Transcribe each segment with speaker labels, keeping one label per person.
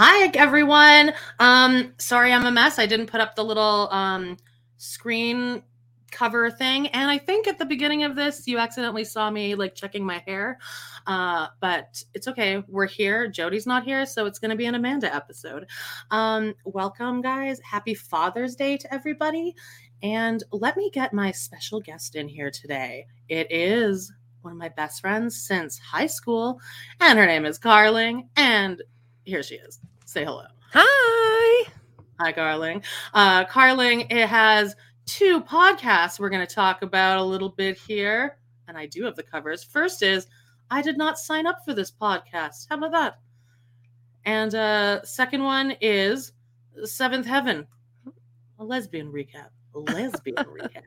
Speaker 1: Hi everyone. Um sorry I'm a mess. I didn't put up the little um screen cover thing and I think at the beginning of this you accidentally saw me like checking my hair. Uh but it's okay. We're here. Jody's not here, so it's going to be an Amanda episode. Um welcome guys. Happy Father's Day to everybody. And let me get my special guest in here today. It is one of my best friends since high school and her name is Carling and here she is. Say hello.
Speaker 2: Hi.
Speaker 1: Hi, Carling. Uh, Carling, it has two podcasts we're going to talk about a little bit here. And I do have the covers. First is I did not sign up for this podcast. How about that? And uh, second one is Seventh Heaven, a lesbian recap. A lesbian recap.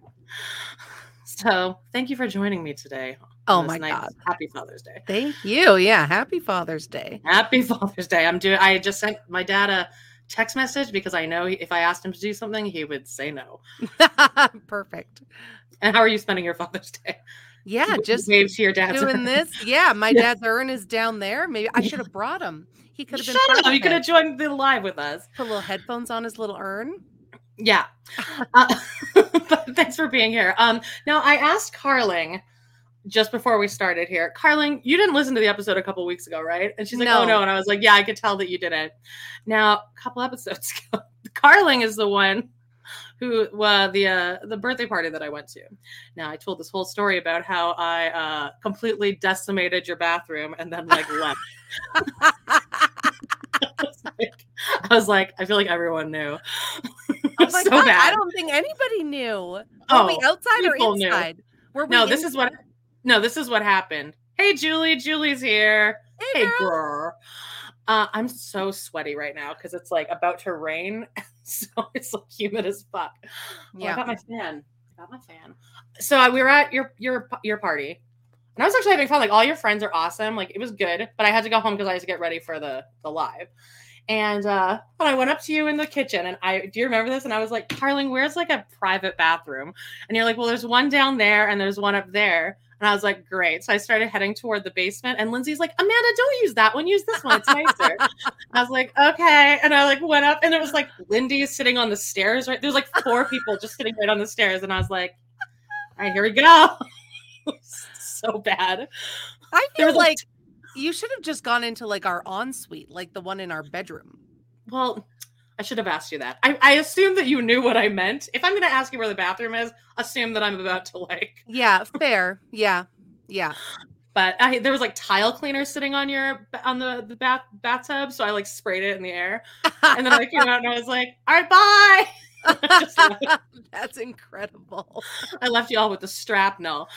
Speaker 1: So thank you for joining me today.
Speaker 2: Oh my nice, god!
Speaker 1: Happy Father's Day.
Speaker 2: Thank you. Yeah, happy Father's Day.
Speaker 1: Happy Father's Day. I'm doing. I just sent my dad a text message because I know if I asked him to do something, he would say no.
Speaker 2: Perfect.
Speaker 1: And how are you spending your Father's Day?
Speaker 2: Yeah, just
Speaker 1: wave to your dad
Speaker 2: doing this. Yeah, my yeah. dad's urn is down there. Maybe I should have brought him. He could have been.
Speaker 1: Shut up! You could have joined the live with us.
Speaker 2: Put little headphones on his little urn.
Speaker 1: Yeah. Uh, but thanks for being here. Um, now I asked Carling just before we started here, Carling, you didn't listen to the episode a couple weeks ago, right? And she's like, no. "Oh no," and I was like, "Yeah, I could tell that you didn't." Now, a couple episodes ago, Carling is the one who uh, the uh, the birthday party that I went to. Now, I told this whole story about how I uh, completely decimated your bathroom and then like left. I was like, I feel like everyone knew.
Speaker 2: Oh so bad. I don't think anybody knew. Were oh, we outside or inside? Knew.
Speaker 1: Were we no, this is what no, this is what happened. Hey Julie, Julie's here.
Speaker 2: Hey, hey girl.
Speaker 1: Uh, I'm so sweaty right now because it's like about to rain, so it's like humid as fuck. Well, yeah, I got my fan. I got my fan. So uh, we were at your your your party, and I was actually having fun. Like all your friends are awesome. Like it was good, but I had to go home because I had to get ready for the the live. And uh, when I went up to you in the kitchen, and I do you remember this? And I was like, Carling, where's like a private bathroom? And you're like, well, there's one down there, and there's one up there. And I was like, great. So I started heading toward the basement, and Lindsay's like, Amanda, don't use that one. Use this one. It's nicer. I was like, okay. And I like went up, and it was like Lindy sitting on the stairs. Right, there's like four people just sitting right on the stairs, and I was like, all right, here we go. so bad.
Speaker 2: I feel like you should have just gone into like our ensuite, like the one in our bedroom.
Speaker 1: Well, I should have asked you that. I, I assume that you knew what I meant. If I'm going to ask you where the bathroom is, assume that I'm about to like.
Speaker 2: Yeah, fair. yeah, yeah.
Speaker 1: But I, there was like tile cleaner sitting on your on the the bath bathtub, so I like sprayed it in the air, and then I came out and I was like, "All right, bye."
Speaker 2: That's incredible.
Speaker 1: I left you all with the strap. No.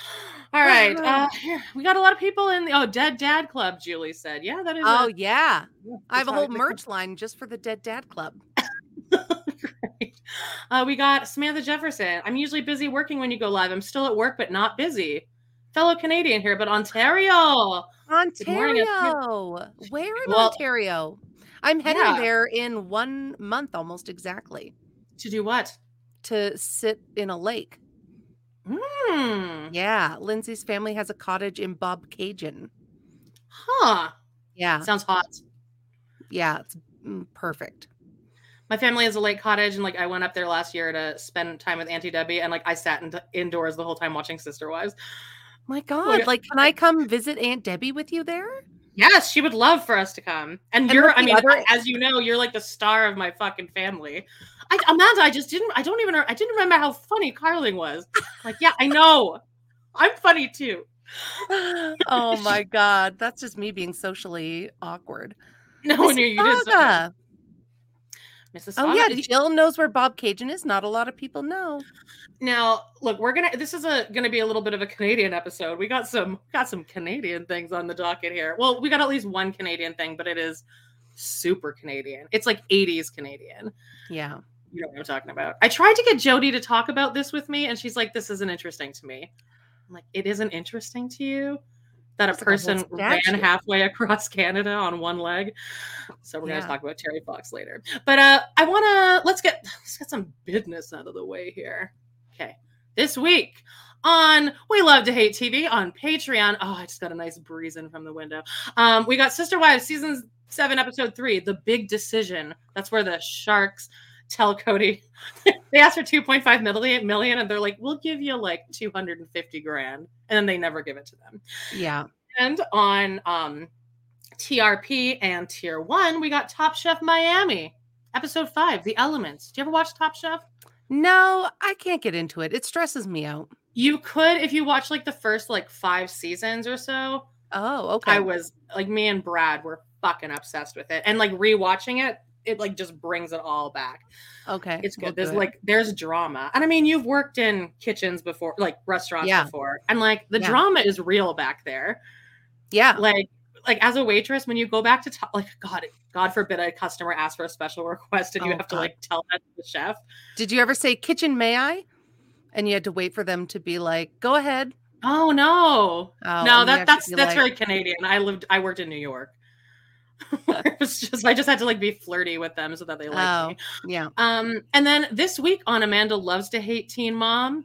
Speaker 1: All right. Uh, we got a lot of people in the oh Dead Dad Club. Julie said, "Yeah, that is."
Speaker 2: Oh yeah, I have a whole merch line just for the Dead Dad Club.
Speaker 1: Great. Uh, we got Samantha Jefferson. I'm usually busy working when you go live. I'm still at work, but not busy. fellow Canadian here, but Ontario.
Speaker 2: Ontario. Where in well, Ontario? I'm heading yeah. there in one month almost exactly.
Speaker 1: To do what?
Speaker 2: To sit in a lake.
Speaker 1: Mm.
Speaker 2: Yeah. Lindsay's family has a cottage in Bobcaygeon.
Speaker 1: Huh.
Speaker 2: Yeah.
Speaker 1: Sounds hot.
Speaker 2: Yeah, it's mm, perfect.
Speaker 1: My family has a lake cottage, and like I went up there last year to spend time with Auntie Debbie, and like I sat in- indoors the whole time watching Sister Wives.
Speaker 2: My God, like, like can I come visit Aunt Debbie with you there?
Speaker 1: Yes, she would love for us to come. And, and you're, I mean, other... as you know, you're like the star of my fucking family. I, Amanda, I just didn't, I don't even, I didn't remember how funny Carling was. Like, yeah, I know. I'm funny too.
Speaker 2: oh my God. That's just me being socially awkward.
Speaker 1: No, no, you just.
Speaker 2: Mississauga. Oh yeah, Jill knows where Bobcaygeon is. Not a lot of people know.
Speaker 1: Now, look, we're gonna. This is a gonna be a little bit of a Canadian episode. We got some got some Canadian things on the docket here. Well, we got at least one Canadian thing, but it is super Canadian. It's like 80s Canadian.
Speaker 2: Yeah.
Speaker 1: You know what I'm talking about. I tried to get Jody to talk about this with me, and she's like, "This isn't interesting to me." I'm like, "It isn't interesting to you." that a person ran halfway across Canada on one leg. So we're yeah. gonna talk about Terry Fox later. But uh I wanna let's get let's get some business out of the way here. Okay. This week on We Love to Hate TV on Patreon. Oh, I just got a nice breeze in from the window. Um, we got Sister Wives season seven, episode three, The Big Decision. That's where the sharks tell Cody they asked for 2.5 million million and they're like, we'll give you like 250 grand. And then they never give it to them.
Speaker 2: Yeah.
Speaker 1: And on um TRP and tier one, we got Top Chef Miami, episode five, The Elements. Do you ever watch Top Chef?
Speaker 2: No, I can't get into it. It stresses me out.
Speaker 1: You could if you watch like the first like five seasons or so.
Speaker 2: Oh, okay.
Speaker 1: I was like me and Brad were fucking obsessed with it. And like rewatching it, it like just brings it all back.
Speaker 2: Okay.
Speaker 1: It's good. We'll there's like there's drama. And I mean, you've worked in kitchens before, like restaurants yeah. before. And like the yeah. drama is real back there.
Speaker 2: Yeah.
Speaker 1: Like like as a waitress, when you go back to t- like God, God forbid a customer asks for a special request and oh, you have God. to like tell that to the chef.
Speaker 2: Did you ever say kitchen may I? And you had to wait for them to be like, go ahead.
Speaker 1: Oh no. Oh, no, that that's that's like... very Canadian. I lived I worked in New York. it was just I just had to like be flirty with them so that they liked oh, me.
Speaker 2: Yeah.
Speaker 1: Um, and then this week on Amanda Loves to Hate Teen Mom,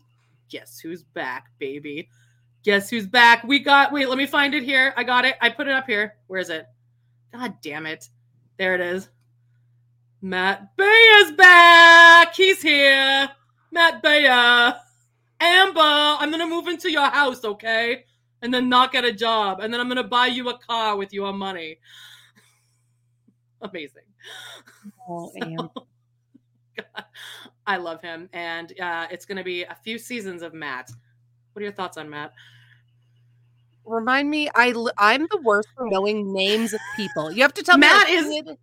Speaker 1: guess who's back, baby? Guess who's back? We got wait, let me find it here. I got it. I put it up here. Where is it? God damn it. There it is. Matt Bay is back. He's here. Matt Baier. Amber, I'm gonna move into your house, okay? And then not get a job. And then I'm gonna buy you a car with your money amazing. Oh, so, God, I love him, and uh, it's going to be a few seasons of Matt. What are your thoughts on Matt?
Speaker 2: Remind me, I I'm the worst for knowing names of people. You have to tell
Speaker 1: Matt me. Matt is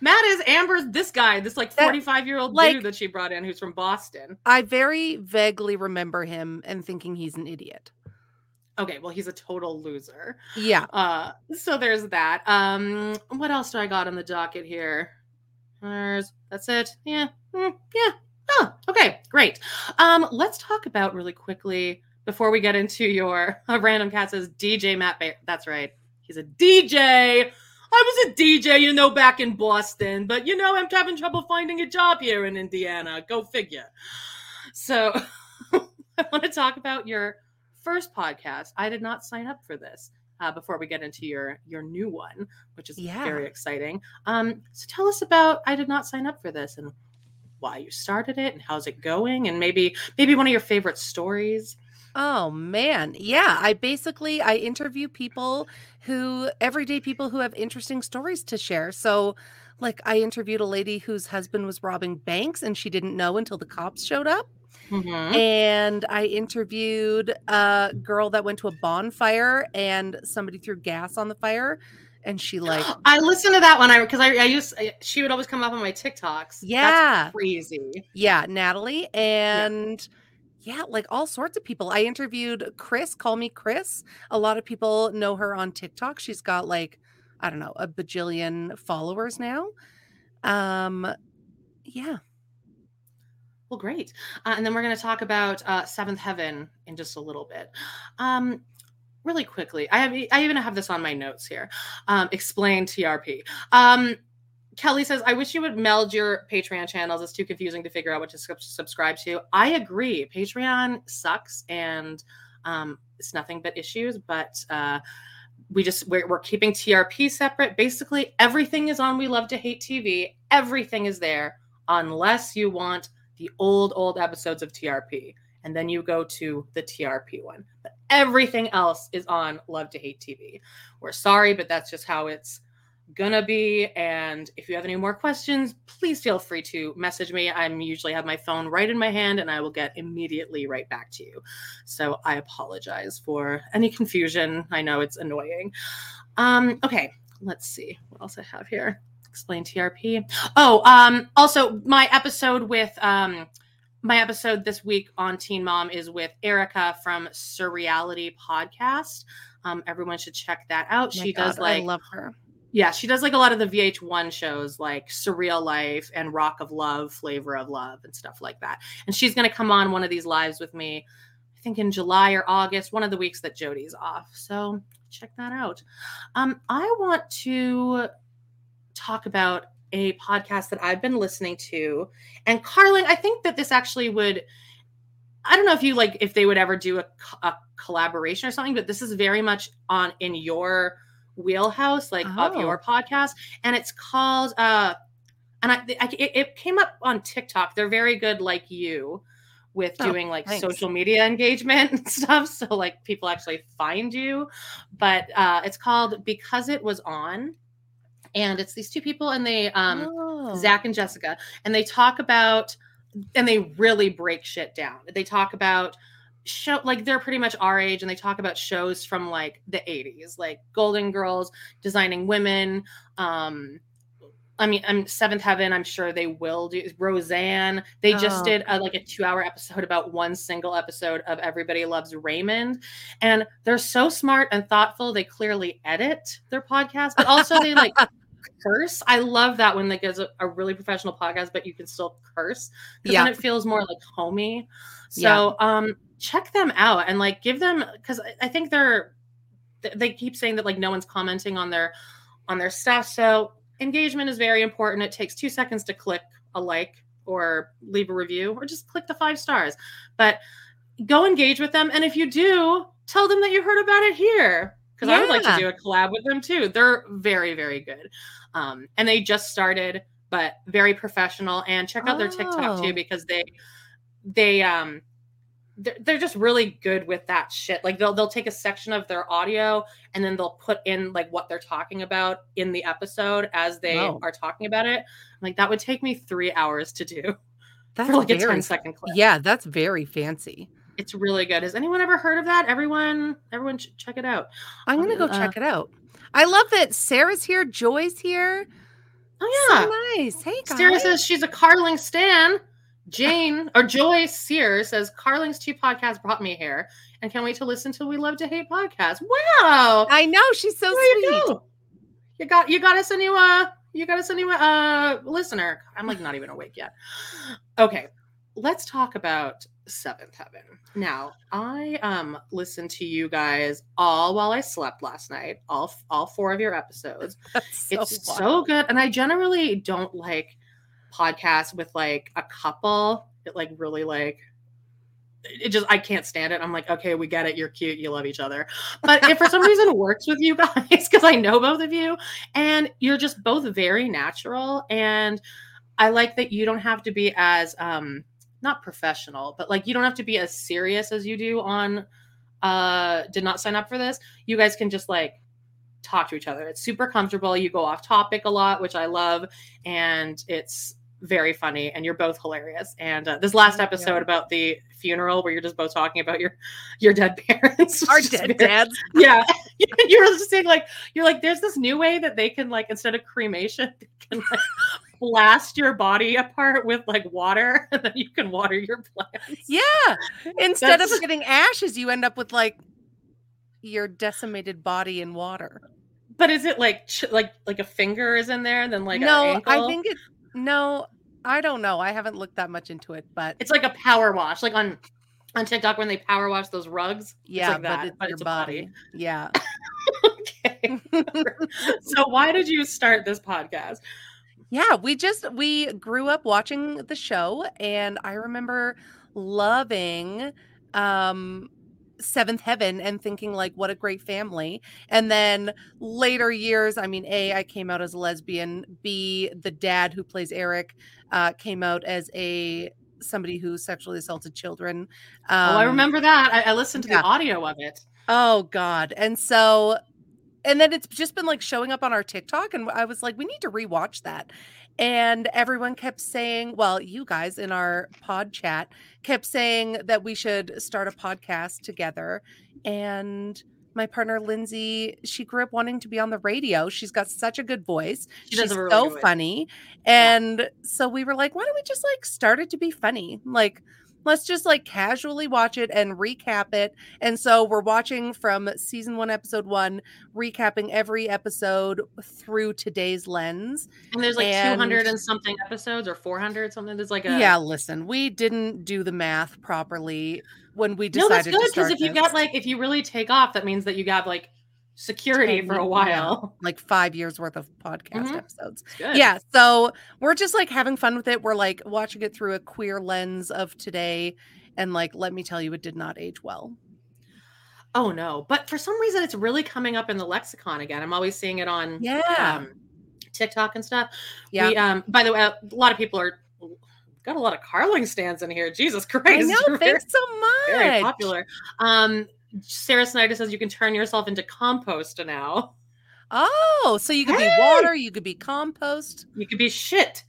Speaker 1: Matt is Amber's this guy, this like 45 year old like, dude that she brought in who's from Boston.
Speaker 2: I very vaguely remember him and thinking he's an idiot
Speaker 1: okay well he's a total loser.
Speaker 2: Yeah.
Speaker 1: Uh so there's that. Um what else do i got on the docket here? There's that's it. Yeah mm, yeah. Oh okay great. Um let's talk about really quickly before we get into your uh, random cat says dj matt ba- that's right. He's a dj I was a DJ, you know, back in Boston, but you know, I'm having trouble finding a job here in Indiana. Go figure. So, I want to talk about your first podcast, I did not sign up for this. Uh, before we get into your your new one, which is yeah. very exciting. Um, so tell us about I did not sign up for this and why you started it and how's it going and maybe maybe one of your favorite stories.
Speaker 2: Oh man. Yeah, I basically I interview people who everyday people who have interesting stories to share. So like I interviewed a lady whose husband was robbing banks and she didn't know until the cops showed up. Mm-hmm. And I interviewed a girl that went to a bonfire and somebody threw gas on the fire. And she like
Speaker 1: I listened to that one I because I, I used I, she would always come up on my TikToks.
Speaker 2: Yeah.
Speaker 1: That's crazy.
Speaker 2: Yeah, Natalie. And yeah. yeah, like all sorts of people. I interviewed Chris, call me Chris. A lot of people know her on TikTok. She's got like, I don't know, a bajillion followers now. Um yeah
Speaker 1: well, great. Uh, and then we're going to talk about uh, Seventh Heaven in just a little bit. Um, really quickly, I have I even have this on my notes here. Um, explain TRP. Um, Kelly says, I wish you would meld your Patreon channels. It's too confusing to figure out what to subscribe to. I agree. Patreon sucks and um, it's nothing but issues, but uh, we just, we're, we're keeping TRP separate. Basically, everything is on We Love to Hate TV. Everything is there unless you want the old, old episodes of TRP. And then you go to the TRP one. But everything else is on Love to Hate TV. We're sorry, but that's just how it's gonna be. And if you have any more questions, please feel free to message me. I'm usually have my phone right in my hand and I will get immediately right back to you. So I apologize for any confusion. I know it's annoying. Um, okay, let's see what else I have here. Explain TRP. Oh, um, also my episode with um my episode this week on Teen Mom is with Erica from Surreality Podcast. Um, everyone should check that out. Oh she God, does like
Speaker 2: I love her
Speaker 1: yeah, she does like a lot of the VH1 shows like Surreal Life and Rock of Love, Flavor of Love, and stuff like that. And she's going to come on one of these lives with me, I think in July or August, one of the weeks that Jody's off. So check that out. Um, I want to talk about a podcast that I've been listening to. And Carlin, I think that this actually would. I don't know if you like if they would ever do a, a collaboration or something, but this is very much on in your wheelhouse like oh. of your podcast and it's called uh and I, I it, it, came up on TikTok. They're very good like you with oh, doing like thanks. social media engagement and stuff so like people actually find you. But uh it's called Because It Was On and it's these two people and they um oh. Zach and Jessica and they talk about and they really break shit down. They talk about show like they're pretty much our age and they talk about shows from like the 80s like golden girls designing women um i mean i'm seventh heaven i'm sure they will do roseanne they just oh. did a, like a two hour episode about one single episode of everybody loves raymond and they're so smart and thoughtful they clearly edit their podcast but also they like curse. I love that when like it's a, a, really professional podcast, but you can still curse because yeah. then it feels more like homey. So yeah. um check them out and like give them because I think they're they keep saying that like no one's commenting on their on their stuff. So engagement is very important. It takes two seconds to click a like or leave a review or just click the five stars. But go engage with them. And if you do, tell them that you heard about it here. Because yeah. I would like to do a collab with them too. They're very, very good. Um, and they just started, but very professional. And check out oh. their TikTok too, oh. because they they um they're, they're just really good with that shit. Like they'll they'll take a section of their audio and then they'll put in like what they're talking about in the episode as they wow. are talking about it. Like that would take me three hours to do. That's for like very, a 10 second clip.
Speaker 2: Yeah, that's very fancy.
Speaker 1: It's really good. Has anyone ever heard of that? Everyone, everyone, check it out.
Speaker 2: I'm gonna go uh, check it out. I love that Sarah's here, Joy's here.
Speaker 1: Oh yeah,
Speaker 2: so nice. Hey, guys.
Speaker 1: Sarah says she's a Carling Stan. Jane or Joy Sears says Carling's two podcasts brought me here and can't wait to listen to We Love to Hate podcast. Wow.
Speaker 2: I know she's so there sweet.
Speaker 1: You, you, got you got us a new uh you got us a new uh listener. I'm like not even awake yet. Okay. Let's talk about Seventh Heaven. Now, I um listened to you guys all while I slept last night, all all four of your episodes. So it's wild. so good. And I generally don't like podcast with like a couple, that like really like it just I can't stand it. I'm like, okay, we get it. You're cute. You love each other. But if for some reason it works with you guys, because I know both of you, and you're just both very natural. And I like that you don't have to be as um not professional, but like you don't have to be as serious as you do on uh did not sign up for this. You guys can just like talk to each other. It's super comfortable. You go off topic a lot, which I love, and it's very funny and you're both hilarious and uh, this last episode yeah. about the funeral where you're just both talking about your your dead parents
Speaker 2: our dead dads
Speaker 1: yeah you were just saying like you're like there's this new way that they can like instead of cremation they can like blast your body apart with like water and then you can water your plants
Speaker 2: yeah instead That's... of getting ashes you end up with like your decimated body in water
Speaker 1: but is it like like like a finger is in there and then like
Speaker 2: no i think it no, I don't know. I haven't looked that much into it, but
Speaker 1: it's like a power wash, like on on TikTok when they power wash those rugs.
Speaker 2: Yeah,
Speaker 1: it's like that,
Speaker 2: but it's
Speaker 1: but
Speaker 2: your
Speaker 1: it's a
Speaker 2: body.
Speaker 1: body.
Speaker 2: Yeah.
Speaker 1: okay. so why did you start this podcast?
Speaker 2: Yeah, we just we grew up watching the show and I remember loving um Seventh Heaven and thinking like what a great family. And then later years, I mean, A, I came out as a lesbian, B, the dad who plays Eric uh came out as a somebody who sexually assaulted children. Um,
Speaker 1: oh, I remember that. I, I listened to
Speaker 2: yeah.
Speaker 1: the audio of it.
Speaker 2: Oh God. And so and then it's just been like showing up on our TikTok and I was like we need to rewatch that. And everyone kept saying, well, you guys in our pod chat kept saying that we should start a podcast together and my partner Lindsay, she grew up wanting to be on the radio. She's got such a good voice.
Speaker 1: She
Speaker 2: She's
Speaker 1: really
Speaker 2: so funny. And so we were like, why don't we just like start it to be funny? Like let's just like casually watch it and recap it. And so we're watching from season 1 episode 1, recapping every episode through today's lens.
Speaker 1: And there's like
Speaker 2: And-
Speaker 1: 200 and something episodes or 400 something. There's like a
Speaker 2: Yeah, listen, we didn't do the math properly when we decided to start.
Speaker 1: No, that's good because if you got like if you really take off, that means that you got like security for a while.
Speaker 2: like 5 years worth of podcast
Speaker 1: Mhm.
Speaker 2: episodes. Yeah, so we're just like having fun with it. We're like watching it through a queer lens of today and like let me tell you it did not age well.
Speaker 1: Oh no, but for some reason it's really coming up in the lexicon again. I'm always seeing it on
Speaker 2: Yeah.
Speaker 1: um, TikTok and stuff.
Speaker 2: Yeah.
Speaker 1: We, um, by the way, a lot of people are got a lot of Carling stands in here. Jesus Christ,
Speaker 2: I know, thanks so much.
Speaker 1: very popular. Um, Sarah Snyder says you can turn yourself into compost now.
Speaker 2: Oh, so you could
Speaker 1: Hey!
Speaker 2: be water, you could be compost.
Speaker 1: You could be shit.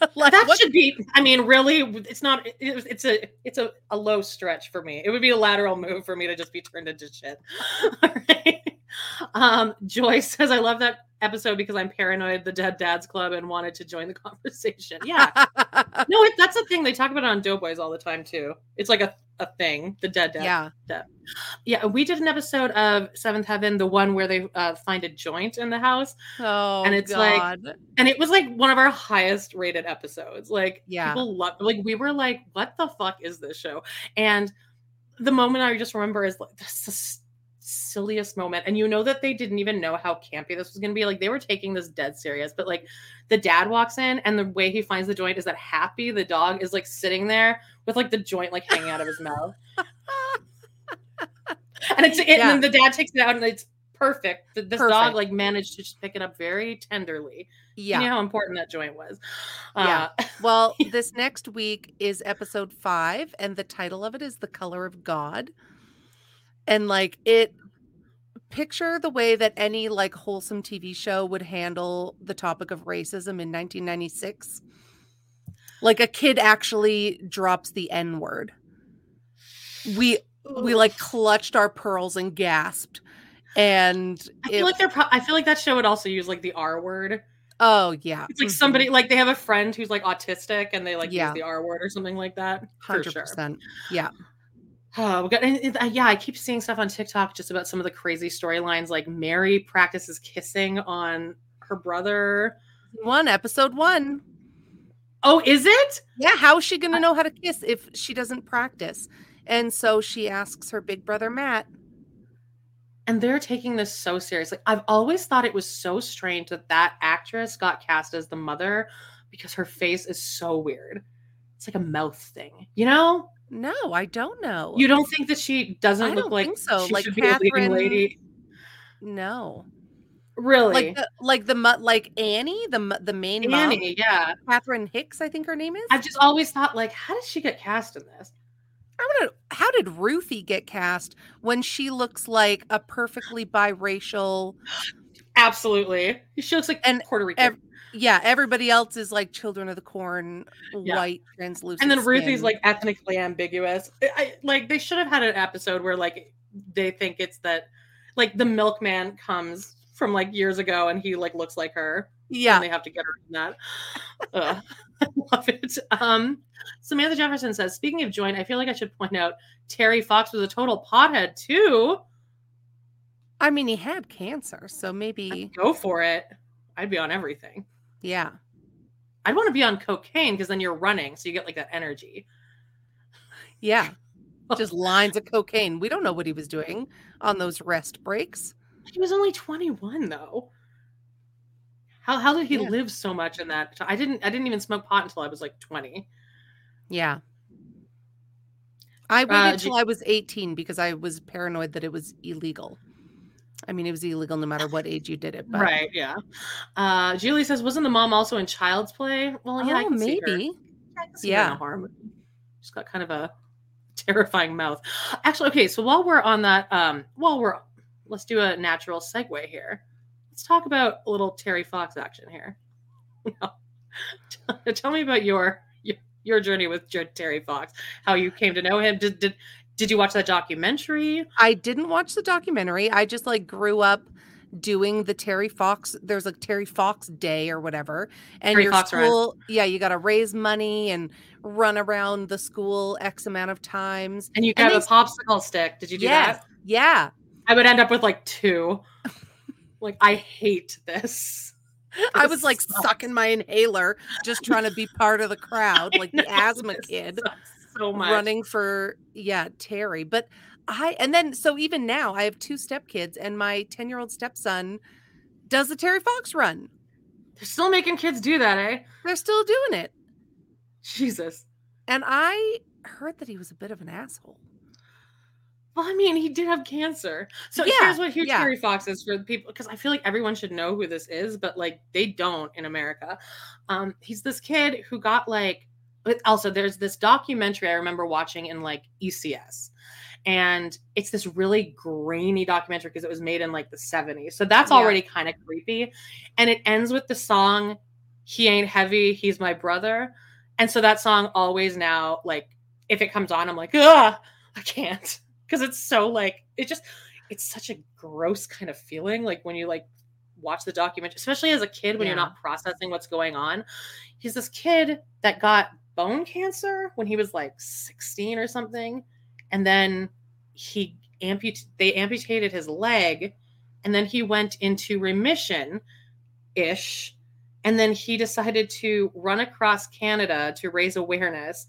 Speaker 2: like
Speaker 1: that
Speaker 2: what-
Speaker 1: should be. I mean, really, it's not. It, it's a. It's a, a low stretch for me. It would be a lateral move for me to just be turned into shit. All right. Um, Joyce says, "I love that episode because I'm paranoid. The Dead Dads Club and wanted to join the conversation." Yeah. no, it, that's a thing they talk about it on Doughboys all the time too. It's like a a thing. The Dead Dads.
Speaker 2: yeah.
Speaker 1: Yeah. We did an episode of Seventh Heaven, the one where they uh, find a joint in the house.
Speaker 2: Oh,
Speaker 1: And it's like- and it was like one of our highest rated episodes like
Speaker 2: Yeah.
Speaker 1: people love like we were like what the fuck is this show and the moment i just remember is like that's the silliest moment and you know that they didn't even know how campy this was going to be like they were taking this dead serious but like the dad walks in and the way he finds the joint is that happy the dog is like sitting there with like the joint like hanging out of his mouth and it's it,
Speaker 2: Yeah.
Speaker 1: and then the dad takes it out and it's perfect Th- this dog like managed to just pick it up very tenderly
Speaker 2: yeah.
Speaker 1: you know how important that joint was.
Speaker 2: Yeah.
Speaker 1: Uh,
Speaker 2: Well, this next week is episode five, and the title of it is The Color of God. And like it picture the way that any like wholesome TV show would handle the topic of racism in 1996. Like a kid actually drops the N word. We we like clutched our pearls and gasped. And
Speaker 1: I
Speaker 2: it,
Speaker 1: feel like they're. Pro- I feel like that show would also use like the R word.
Speaker 2: oh yeah.
Speaker 1: It's like
Speaker 2: mhm.
Speaker 1: somebody like they have a friend who's like autistic and they like
Speaker 2: Yeah.
Speaker 1: use the R word or something like that.
Speaker 2: Hundred
Speaker 1: sure.
Speaker 2: percent. Yeah.
Speaker 1: Oh, we got, and, and, uh, yeah, I keep seeing stuff on TikTok just about some of the crazy storylines. Like Mary practices kissing on her brother.
Speaker 2: One episode one.
Speaker 1: Oh, is it?
Speaker 2: Yeah, how is she going to know how to kiss if she doesn't practice? And so she asks her big brother Matt.
Speaker 1: And they're taking this so seriously. I've always thought it was so strange that that actress got cast as the mother because her face is so weird. It's like a mouth thing, you know?
Speaker 2: No, I don't know.
Speaker 1: You don't think that she doesn't
Speaker 2: I
Speaker 1: look
Speaker 2: don't
Speaker 1: like
Speaker 2: think so.
Speaker 1: She
Speaker 2: Like
Speaker 1: should be a leading
Speaker 2: Catherine-
Speaker 1: lady.
Speaker 2: no.
Speaker 1: Really?
Speaker 2: Like the like the like Annie, the the main mom,
Speaker 1: Annie, yeah.
Speaker 2: Catherine Hicks, I think her name is.
Speaker 1: I've just always thought, like, how did she get cast in this?
Speaker 2: I want to. How did Ruthie get cast when she looks like a perfectly biracial?
Speaker 1: Absolutely. She looks like
Speaker 2: And
Speaker 1: Puerto Rican.
Speaker 2: ev- Yeah, everybody else is like Children of the Corn,
Speaker 1: Yeah.
Speaker 2: white, translucent.
Speaker 1: and then Ruthie's
Speaker 2: skin.
Speaker 1: like ethnically ambiguous. I, I like they should have had an episode where like they think it's that like the milkman comes from like years ago and he like looks like her.
Speaker 2: yeah,
Speaker 1: And they have to get her in that. I love it. Um Samantha Jefferson says, speaking of joint, I feel like I should point out Terry Fox was a total pothead too.
Speaker 2: I mean, he had cancer, so maybe,
Speaker 1: Go for it. I'd be on everything.
Speaker 2: yeah.
Speaker 1: I'd want to be on cocaine because then you're running, so you get like that energy.
Speaker 2: Yeah. Just lines of cocaine. We don't know what he was doing on those rest breaks.
Speaker 1: He was only 21 though. How how did he
Speaker 2: Yeah.
Speaker 1: live so much in that? I didn't I didn't even smoke pot until I was like 20.
Speaker 2: Yeah. I waited
Speaker 1: Uh,
Speaker 2: till I was 18 because I was paranoid that it was illegal. I mean, it was illegal no matter what age you did it. But
Speaker 1: Right, yeah. Uh Julie says, wasn't the mom also in Child's Play? Well, yeah, I
Speaker 2: oh,
Speaker 1: can see her.
Speaker 2: maybe.
Speaker 1: I can see her in
Speaker 2: Yeah.
Speaker 1: a. She's got kind of a terrifying mouth. Actually, okay, so while we're on that, um, while we're let's do a natural segue here. Let's talk about a little Terry Fox action here. Tell me about your your, journey with Terry Fox, how you came to know him. Did did did you watch that documentary?
Speaker 2: I didn't watch the documentary. I just like grew up doing the Terry Fox. There's like Terry Fox Day or whatever, and
Speaker 1: Terry
Speaker 2: your
Speaker 1: Fox Run.
Speaker 2: school, yeah, you got to raise money and run around the school x amount of times.
Speaker 1: And you got a popsicle stick. Did you do
Speaker 2: yes,
Speaker 1: that?
Speaker 2: yeah.
Speaker 1: I would end up with like two. like I hate this.
Speaker 2: I was like
Speaker 1: sucks.
Speaker 2: sucking my inhaler, just trying to be part of the crowd, like the asthma kid
Speaker 1: So much.
Speaker 2: running for yeah Terry. But I and then so even now I have two stepkids, and my ten year old stepson does the Terry Fox run.
Speaker 1: They're still making kids do that, eh?
Speaker 2: They're still doing it,
Speaker 1: Jesus.
Speaker 2: and I heard that he was a bit of an asshole.
Speaker 1: Well, I mean, he did have cancer. So
Speaker 2: Yeah,
Speaker 1: here's what here's
Speaker 2: yeah.
Speaker 1: Terry Fox is for the people because I feel like everyone should know who this is, but like they don't in America. Um, he's this kid who got like also there's this documentary I remember watching in like ECS. And it's this really grainy documentary because it was made in like the 70s. So that's
Speaker 2: Yeah.
Speaker 1: already kind of creepy. And it ends with the song He Ain't Heavy, He's My Brother. And so that song always now, like, if it comes on, I'm like, ah, I can't. Because it's so like, it just, it's such a gross kind of feeling. Like when you like watch the documentary, especially as a kid when you're not processing what's going on. He's this kid that got bone cancer when he was like 16 or something. And then he amput they amputated his leg and then he went into remission ish and then he decided to run across Canada to raise awareness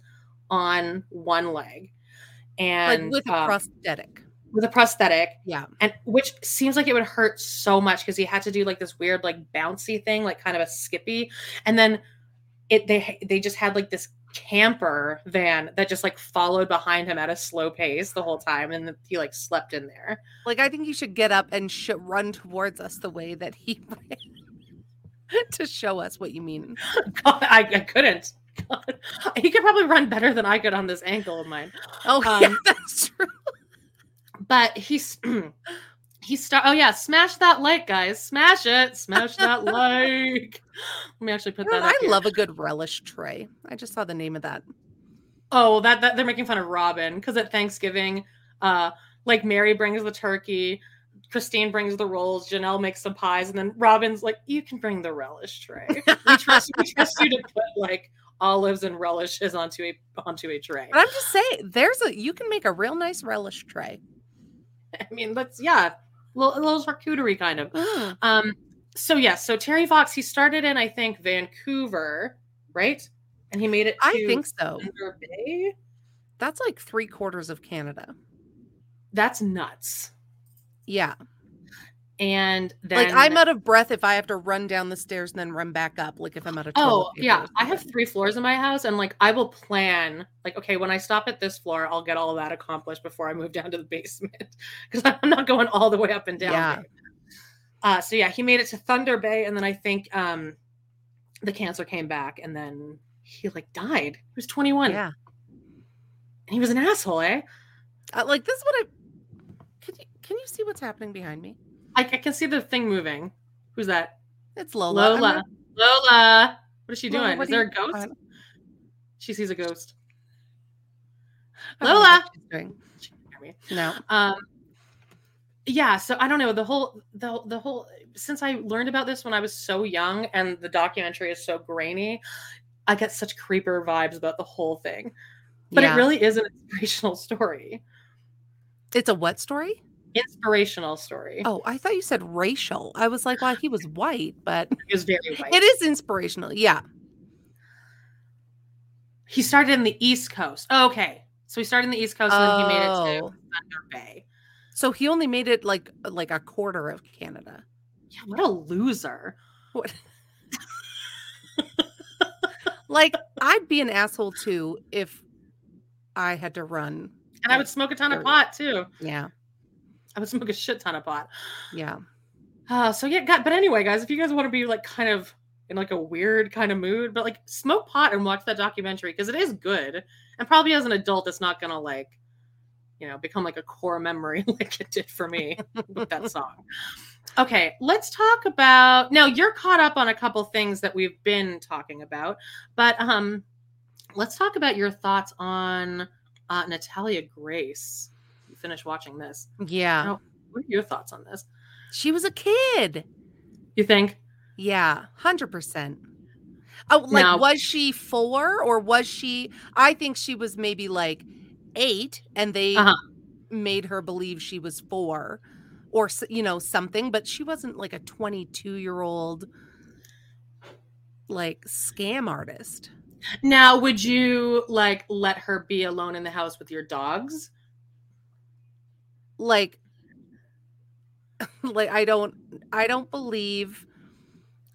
Speaker 1: on one leg and
Speaker 2: like with a
Speaker 1: um,
Speaker 2: prosthetic.
Speaker 1: with a prosthetic
Speaker 2: Yeah.
Speaker 1: and which seems like it would hurt so much because he had to do like this weird like bouncy thing like kind of a skippy and then it they they just had like this camper van that just like followed behind him at a slow pace the whole time and he like slept in there
Speaker 2: Like I think you should get up and sh- run towards us the way that he ran to show us what you mean.
Speaker 1: God, I, I couldn't God. he could probably run better than i could on this ankle of mine
Speaker 2: Oh yeah,
Speaker 1: Um,
Speaker 2: that's true.
Speaker 1: but he's he start oh yeah smash that like guys smash it smash that like let me actually put that up
Speaker 2: I
Speaker 1: here.
Speaker 2: love a good relish tray. I just saw the name of that.
Speaker 1: Oh, that, that they're making fun of Robin because at Thanksgiving, uh, like Mary brings the turkey, Christine brings the rolls, Janelle makes some pies, and then Robin's like, "You can bring the relish tray. We trust, we trust you to put like olives and relishes onto a onto a tray."
Speaker 2: But I'm just saying, there's a you can make a real nice relish tray.
Speaker 1: I mean, that's yeah, a little, a little charcuterie kind of.
Speaker 2: Mm.
Speaker 1: Um, so yeah, so Terry Fox, he started in I think Vancouver, right? And he made it. To
Speaker 2: I think so.
Speaker 1: Thunder Bay.
Speaker 2: That's like three quarters of Canada.
Speaker 1: That's nuts.
Speaker 2: Yeah.
Speaker 1: And then
Speaker 2: like I'm out of breath if I have to run down the stairs and then run back up. Like if I'm out of
Speaker 1: Oh yeah, I have three floors in my house, and like I will plan like okay, when I stop at this floor, I'll get all of that accomplished before I move down to the basement because I'm not going all the way up and down.
Speaker 2: Yeah.
Speaker 1: Uh, so yeah, he made it to Thunder Bay, and then I think um, the cancer came back, and then he like died. He was 21,
Speaker 2: Yeah.
Speaker 1: and he was an asshole, eh?
Speaker 2: Uh, like this is what I can you can you see what's happening behind me?
Speaker 1: I, I can see the thing moving. Who's that?
Speaker 2: It's Lola.
Speaker 1: Lola.
Speaker 2: not-
Speaker 1: Lola. What is she doing?
Speaker 2: what
Speaker 1: Is there
Speaker 2: you-
Speaker 1: a ghost? She sees a ghost.
Speaker 2: I don't know
Speaker 1: Lola.
Speaker 2: what she's doing.
Speaker 1: She can hear me.
Speaker 2: No.
Speaker 1: um yeah so i don't know the whole the, the whole since i learned about this when i was so young and the documentary is so grainy i get such creeper vibes about the whole thing but
Speaker 2: Yeah.
Speaker 1: it really is an inspirational story
Speaker 2: It's a what story?
Speaker 1: Inspirational story
Speaker 2: Oh, I thought you said racial. I was like, well, he was white, but
Speaker 1: it was very white
Speaker 2: it is inspirational. Yeah.
Speaker 1: he started in the east coast oh, okay So he started in the East Coast, and then he made it to
Speaker 2: Oh.
Speaker 1: Thunder Bay.
Speaker 2: So he only made it like like a quarter of Canada.
Speaker 1: Yeah, what a loser!
Speaker 2: What? like I'd be an asshole too if I had to run.
Speaker 1: And I would smoke a ton of pot too.
Speaker 2: Yeah.
Speaker 1: I would smoke a shit ton of pot.
Speaker 2: Yeah.
Speaker 1: Uh, so yeah, God, but anyway, guys, if you guys want to be like kind of in like a weird kind of mood, but like smoke pot and watch that documentary because it is good. And probably as an adult, it's not gonna like, you know, become like a core memory like it did for me with that song. Okay, let's talk about now. You're caught up on a couple things that we've been talking about, but um, let's talk about your thoughts on uh, Natalia Grace. You finished watching this.
Speaker 2: Yeah.
Speaker 1: Now, what are your thoughts on this?
Speaker 2: She was a kid.
Speaker 1: You think?
Speaker 2: Yeah, hundred percent. Oh, like
Speaker 1: Now-
Speaker 2: was she four or was she? I think she was maybe like eight, and they
Speaker 1: Uh-huh.
Speaker 2: made her believe she was four, or you know something. But she wasn't like a twenty-two-year-old like scam artist.
Speaker 1: Now, would you like let her be alone in the house with your dogs?
Speaker 2: Like, like I don't, I don't believe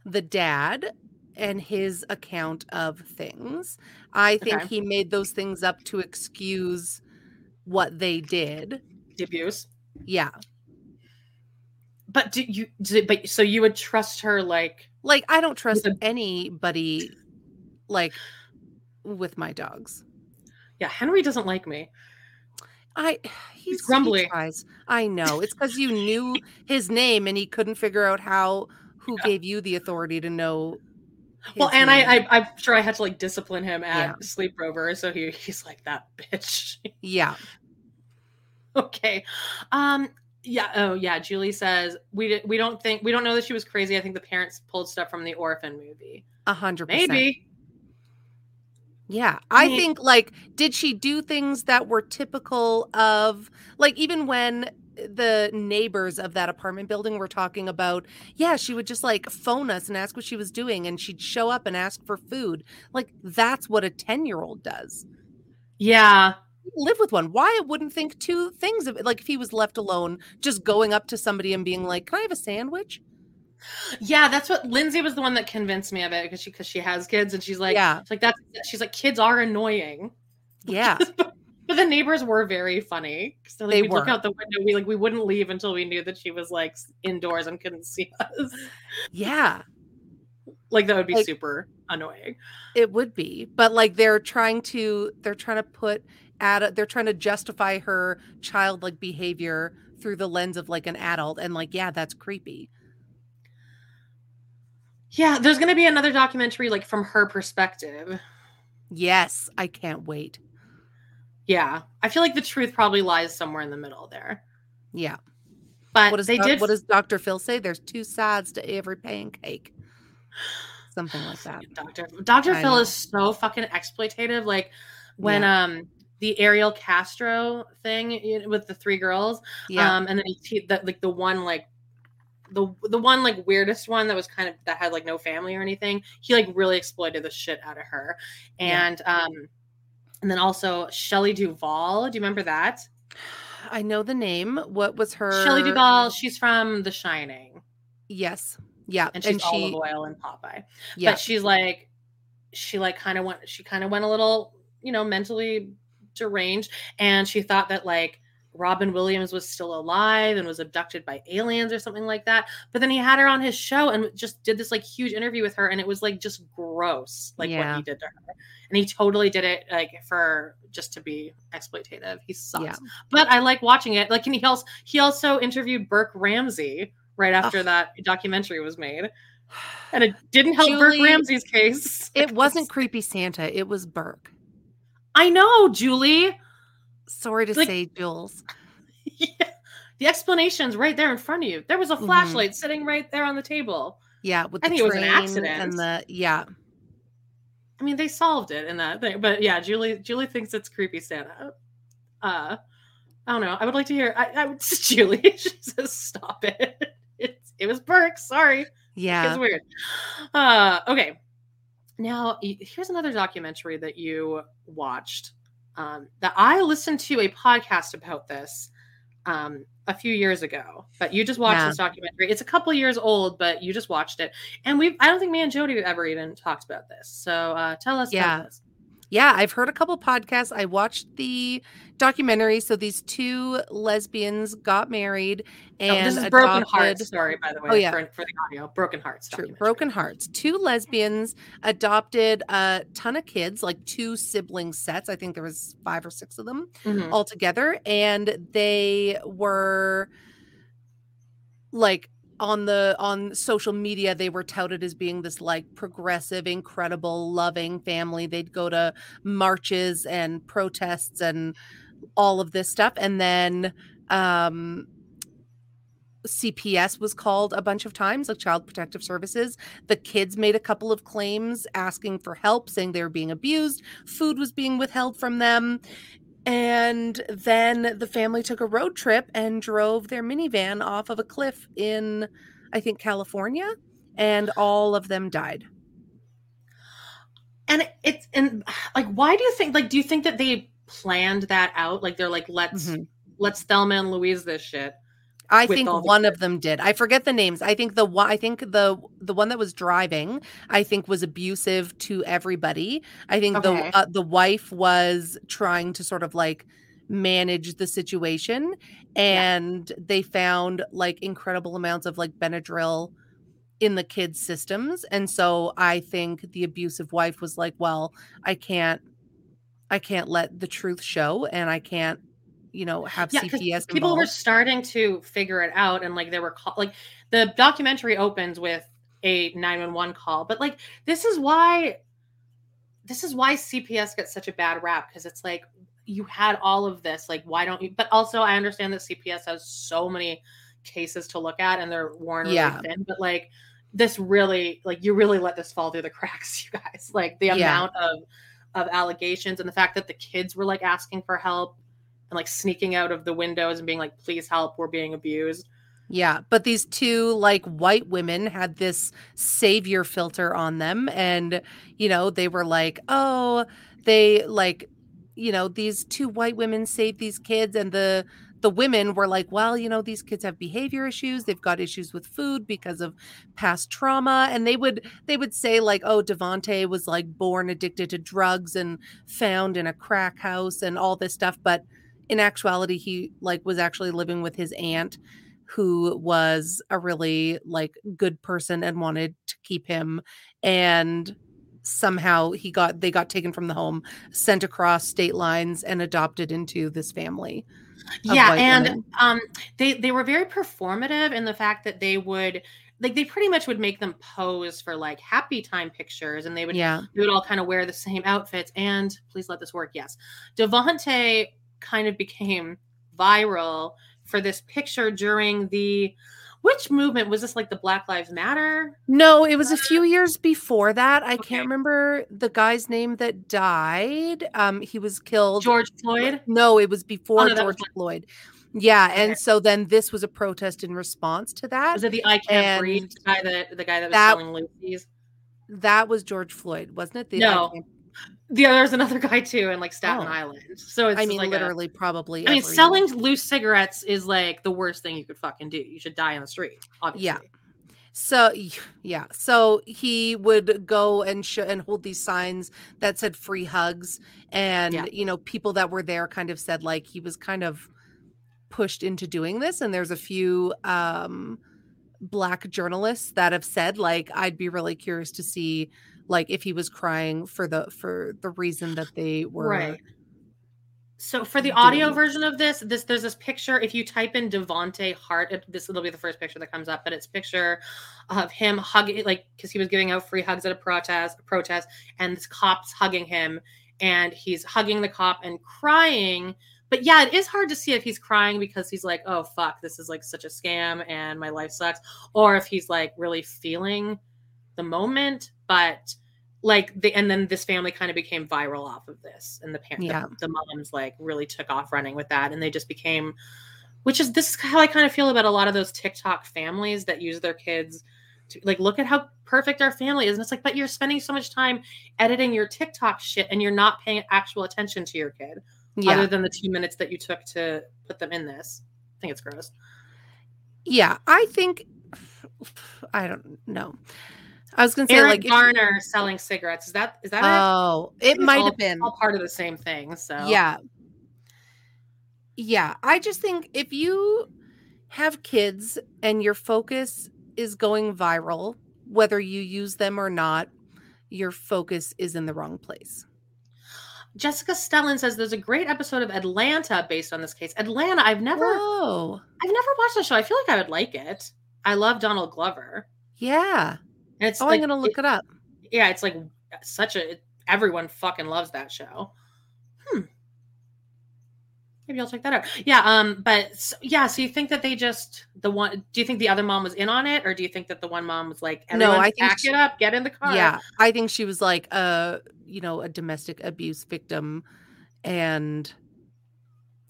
Speaker 2: the dad and his account of things. I think
Speaker 1: Okay.
Speaker 2: he made those things up to excuse what they did.
Speaker 1: The abuse.
Speaker 2: Yeah.
Speaker 1: But do you? Do, but so you would trust her? Like,
Speaker 2: Like I don't trust
Speaker 1: a-
Speaker 2: anybody like with my dogs.
Speaker 1: yeah, Henry doesn't like me.
Speaker 2: I he's, he
Speaker 1: grumbly.
Speaker 2: tries. I know. It's because you knew his name and he couldn't figure out how who
Speaker 1: Yeah.
Speaker 2: gave you the authority to know.
Speaker 1: Well, and
Speaker 2: name.
Speaker 1: I, I, I'm sure I had to like discipline him at
Speaker 2: Yeah.
Speaker 1: sleepover, so he, he's like that bitch.
Speaker 2: yeah.
Speaker 1: okay, um, yeah, oh yeah. Julie says we we don't think we don't know that she was crazy. I think the parents pulled stuff from the orphan movie.
Speaker 2: A hundred percent.
Speaker 1: Maybe.
Speaker 2: Yeah. I think like did she do things that were typical of like even when the neighbors of that apartment building were talking about yeah she would just like phone us and ask what she was doing and she'd show up and ask for food. Like that's what a 10 year old does.
Speaker 1: Yeah,
Speaker 2: live with one. Why wouldn't think two things of it like if he was left alone just going up to somebody and being like can i have a sandwich
Speaker 1: yeah. That's what Lindsay was the one that convinced me of it because she because she has kids and she's like
Speaker 2: yeah
Speaker 1: she's like that's she's like kids are annoying.
Speaker 2: yeah
Speaker 1: But the neighbors were very funny. So like
Speaker 2: They
Speaker 1: we'd look out the window. We like we wouldn't leave until we knew that she was like indoors and couldn't see us.
Speaker 2: yeah
Speaker 1: Like that would be
Speaker 2: Like-
Speaker 1: super annoying.
Speaker 2: It would be, but like they're trying to they're trying to put at they're trying to justify her childlike behavior through the lens of like an adult and like yeah, that's creepy.
Speaker 1: Yeah, there's gonna be another documentary like from her perspective.
Speaker 2: Yes, I can't wait.
Speaker 1: Yeah, I feel like the truth probably lies somewhere in the middle there.
Speaker 2: Yeah.
Speaker 1: But
Speaker 2: What does
Speaker 1: they
Speaker 2: doc-
Speaker 1: did.
Speaker 2: what does Dr. Phil say? There's two sides to every pancake. Something like that.
Speaker 1: Doctor
Speaker 2: I
Speaker 1: Phil
Speaker 2: know.
Speaker 1: is so fucking exploitative. Like when um the Ariel Castro thing with the three girls,
Speaker 2: Yeah.
Speaker 1: um, and then he, he the, like the one like the the one like weirdest one that was kind of that had like no family or anything. He like really exploited the shit out of her,
Speaker 2: Yeah.
Speaker 1: and um, and then also Shelley Duvall. Do you remember that?
Speaker 2: I know the name. What was her
Speaker 1: Shelley Duvall. She's from The Shining,
Speaker 2: Yes. Yeah.
Speaker 1: and she's
Speaker 2: and
Speaker 1: olive
Speaker 2: she
Speaker 1: oil in Popeye.
Speaker 2: yeah.
Speaker 1: but she's like she like kind of went she kind of went a little you know mentally deranged and she thought that like Robin Williams was still alive and was abducted by aliens or something like that. But then he had her on his show and just did this like huge interview with her and it was like just gross like what he did to her. And he totally did it like for just to be exploitative. He sucks.
Speaker 2: Yeah.
Speaker 1: But I like watching it. Like and he also he also interviewed Burke Ramsey right after
Speaker 2: Ugh.
Speaker 1: that documentary was made. And it didn't help Burke Ramsey's case.
Speaker 2: It wasn't creepy Santa, it was Burke.
Speaker 1: I know, Julie.
Speaker 2: Sorry to
Speaker 1: Like-
Speaker 2: say, Jules.
Speaker 1: Yeah. The explanation's right there in front of you. There was a
Speaker 2: Mhm.
Speaker 1: flashlight sitting right there on the table.
Speaker 2: Yeah, with
Speaker 1: I
Speaker 2: the
Speaker 1: think it was an accident.
Speaker 2: and the yeah.
Speaker 1: I mean, they solved it in that thing. But yeah, Julie Julie thinks it's creepy Santa. Uh I don't know. I would like to hear I, I would Julie. She says stop it. It's it was Burke. Sorry.
Speaker 2: Yeah.
Speaker 1: It's weird. Uh okay. Now here's another documentary that you watched. Um, that I listened to a podcast about this um, a few years ago. But you just watched yeah. this documentary. It's a couple years old, but you just watched it, and we I don't think me and Jody ever even talked about this. So uh, tell us.
Speaker 2: Yeah. Yeah, I've heard a couple podcasts. I watched the documentary. So these two lesbians got married and oh, this is
Speaker 1: adopted... Broken Harts. Sorry, by the way. Oh yeah, for, for the audio, Broken Harts.
Speaker 2: True, Broken Harts. Two lesbians adopted a ton of kids, like two sibling sets. I think there was five or six of them mm-hmm. all together, and they were like on the on social media they were touted as being this like progressive incredible loving family they'd go to marches and protests and all of this stuff and then um CPS was called a bunch of times, like Child Protective Services. The kids made a couple of claims asking for help, saying they were being abused. Food was being withheld from them. And then the family took a road trip and drove their minivan off of a cliff in, I think, California, and all of them died.
Speaker 1: And it's and like, why do you think? Like, do you think that they planned that out? Like, they're like, let's mm-hmm. let's Thelma and Louise this shit.
Speaker 2: I think one of them did. I forget the names. I think the one I think the the one that was driving, I think was abusive to everybody. I think okay. the uh, the wife was trying to sort of like manage the situation and yeah. they found like incredible amounts of like Benadryl in the kids' systems. And so I think the abusive wife was like, well, I can't I can't let the truth show and I can't you know have yeah, CPS.
Speaker 1: People were starting to figure it out, and like there were call- like the documentary opens with a 911 call, but like this is why this is why CPS gets such a bad rap because it's like you had all of this, like why don't you? But also, I understand that CPS has so many cases to look at, and they're worn really yeah. thin, but like this really like you really let this fall through the cracks you guys like the yeah. amount of of allegations and the fact that the kids were like asking for help and like sneaking out of the windows and being like, please help, we're being abused.
Speaker 2: Yeah, but these two like white women had this savior filter on them and you know, they were like, "Oh, they like you know, these two white women saved these kids and the the women were like, "Well, you know, these kids have behavior issues. They've got issues with food because of past trauma." And they would they would say like, "Oh, Devonte was like born addicted to drugs and found in a crack house and all this stuff." But in actuality he like was actually living with his aunt who was a really like good person and wanted to keep him. And somehow he got they got taken from the home sent across state lines and adopted into this family
Speaker 1: yeah and um they they were very performative in the fact that they would like they pretty much would make them pose for like happy time pictures and they would yeah. they would all kind of wear the same outfits and please let this work yes. Devonte kind of became viral for this picture during the which movement? Was this like the black lives matter?
Speaker 2: No it was a few years before that. I okay. can't remember the guy's name that died. Um he was killed
Speaker 1: george floyd?
Speaker 2: No it was before oh, no, george was floyd. Yeah okay. and so then this was a protest in response to that.
Speaker 1: Was it the i can't and breathe the guy that the guy that was that, selling loosies?
Speaker 2: that was george floyd wasn't it? The
Speaker 1: no the there's another guy too in like Staten oh. Island. So it's
Speaker 2: I mean
Speaker 1: like
Speaker 2: literally a, probably
Speaker 1: I mean selling loose cigarettes is like the worst thing you could fucking do. You should die on the street, obviously.
Speaker 2: Yeah. So yeah, so he would go and sh- and hold these signs that said free hugs and yeah. you know people that were there kind of said like he was kind of pushed into doing this and there's a few um black journalists that have said like I'd be really curious to see like if he was crying for the for the reason that they were right.
Speaker 1: So for the audio version of this this there's this picture if you type in devonte hart it, this will be the first picture that comes up but it's picture of him hugging like because he was giving out free hugs at a protest a protest and this cop's hugging him and he's hugging the cop and crying but yeah it is hard to see if he's crying because he's like oh fuck this is like such a scam and my life sucks or if he's like really feeling the moment but like the and then this family kind of became viral off of this and the parents yeah. the, the moms like really took off running with that and they just became which is this is how I kind of feel about a lot of those TikTok families that use their kids to like look at how perfect our family is. And it's like, but you're spending so much time editing your TikTok shit and you're not paying actual attention to your kid. yeah. other than the two minutes that you took to put them in this. I think it's gross.
Speaker 2: Yeah, I think I don't know. I was gonna say
Speaker 1: Eric
Speaker 2: like
Speaker 1: Garner selling cigarettes. Is that is that
Speaker 2: oh it, it might
Speaker 1: all,
Speaker 2: have been
Speaker 1: all part of the same thing. So
Speaker 2: yeah. Yeah. I just think if you have kids and your focus is going viral, whether you use them or not, your focus is in the wrong place.
Speaker 1: Jessica Stellan says there's a great episode of Atlanta based on this case. Atlanta, I've never
Speaker 2: Whoa.
Speaker 1: I've never watched the show. I feel like I would like it. I love Donald Glover.
Speaker 2: Yeah.
Speaker 1: And it's
Speaker 2: oh,
Speaker 1: like,
Speaker 2: I'm gonna look it, it up.
Speaker 1: Yeah, it's like such a everyone fucking loves that show. Hmm. Maybe I'll check that out. Yeah. Um. But so, yeah. So you think that they just the one? Do you think the other mom was in on it, or do you think that the one mom was like,
Speaker 2: "No, I think
Speaker 1: pack she, it up, get in the car"?
Speaker 2: Yeah, I think she was like a you know a domestic abuse victim, and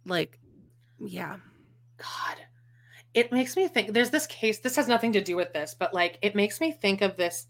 Speaker 2: like, yeah.
Speaker 1: God, it makes me think. There's this case. This has nothing to do with this, but like, it makes me think of this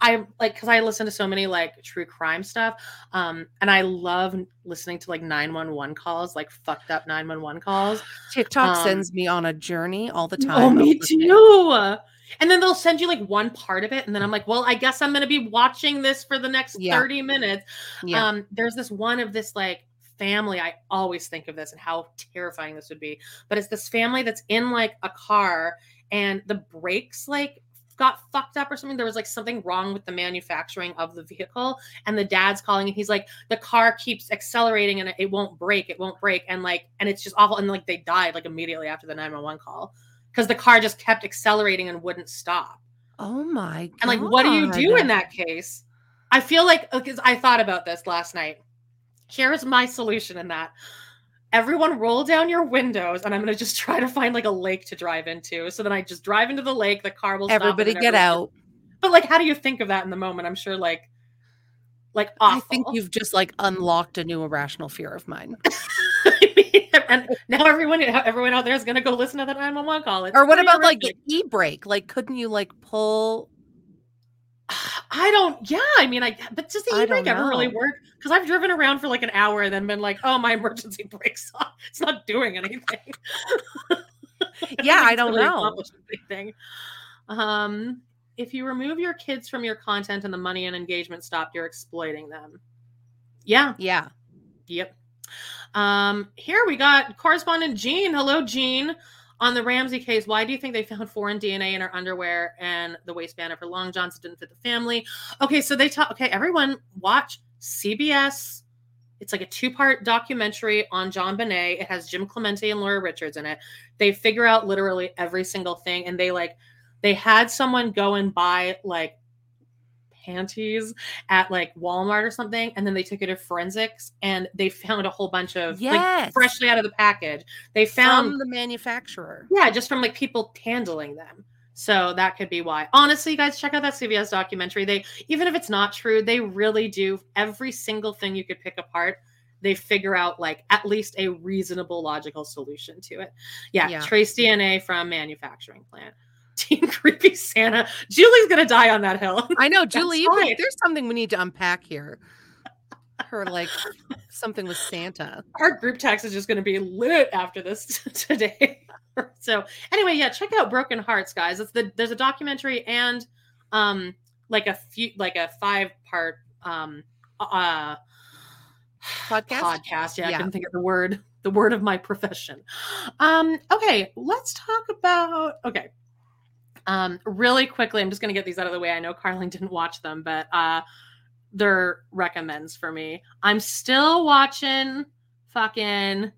Speaker 1: I like because I listen to so many like true crime stuff, um, and I love listening to like nine one one calls, like fucked up nine one one calls.
Speaker 2: TikTok um, sends me on a journey all the oh, time.
Speaker 1: Oh, me too. And then they'll send you like one part of it, and then I'm like, well, I guess I'm gonna be watching this for the next yeah. thirty minutes. Yeah. Um, there's this one of this like family. I always think of this and how terrifying this would be, but it's this family that's in like a car and the brakes like got fucked up or something. There was like something wrong with the manufacturing of the vehicle. And the dad's calling and he's like, the car keeps accelerating and it won't break. It won't break. And like, and it's just awful. And like they died like immediately after the 911 call because the car just kept accelerating and wouldn't stop.
Speaker 2: Oh my God.
Speaker 1: And like, what do you do in that case? I feel like uh, because I thought about this last night. Here's my solution in that. Everyone roll down your windows and i'm going to just try to find like a lake to drive into. So then i just drive into the lake the car will
Speaker 2: everybody get out.
Speaker 1: but like how do you think of that in the moment? I'm sure like like awful.
Speaker 2: i think you've just like unlocked a new irrational fear of mine.
Speaker 1: And now everyone everyone out there is going to go listen to the 911 call.
Speaker 2: It's or what about like the e-brake? Like couldn't you like pull
Speaker 1: I don't. Yeah, I mean, I. But does the e-brake ever really work? Because I've driven around for like an hour and then been like, "Oh, my emergency brake's off. It's not doing anything."
Speaker 2: yeah, I don't really know.
Speaker 1: Anything. Um, if you remove your kids from your content and the money and engagement stop, you're exploiting them. Yeah.
Speaker 2: Yeah.
Speaker 1: Yep. Um, here we got correspondent Jean. Hello, Jean on the Ramsey case, why do you think they found foreign DNA in her underwear and the waistband of her long johns didn't fit the family? Okay, so they talk. Okay, everyone, watch CBS. It's like a two-part documentary on JonBenét. It has Jim Clemente and Laura Richards in it. They figure out literally every single thing, and they like they had someone go and buy like panties at like Walmart or something, and then they took it to forensics and they found a whole bunch of
Speaker 2: yes.
Speaker 1: like freshly out of the package. They found
Speaker 2: from the manufacturer.
Speaker 1: Yeah, just from like people handling them. So that could be why. Honestly, guys, check out that CBS documentary. They even if it's not true, they really do every single thing you could pick apart. They figure out like at least a reasonable logical solution to it. Yeah, yeah. trace DNA from manufacturing plant. Team Creepy Santa. Julie's gonna die on that hill.
Speaker 2: I know, Julie. There's something we need to unpack here. Her like something with Santa.
Speaker 1: Our group text is just gonna be lit after this today. so anyway, yeah, check out Broken Harts, guys. It's the there's a documentary and um like a few like a five part um uh
Speaker 2: podcast
Speaker 1: podcast yeah, yeah, i couldn't think of the word the word of my profession um okay let's talk about okay um, really quickly, I'm just going to get these out of the way. I know Carling didn't watch them, but uh, they're recommends for me. I'm still watching fucking,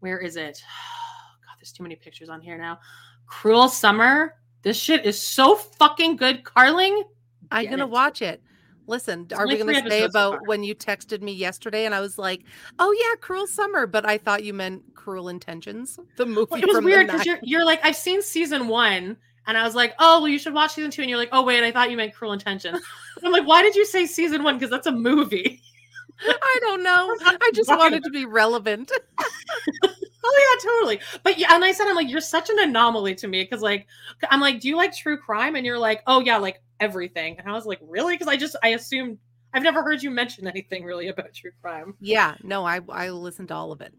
Speaker 1: where is it? God, there's too many pictures on here now. Cruel Summer. This shit is so fucking good. Carling,
Speaker 2: I'm going to watch it. Listen, are we going to say about so when you texted me yesterday and I was like, "Oh yeah, Cruel Summer," but I thought you meant Cruel Intentions, the movie. Well,
Speaker 1: it was weird because you're you're like, I've seen season one, and I was like, oh, well, you should watch season two. And you're like, oh, wait, I thought you meant Cruel Intentions. I'm like, why did you say season one? Because that's a movie.
Speaker 2: I don't know. I just wanted to be relevant.
Speaker 1: oh yeah, totally. But yeah, and I said, I'm like, you're such an anomaly to me because like, I'm like, do you like true crime? And you're like, oh yeah, like everything. And I was like, really? Because I just I assumed I've never heard you mention anything really about true crime.
Speaker 2: Yeah, no, I I listened to all of it.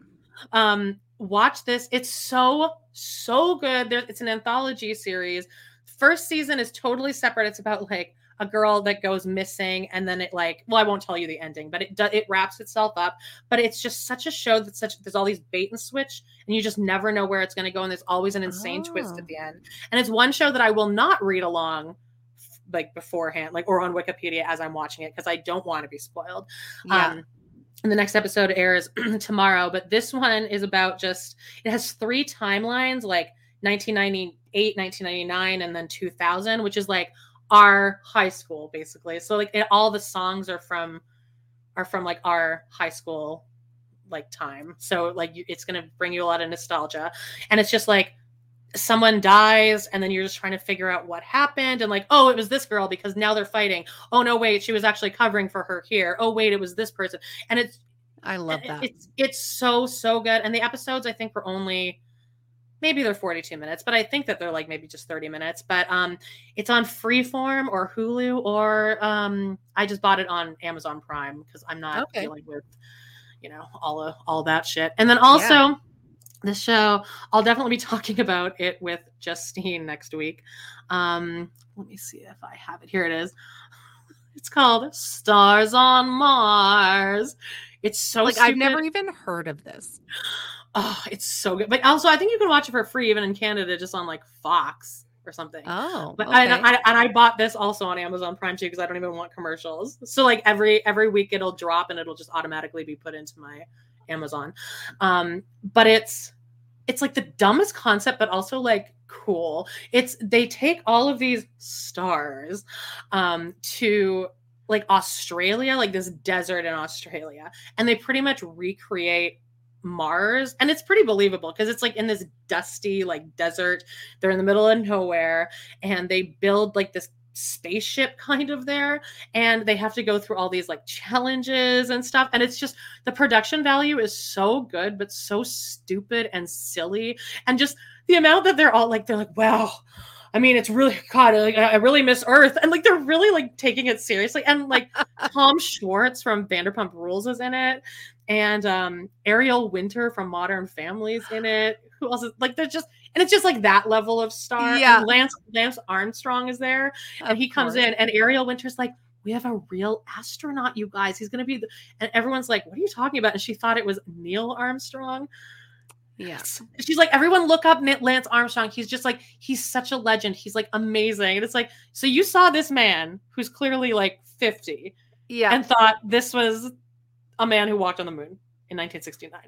Speaker 1: Um, watch this. It's so so good. There, it's an anthology series. First season is totally separate. It's about like a girl that goes missing and then it like well i won't tell you the ending but it does it wraps itself up but it's just such a show that such there's all these bait and switch and you just never know where it's going to go and there's always an insane oh. twist at oh. the end and it's one show that i will not read along like beforehand like or on wikipedia as i'm watching it because i don't want to be spoiled yeah. um the next episode airs tomorrow but this one is about just it has three timelines like 1998 1999 and then 2000 which is like our high school basically. So like it, all the songs are from are from like our high school like time. So like it's going to bring you a lot of nostalgia. And it's just like someone dies and then you're just trying to figure out what happened and like oh it was this girl because now they're fighting. Oh no wait she was actually covering for her here. Oh wait it was this person. And it's
Speaker 2: i love that.
Speaker 1: it's it's so so good. And the episodes i think were only maybe they're 42 minutes but i think that they're like maybe just 30 minutes. But um it's on freeform or hulu or um i just bought it on amazon prime because i'm not okay. dealing with you know all of all that shit. And then also yeah. The show i'll definitely be talking about it with justine next week um let me see if i have it here it is it's called stars on mars it's so
Speaker 2: like stupid. i've never even heard of this
Speaker 1: Oh, it's so good. But also, I think you can watch it for free even in Canada, just on like Fox or something.
Speaker 2: Oh,
Speaker 1: but okay. I, I, and I bought this also on Amazon Prime too because I don't even want commercials. So like every every week it'll drop and it'll just automatically be put into my Amazon. Um, but it's it's like the dumbest concept, but also like cool. It's they take all of these stars um, to like Australia, like this desert in Australia, and they pretty much recreate Mars and it's pretty believable because it's like in this dusty like desert they're in the middle of nowhere and they build like this spaceship kind of there and they have to go through all these like challenges and stuff and it's just the production value is so good but so stupid and silly and just the amount that they're all like they're like wow I mean, it's really God. Like, I really miss Earth, and like they're really like taking it seriously. And like Tom Schwartz from Vanderpump Rules is in it, and um Ariel Winter from Modern Family's in it. Who else is like? They're just and it's just like that level of star.
Speaker 2: Yeah,
Speaker 1: and Lance Lance Armstrong is there, and he comes in, and Ariel Winter's like. We have a real astronaut, you guys. He's going to be, the, and everyone's like, "What are you talking about?" And she thought it was Neil Armstrong.
Speaker 2: Yes.
Speaker 1: She's like, everyone look up Lance Armstrong. He's just like, he's such a legend. He's like amazing. And it's like, so you saw this man who's clearly like 50.
Speaker 2: Yeah.
Speaker 1: And thought this was a man who walked on the moon in 1969.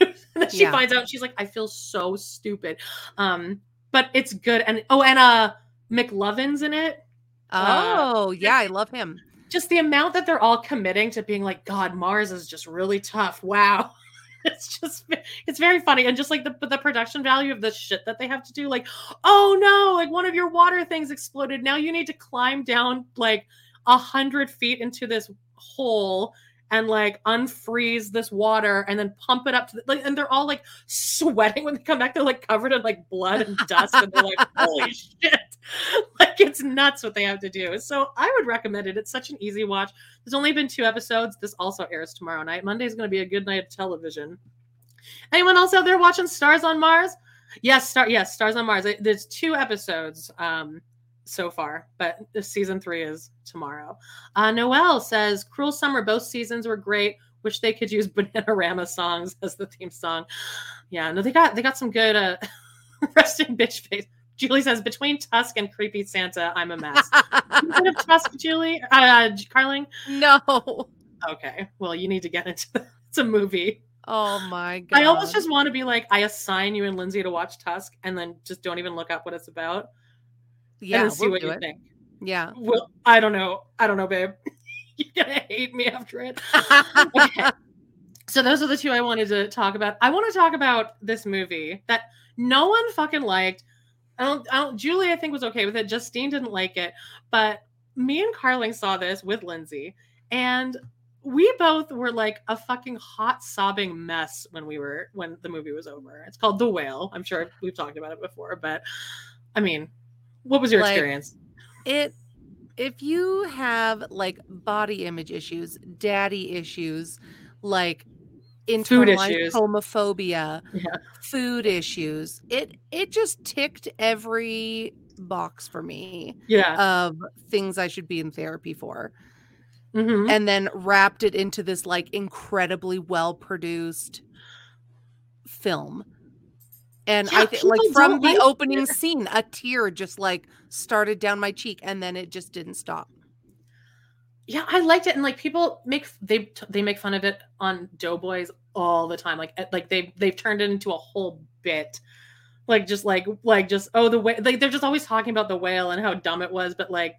Speaker 1: then she yeah. finds out, she's like, I feel so stupid. Um, but it's good. And oh, and uh McLovin's in it.
Speaker 2: Oh, uh, yeah, I love him.
Speaker 1: Just the amount that they're all committing to being like, God, Mars is just really tough. Wow. it's just it's very funny and just like the the production value of the shit that they have to do like oh no like one of your water things exploded now you need to climb down like a hundred feet into this hole and like unfreeze this water and then pump it up to the, like and they're all like sweating when they come back. They're like covered in like blood and dust and they're like holy shit. Like it's nuts what they have to do. So i would recommend it. It's such an easy watch. There's only been two episodes. This also airs tomorrow night. Monday's going to be a good night of television. Anyone else out there watching stars on mars? Yes star yes stars on mars. There's two episodes um so far, but season three is tomorrow. Uh, Noel says, Cruel Summer, both seasons were great. Wish they could use Bananarama songs as the theme song. Yeah, no, they got they got some good uh resting bitch face. Julie says, between Tusk and Creepy Santa, I'm a mess. you of Tusk, Julie? Uh, Carling?
Speaker 2: No.
Speaker 1: Okay. Well, you need to get into the, it's a movie.
Speaker 2: Oh my god.
Speaker 1: I almost just want to be like, I assign you and Lindsay to watch Tusk and then just don't even look up what it's about.
Speaker 2: Yeah,
Speaker 1: and see we'll what you it. think.
Speaker 2: Yeah.
Speaker 1: Well, I don't know. I don't know, babe. You're gonna hate me after it. okay. So those are the two I wanted to talk about. I want to talk about this movie that no one fucking liked. I don't, I don't Julie, I think, was okay with it. Justine didn't like it. But me and Carling saw this with Lindsay, and we both were like a fucking hot sobbing mess when we were when the movie was over. It's called The Whale. I'm sure we've talked about it before, but I mean, what was your like, experience?
Speaker 2: It if you have like body image issues, daddy issues, like internalized
Speaker 1: issues.
Speaker 2: homophobia,
Speaker 1: Yeah.
Speaker 2: food issues, it it just ticked every box for me
Speaker 1: Yeah.
Speaker 2: of things I should be in therapy for.
Speaker 1: Mhm.
Speaker 2: And then wrapped it into this like incredibly well produced film. And
Speaker 1: Yeah,
Speaker 2: I think like from the
Speaker 1: like
Speaker 2: opening
Speaker 1: it.
Speaker 2: scene, a tear just like started down my cheek and then it just didn't stop.
Speaker 1: yeah, I liked it, and like people make they they make fun of it on Doughboys all the time. Like like they they've turned it into a whole bit. Like just like like just oh the way like they're just always talking about the whale and how dumb it was, but like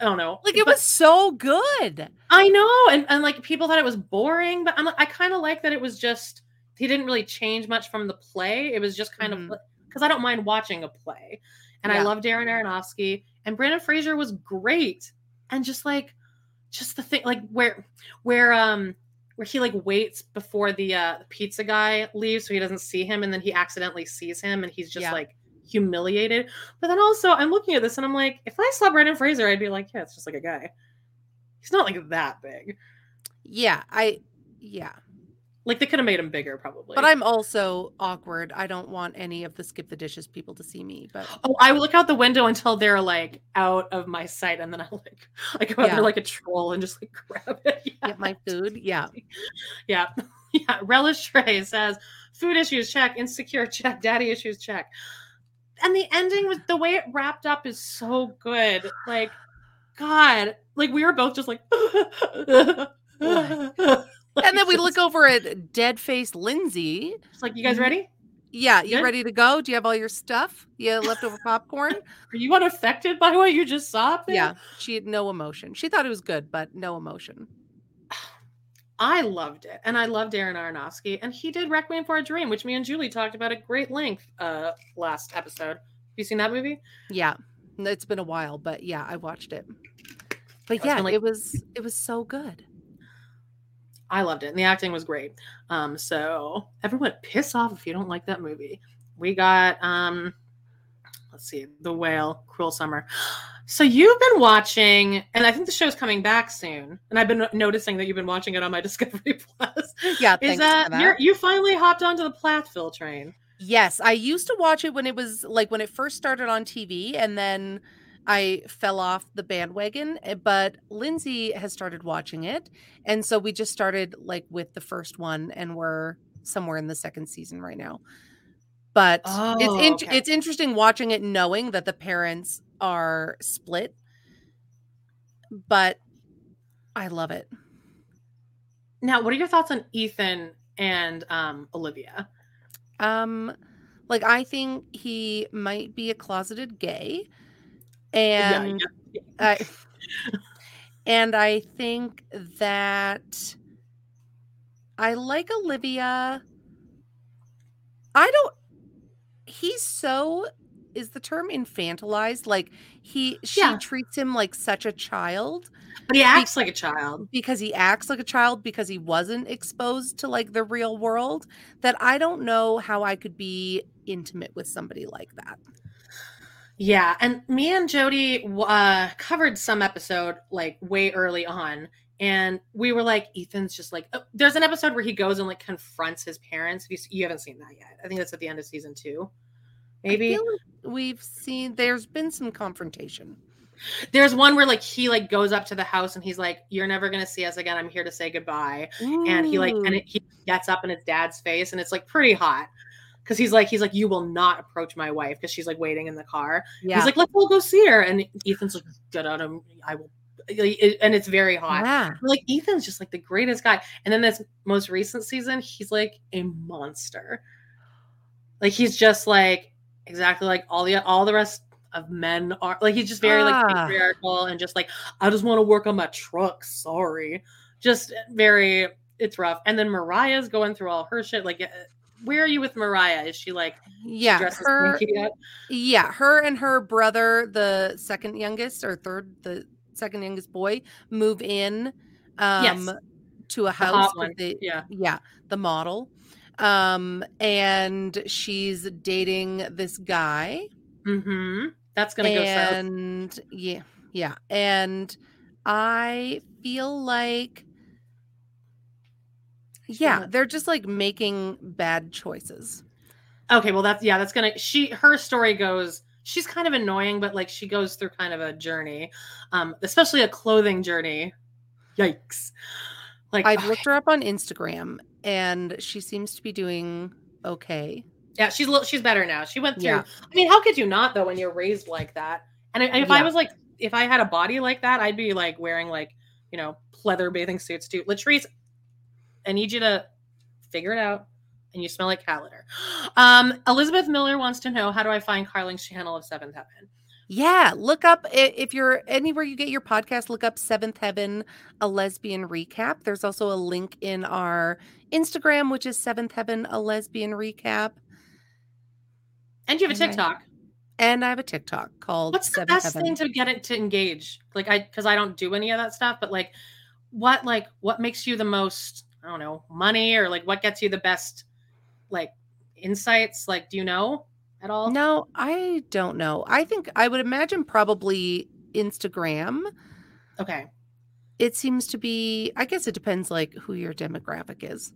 Speaker 1: I don't know.
Speaker 2: Like it
Speaker 1: But-
Speaker 2: was so good.
Speaker 1: I know, and, and like people thought it was boring, but I'm like, I kind of like that it was just he didn't really change much from the play. It was just kind
Speaker 2: Mhm.
Speaker 1: of because I don't mind watching a play, and I love Darren Aronofsky and Brendan Fraser was great, and just like just the thing like where where um where he like waits before the uh pizza guy leaves so he doesn't see him and then he accidentally sees him and he's just
Speaker 2: Yeah.
Speaker 1: like humiliated but then also i'm looking at this and i'm like if i saw Brendan fraser i'd be like yeah it's just like a guy he's not like that big
Speaker 2: Yeah, I yeah.
Speaker 1: Like they could have made him bigger probably
Speaker 2: But I'm also awkward. I don't want any of the skip the dishes people to see me. But
Speaker 1: oh i look out the window until they're like out of my sight and then i like i go out
Speaker 2: Yeah.
Speaker 1: there like a troll and just like grab it yeah.
Speaker 2: get my food. Yeah.
Speaker 1: Yeah. Yeah. Relish Trey says food issues check, insecure check, daddy issues check. And the ending was the way it wrapped up is so good. Like, God, like we were both just like, oh
Speaker 2: And then we look over at dead faced Lindsay.
Speaker 1: It's like, you guys ready?
Speaker 2: Yeah, you
Speaker 1: Good?
Speaker 2: ready to go? Do you have all your stuff? You leftover popcorn?
Speaker 1: Are you unaffected by what you just saw? there?
Speaker 2: yeah. She had no emotion. She thought it was good, but no emotion.
Speaker 1: I loved it. And I loved Darren Aronofsky. And he did Requiem for a Dream, which me and Julie talked about at great length uh last episode. Have you seen that movie?
Speaker 2: Yeah. It's been a while, but yeah, I watched it. But yeah,
Speaker 1: like-
Speaker 2: it was it was so good.
Speaker 1: I loved it, and the acting was great. Um, so everyone, piss off if you don't like that movie. We got, um, let's see, The Whale, Cruel Summer. So you've been watching, and I think the show's coming back soon. And I've been noticing that you've been watching it on my Discovery Plus.
Speaker 2: Yeah,
Speaker 1: Is that,
Speaker 2: that.
Speaker 1: You finally hopped onto the Plathville train?
Speaker 2: Yes, I used to watch it when it was like when it first started on TV, and then I fell off the bandwagon. eh, But Lindsay has started watching it, and so we just started like with the first one, and we're somewhere in the second season right now. But it's
Speaker 1: Oh,
Speaker 2: in-
Speaker 1: okay.
Speaker 2: it's interesting watching it, knowing that the parents are split. But I love it.
Speaker 1: Now, what are your thoughts on Ethan and um, Olivia?
Speaker 2: Um, like I think he might be a closeted gay, and
Speaker 1: yeah.
Speaker 2: I and I think that I like Olivia. I don't he's so is the term infantilized like he she
Speaker 1: Yeah.
Speaker 2: treats him like such a child
Speaker 1: But he acts like a child.
Speaker 2: because he acts like a child because he wasn't exposed to like the real world that I don't know how I could be intimate with somebody like that.
Speaker 1: Yeah, and me and Jody uh, covered some episode like way early on, and we were like, Ethan's just like. oh, there's an episode where he goes and like confronts his parents. You, you haven't seen that yet. I think that's at the end of season two.
Speaker 2: I
Speaker 1: Maybe
Speaker 2: feel like we've seen there's been some confrontation.
Speaker 1: there's one where like he like goes up to the house and he's like, "You're never gonna see us again. I'm here to say goodbye." And he like and it, he gets up in his dad's face, and it's like pretty hot. Because he's like, he's like, you will not approach my wife because she's like waiting in the car.
Speaker 2: yeah.
Speaker 1: He's like, let's all go see her. And Ethan's like, get out of I will. And it's very hot.
Speaker 2: yeah.
Speaker 1: Like, Ethan's just like the greatest guy. And then this most recent season, he's like a monster. Like he's just like exactly like all the all the rest of men are. Like he's just very like
Speaker 2: Ah.
Speaker 1: patriarchal and just like, I just want to work on my truck. Sorry. Just very it's rough. And then Moriah's going through all her shit. Like, uh, where are you with Moriah? Is she like
Speaker 2: Yeah.
Speaker 1: dresses
Speaker 2: Her, yeah. Her and her brother, the second youngest or third, the second youngest boy, move in um
Speaker 1: Yes.
Speaker 2: to a house with the
Speaker 1: Yeah.
Speaker 2: yeah, the model. Um, and she's dating this guy.
Speaker 1: Mm-hmm. That's gonna go south.
Speaker 2: And yeah, yeah. And I feel like yeah, they're just like making bad choices.
Speaker 1: Okay, well that's yeah, that's gonna she her story goes she's kind of annoying, but like she goes through kind of a journey, um, especially a clothing journey. Yikes!
Speaker 2: Like I've okay. looked her up on Instagram, and she seems to be doing okay.
Speaker 1: Yeah, she's a little she's better now. She went through. Yeah. I mean, how could you not though when you're raised like that? And if yeah. I was like, if I had a body like that, I'd be like wearing like you know pleather bathing suits too. Latrice, I need you to figure it out and you smell like cat litter. Um, Elizabeth Miller wants to know how do I find Carling's channel of Seventh Heaven?
Speaker 2: Yeah, look up if you're anywhere you get your podcast, look up Seventh Heaven, a lesbian recap. There's also a link in our Instagram, which is Seventh Heaven, a lesbian recap.
Speaker 1: And you have a TikTok.
Speaker 2: and I have a TikTok called
Speaker 1: What's the best Heaven. thing to get it to engage? Like I because I don't do any of that stuff, but like what like what makes you the most I don't know, money or like what gets you the best like insights? Like, do you know at all?
Speaker 2: No, I don't know. I think I would imagine probably Instagram.
Speaker 1: Okay.
Speaker 2: It seems to be, I guess it depends like who your demographic is.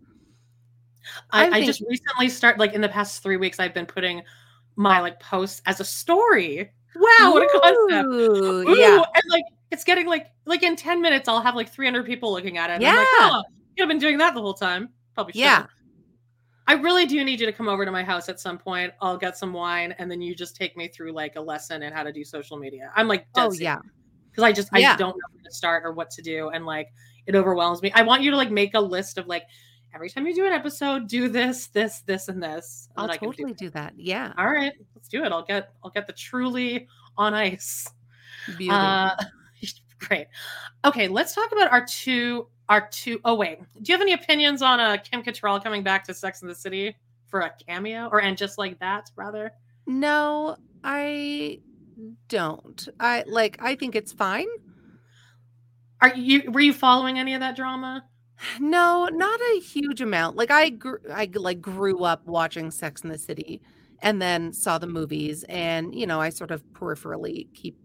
Speaker 1: I, I, think... I just recently start like in the past three weeks, I've been putting my like posts as a story. Wow, what a concept. Ooh, yeah. And like it's getting like like in 10 minutes, I'll have like 300 people looking at it.
Speaker 2: yeah. Like,
Speaker 1: oh, You've been doing that the whole time. Probably. Yeah. I really do need you to come over to my house at some point. I'll get some wine and then you just take me through like a lesson in how to do social media. I'm like,
Speaker 2: oh yeah,
Speaker 1: because I just I yeah. don't know where to start or what to do, and like it overwhelms me. I want you to like make a list of like every time you do an episode, do this, this, this, and this.
Speaker 2: And I'll totally do, do that. Yeah.
Speaker 1: All right, let's do it. I'll get I'll get the truly on ice. Beautiful. Uh, great. Okay, let's talk about our two are two oh wait. Do you have any opinions on uh kim Cattrall coming back to sex in the city for a cameo? Or and just like that rather?
Speaker 2: No i don't. I like i think it's fine.
Speaker 1: Are you were you following any of that drama?
Speaker 2: No not a huge amount. Like i grew i like grew up watching sex in the city and then saw the movies and you know i sort of peripherally keep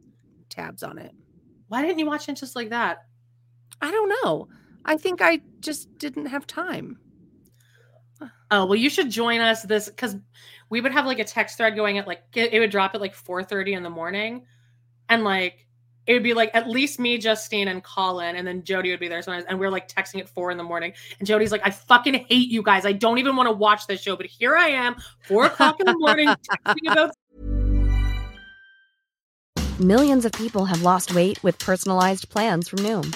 Speaker 2: tabs on it.
Speaker 1: Why didn't you watch it just like that?
Speaker 2: I don't know. I think I just didn't have time.
Speaker 1: Oh, well, you should join us this because we would have like a text thread going at like it would drop at like 4 30 in the morning. And like it would be like at least me, Justine, and Colin, and then Jody would be there sometimes. And we are like texting at four in the morning. And Jody's like, I fucking hate you guys. I don't even want to watch this show, but here I am, four o'clock in the morning, texting about.
Speaker 3: Millions of people have lost weight with personalized plans from Noom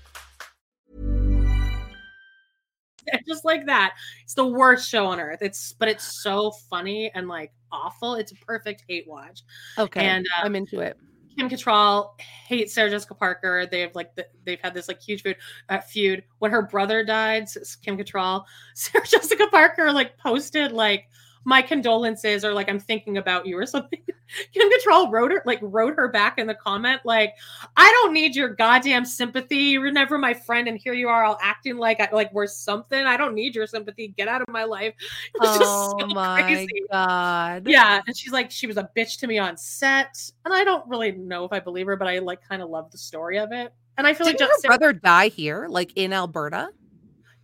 Speaker 1: just like that. It's the worst show on earth. It's but it's so funny and like awful. It's a perfect hate watch.
Speaker 2: Okay, and uh, I'm into it.
Speaker 1: Kim Cattrall hates Sarah Jessica Parker. They have like the, they've had this like huge feud. Uh, feud when her brother died. Kim Cattrall, Sarah Jessica Parker like posted like my condolences or like I'm thinking about you or something. Kim Cattrall wrote her like wrote her back in the comment like I don't need your goddamn sympathy. You're never my friend, and here you are all acting like I, like we're something. I don't need your sympathy. Get out of my life.
Speaker 2: It was oh so my crazy. god.
Speaker 1: Yeah, and she's like she was a bitch to me on set, and I don't really know if I believe her, but I like kind of love the story of it. And I feel
Speaker 2: Didn't
Speaker 1: like
Speaker 2: her brother die here, like in Alberta.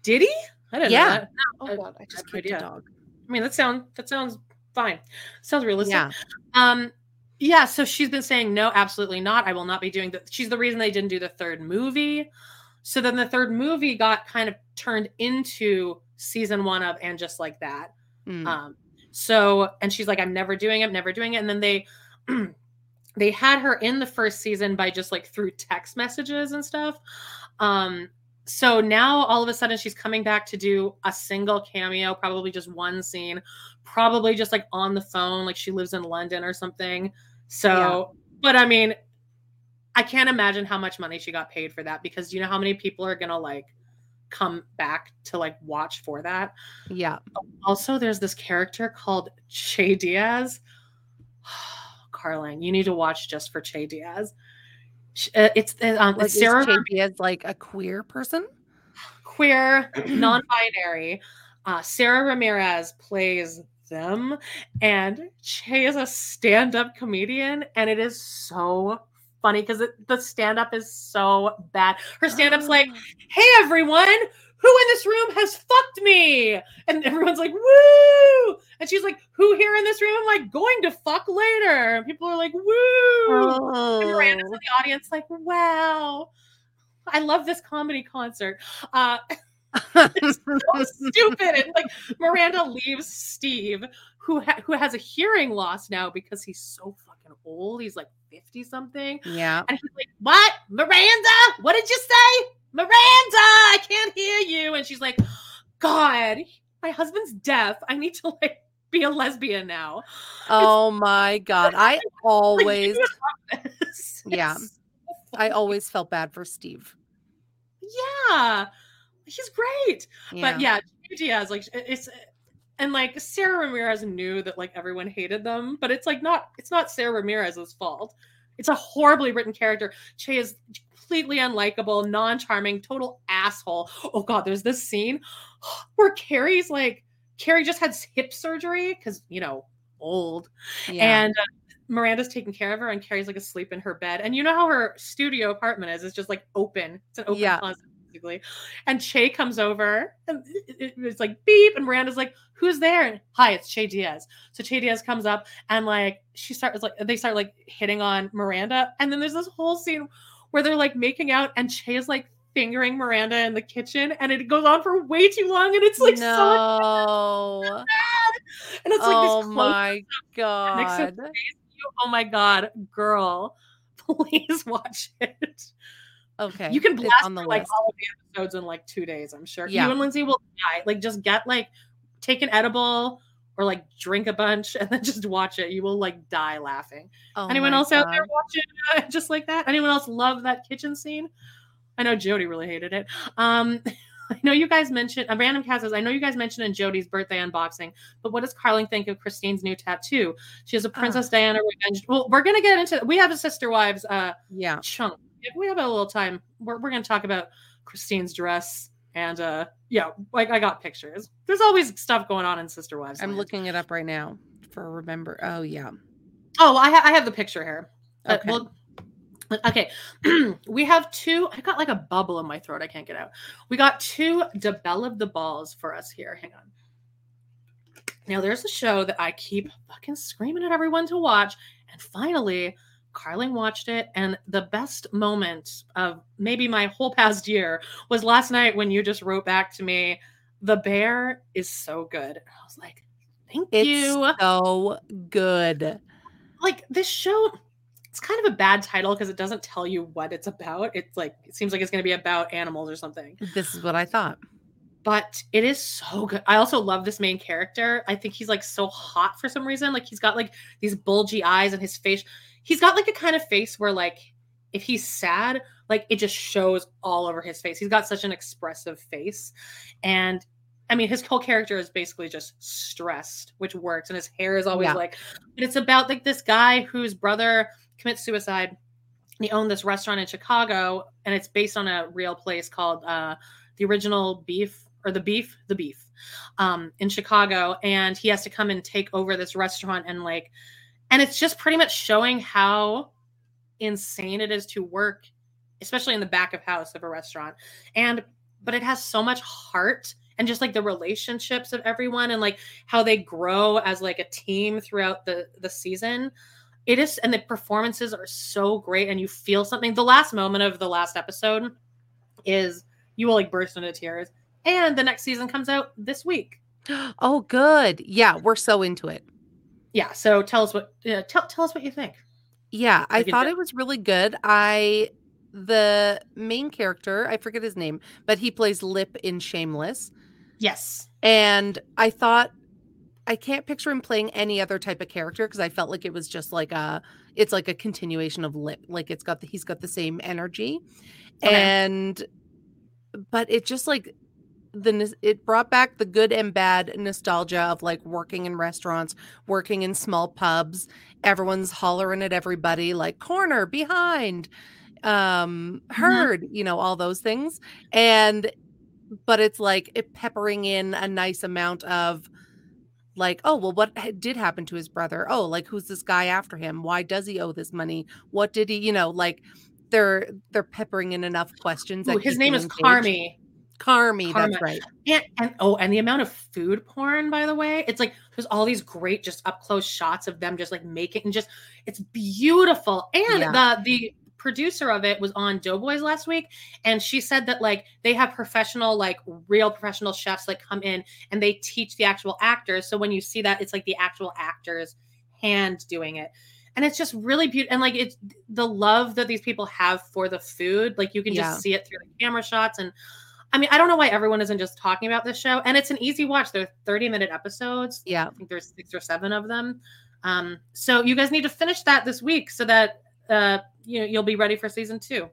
Speaker 1: Did he? I didn't
Speaker 2: yeah.
Speaker 1: know. Oh god, I just kicked a dog. I mean, that sounds that sounds fine. Sounds realistic.
Speaker 2: Yeah.
Speaker 1: Um, yeah. So she's been saying no, absolutely not. I will not be doing that. She's the reason they didn't do the third movie. So then the third movie got kind of turned into season one of and just like that. Mm. Um, so and she's like, I'm never doing it, never doing it. And then they they had her in the first season by just like through text messages and stuff. Um, so now all of a sudden she's coming back to do a single cameo, probably just one scene, probably just like on the phone, like she lives in London or something. So, yeah. but I mean, I can't imagine how much money she got paid for that because you know how many people are gonna like come back to like watch for that.
Speaker 2: Yeah.
Speaker 1: Also, there's this character called Che Diaz. Carling, you need to watch just for Che Diaz. Uh, it's uh, um,
Speaker 2: like,
Speaker 1: Sarah
Speaker 2: Diaz like a queer person,
Speaker 1: queer, non-binary. Uh, Sara Ramirez plays them, and Che is a stand-up comedian, and it is so funny because the stand-up is so bad. Her stand-up's oh. like, "Hey everyone, who in this room has fucked me?" And everyone's like, "Woo!" And she's like, "Who here in this room I'm I going to fuck later?" And people are like, "Woo!" Oh. And Miranda's in the audience, like, "Wow." I love this comedy concert. Uh, it's so stupid. And like Miranda leaves Steve, who ha- who has a hearing loss now because he's so fucking old. He's like 50 something.
Speaker 2: Yeah.
Speaker 1: And he's like, What? Miranda? What did you say? Miranda, I can't hear you. And she's like, God, my husband's deaf. I need to like be a lesbian now.
Speaker 2: Oh it's- my God. I always, yeah, I always felt bad for Steve.
Speaker 1: Yeah he's great. Yeah. But yeah, Diaz, like it's and like Sara Ramirez knew that like everyone hated them, but it's like not it's not Sara Ramirez's fault. It's a horribly written character. Che is completely unlikable, non-charming, total asshole. Oh god, there's this scene where Carrie's like Carrie just had hip surgery because you know old, yeah. and uh, Miranda's taking care of her, and Carrie's like asleep in her bed. And you know how her studio apartment is? It's just like open. It's an open yeah. closet basically. And Che comes over and it's like beep, and Miranda's like, "Who's there?" And, Hi, it's Che Diaz. So Che Diaz comes up and like she starts like they start like hitting on Miranda, and then there's this whole scene where they're like making out, and Che is like fingering Miranda in the kitchen, and it goes on for way too long, and it's like
Speaker 2: no.
Speaker 1: so and it's like
Speaker 2: oh this my god.
Speaker 1: Oh my god, girl, please watch it.
Speaker 2: Okay.
Speaker 1: You can blast on the like all of the episodes in like two days, I'm sure. Yeah. You and Lindsay will die. Like just get like take an edible or like drink a bunch and then just watch it. You will like die laughing. Oh Anyone else God. out there watching uh, just like that? Anyone else love that kitchen scene? I know Jody really hated it. Um I know you guys mentioned a random cast says, I know you guys mentioned in Jody's birthday unboxing, but what does Carling think of Christine's new tattoo? She has a Princess Diana revenge. Well, we're gonna get into we have a sister wives uh
Speaker 2: yeah
Speaker 1: chunk if we have a little time, we're, we're to talk about Christine's dress. And uh, yeah, like I got pictures. There's always stuff going on in Sister Wives.
Speaker 2: I'm looking it up right now for remember. Oh yeah.
Speaker 1: Oh, I, ha- I have the picture here. Uh, okay. Uh, well, okay. we have two. I got like a bubble in my throat. I can't get out. We got two DeBelle of the Balls for us here. Hang on. Now there's a show that I keep fucking screaming at everyone to watch, and finally Carling watched it, and the best moment of maybe my whole past year was last night when you just wrote back to me, "The bear is so good." I was like, "Thank
Speaker 2: it's
Speaker 1: you."
Speaker 2: So good.
Speaker 1: Like this show, it's kind of a bad title because it doesn't tell you what it's about. It's like it seems like it's going to be about animals or something.
Speaker 2: This is what I thought
Speaker 1: but it is so good. I also love this main character. I think he's like so hot for some reason. Like he's got like these bulgy eyes and his face he's got like a kind of face where like if he's sad, like it just shows all over his face. He's got such an expressive face. And I mean, his whole character is basically just stressed, which works. And his hair is always yeah. like, but it's about like this guy whose brother commits suicide. He owned this restaurant in Chicago, and it's based on a real place called uh, the original beef or the beef, the beef um, in Chicago. And he has to come and take over this restaurant and like and it's just pretty much showing how insane it is to work especially in the back of house of a restaurant. And but it has so much heart and just like the relationships of everyone and like how they grow as like a team throughout the the season. It is and the performances are so great and you feel something. The last moment of the last episode is you will like burst into tears. And the next season comes out this week.
Speaker 2: Oh good. Yeah we're so into it
Speaker 1: yeah so tell us what yeah, tell, tell us what you think.
Speaker 2: Yeah i thought it was really good. I the main character i forget his name but he plays lip in shameless.
Speaker 1: Yes.
Speaker 2: And i thought I can't picture him playing any other type of character because I felt like it was just like a it's like a continuation of lip like it's got the he's got the same energy. Okay. and but it just like the it brought back the good and bad nostalgia of like working in restaurants working in small pubs everyone's hollering at everybody like corner behind um mm-hmm. heard mm-hmm. you know all those things. And but it's like it peppering in a nice amount of like oh well what did happen to his brother? Oh like who's this guy after him? Why does he owe this money? What did he you know like they're they're peppering in enough questions
Speaker 1: Ooh, his name is Carmy
Speaker 2: Carmy, Karma. that's right.
Speaker 1: And, and oh, and the amount of food porn, by the way, it's like there's all these great just up close shots of them just like making and just it's beautiful. And yeah. the the producer of it was on Doughboys last week, and she said that like they have professional, like real professional chefs like come in and they teach the actual actors. So when you see that, it's like the actual actors hand doing it. And it's just really beautiful. And like it's the love that these people have for the food. Like you can just yeah. see it through the camera shots. And I mean, I don't know why everyone isn't just talking about this show. And it's an easy watch. They're 30 minute episodes.
Speaker 2: Yeah.
Speaker 1: I think there's six or seven of them. Um, so you guys need to finish that this week so that uh, you know, you'll be ready for season two.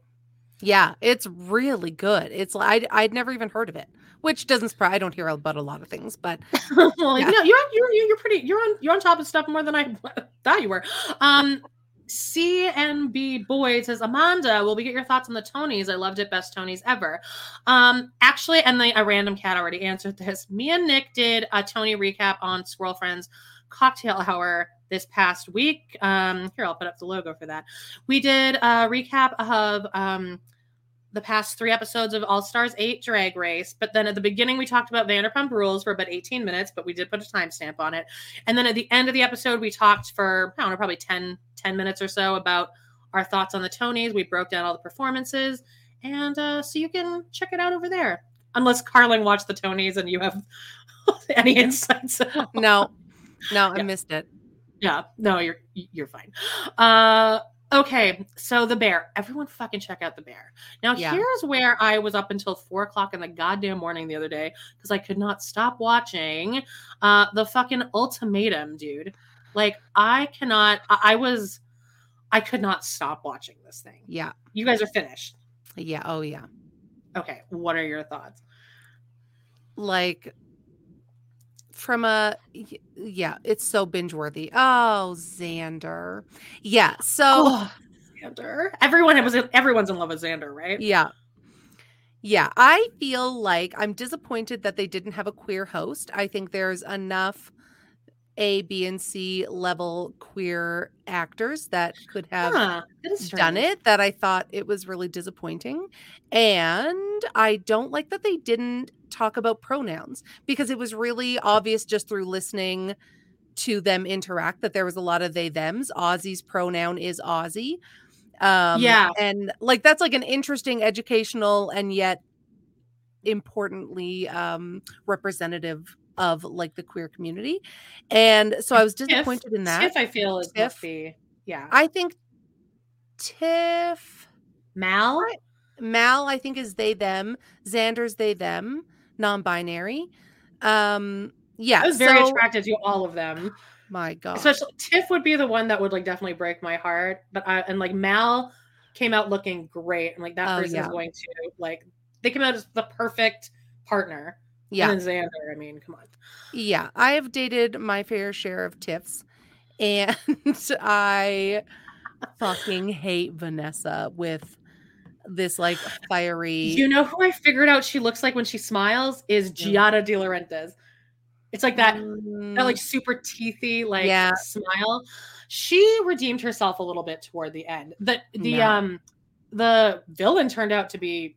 Speaker 2: Yeah, it's really good. It's I'd, I'd never even heard of it, which doesn't surprise. I don't hear about a lot of things, but
Speaker 1: well, yeah. you know, you're you're you're pretty you're on you're on top of stuff more than I thought you were. Um, CNB Boyd says, Amanda, will we get your thoughts on the Tonys? I loved it. Best Tonys ever. Um, actually, and the, a random cat already answered this. Me and Nick did a Tony recap on Squirrel Friends Cocktail Hour this past week. Um, here, I'll put up the logo for that. We did a recap of um, the past three episodes of All Stars 8 Drag Race. But then at the beginning, we talked about Vanderpump Rules for about 18 minutes, but we did put a timestamp on it. And then at the end of the episode, we talked for, I don't know, probably 10, 10 minutes or so about our thoughts on the Tonys. We broke down all the performances. And uh, so you can check it out over there. Unless Carling watched the Tonys and you have any insights.
Speaker 2: No, no, I yeah. missed it.
Speaker 1: Yeah, no, you're you're fine. Uh okay, so the bear. Everyone fucking check out the bear. Now yeah. here's where I was up until four o'clock in the goddamn morning the other day because I could not stop watching uh the fucking ultimatum, dude. Like I cannot I, I was I could not stop watching this thing.
Speaker 2: Yeah.
Speaker 1: You guys are finished.
Speaker 2: Yeah. Oh yeah.
Speaker 1: Okay. What are your thoughts?
Speaker 2: Like from a yeah, it's so binge worthy. Oh, Xander. Yeah. So oh,
Speaker 1: Xander. Everyone was everyone's in love with Xander, right?
Speaker 2: Yeah. Yeah, I feel like I'm disappointed that they didn't have a queer host. I think there's enough A, B, and C level queer actors that could have huh, done it that I thought it was really disappointing. And I don't like that they didn't talk about pronouns because it was really obvious just through listening to them interact that there was a lot of they thems. Ozzy's pronoun is Ozzy.
Speaker 1: Um, yeah.
Speaker 2: And like that's like an interesting educational and yet importantly um, representative of like the queer community. And so I was disappointed
Speaker 1: Tiff,
Speaker 2: in that.
Speaker 1: Tiff, I feel is Tiff. Yeah.
Speaker 2: I think Tiff
Speaker 1: Mal.
Speaker 2: Mal, I think, is they them. Xander's they them non-binary. Um, yeah,
Speaker 1: I was very so, attracted to all of them.
Speaker 2: My God,
Speaker 1: especially Tiff would be the one that would like definitely break my heart. But I and like Mal came out looking great, and like that oh, person yeah. is going to like they came out as the perfect partner.
Speaker 2: Yeah,
Speaker 1: and Xander. I mean, come on.
Speaker 2: Yeah, I have dated my fair share of Tiffs, and I fucking hate Vanessa with this like fiery.
Speaker 1: You know who I figured out she looks like when she smiles is Giada De Laurentiis. It's like that, mm. that like mm. super teethy like yeah. smile. She redeemed herself a little bit toward the end. The the yeah. um the villain turned out to be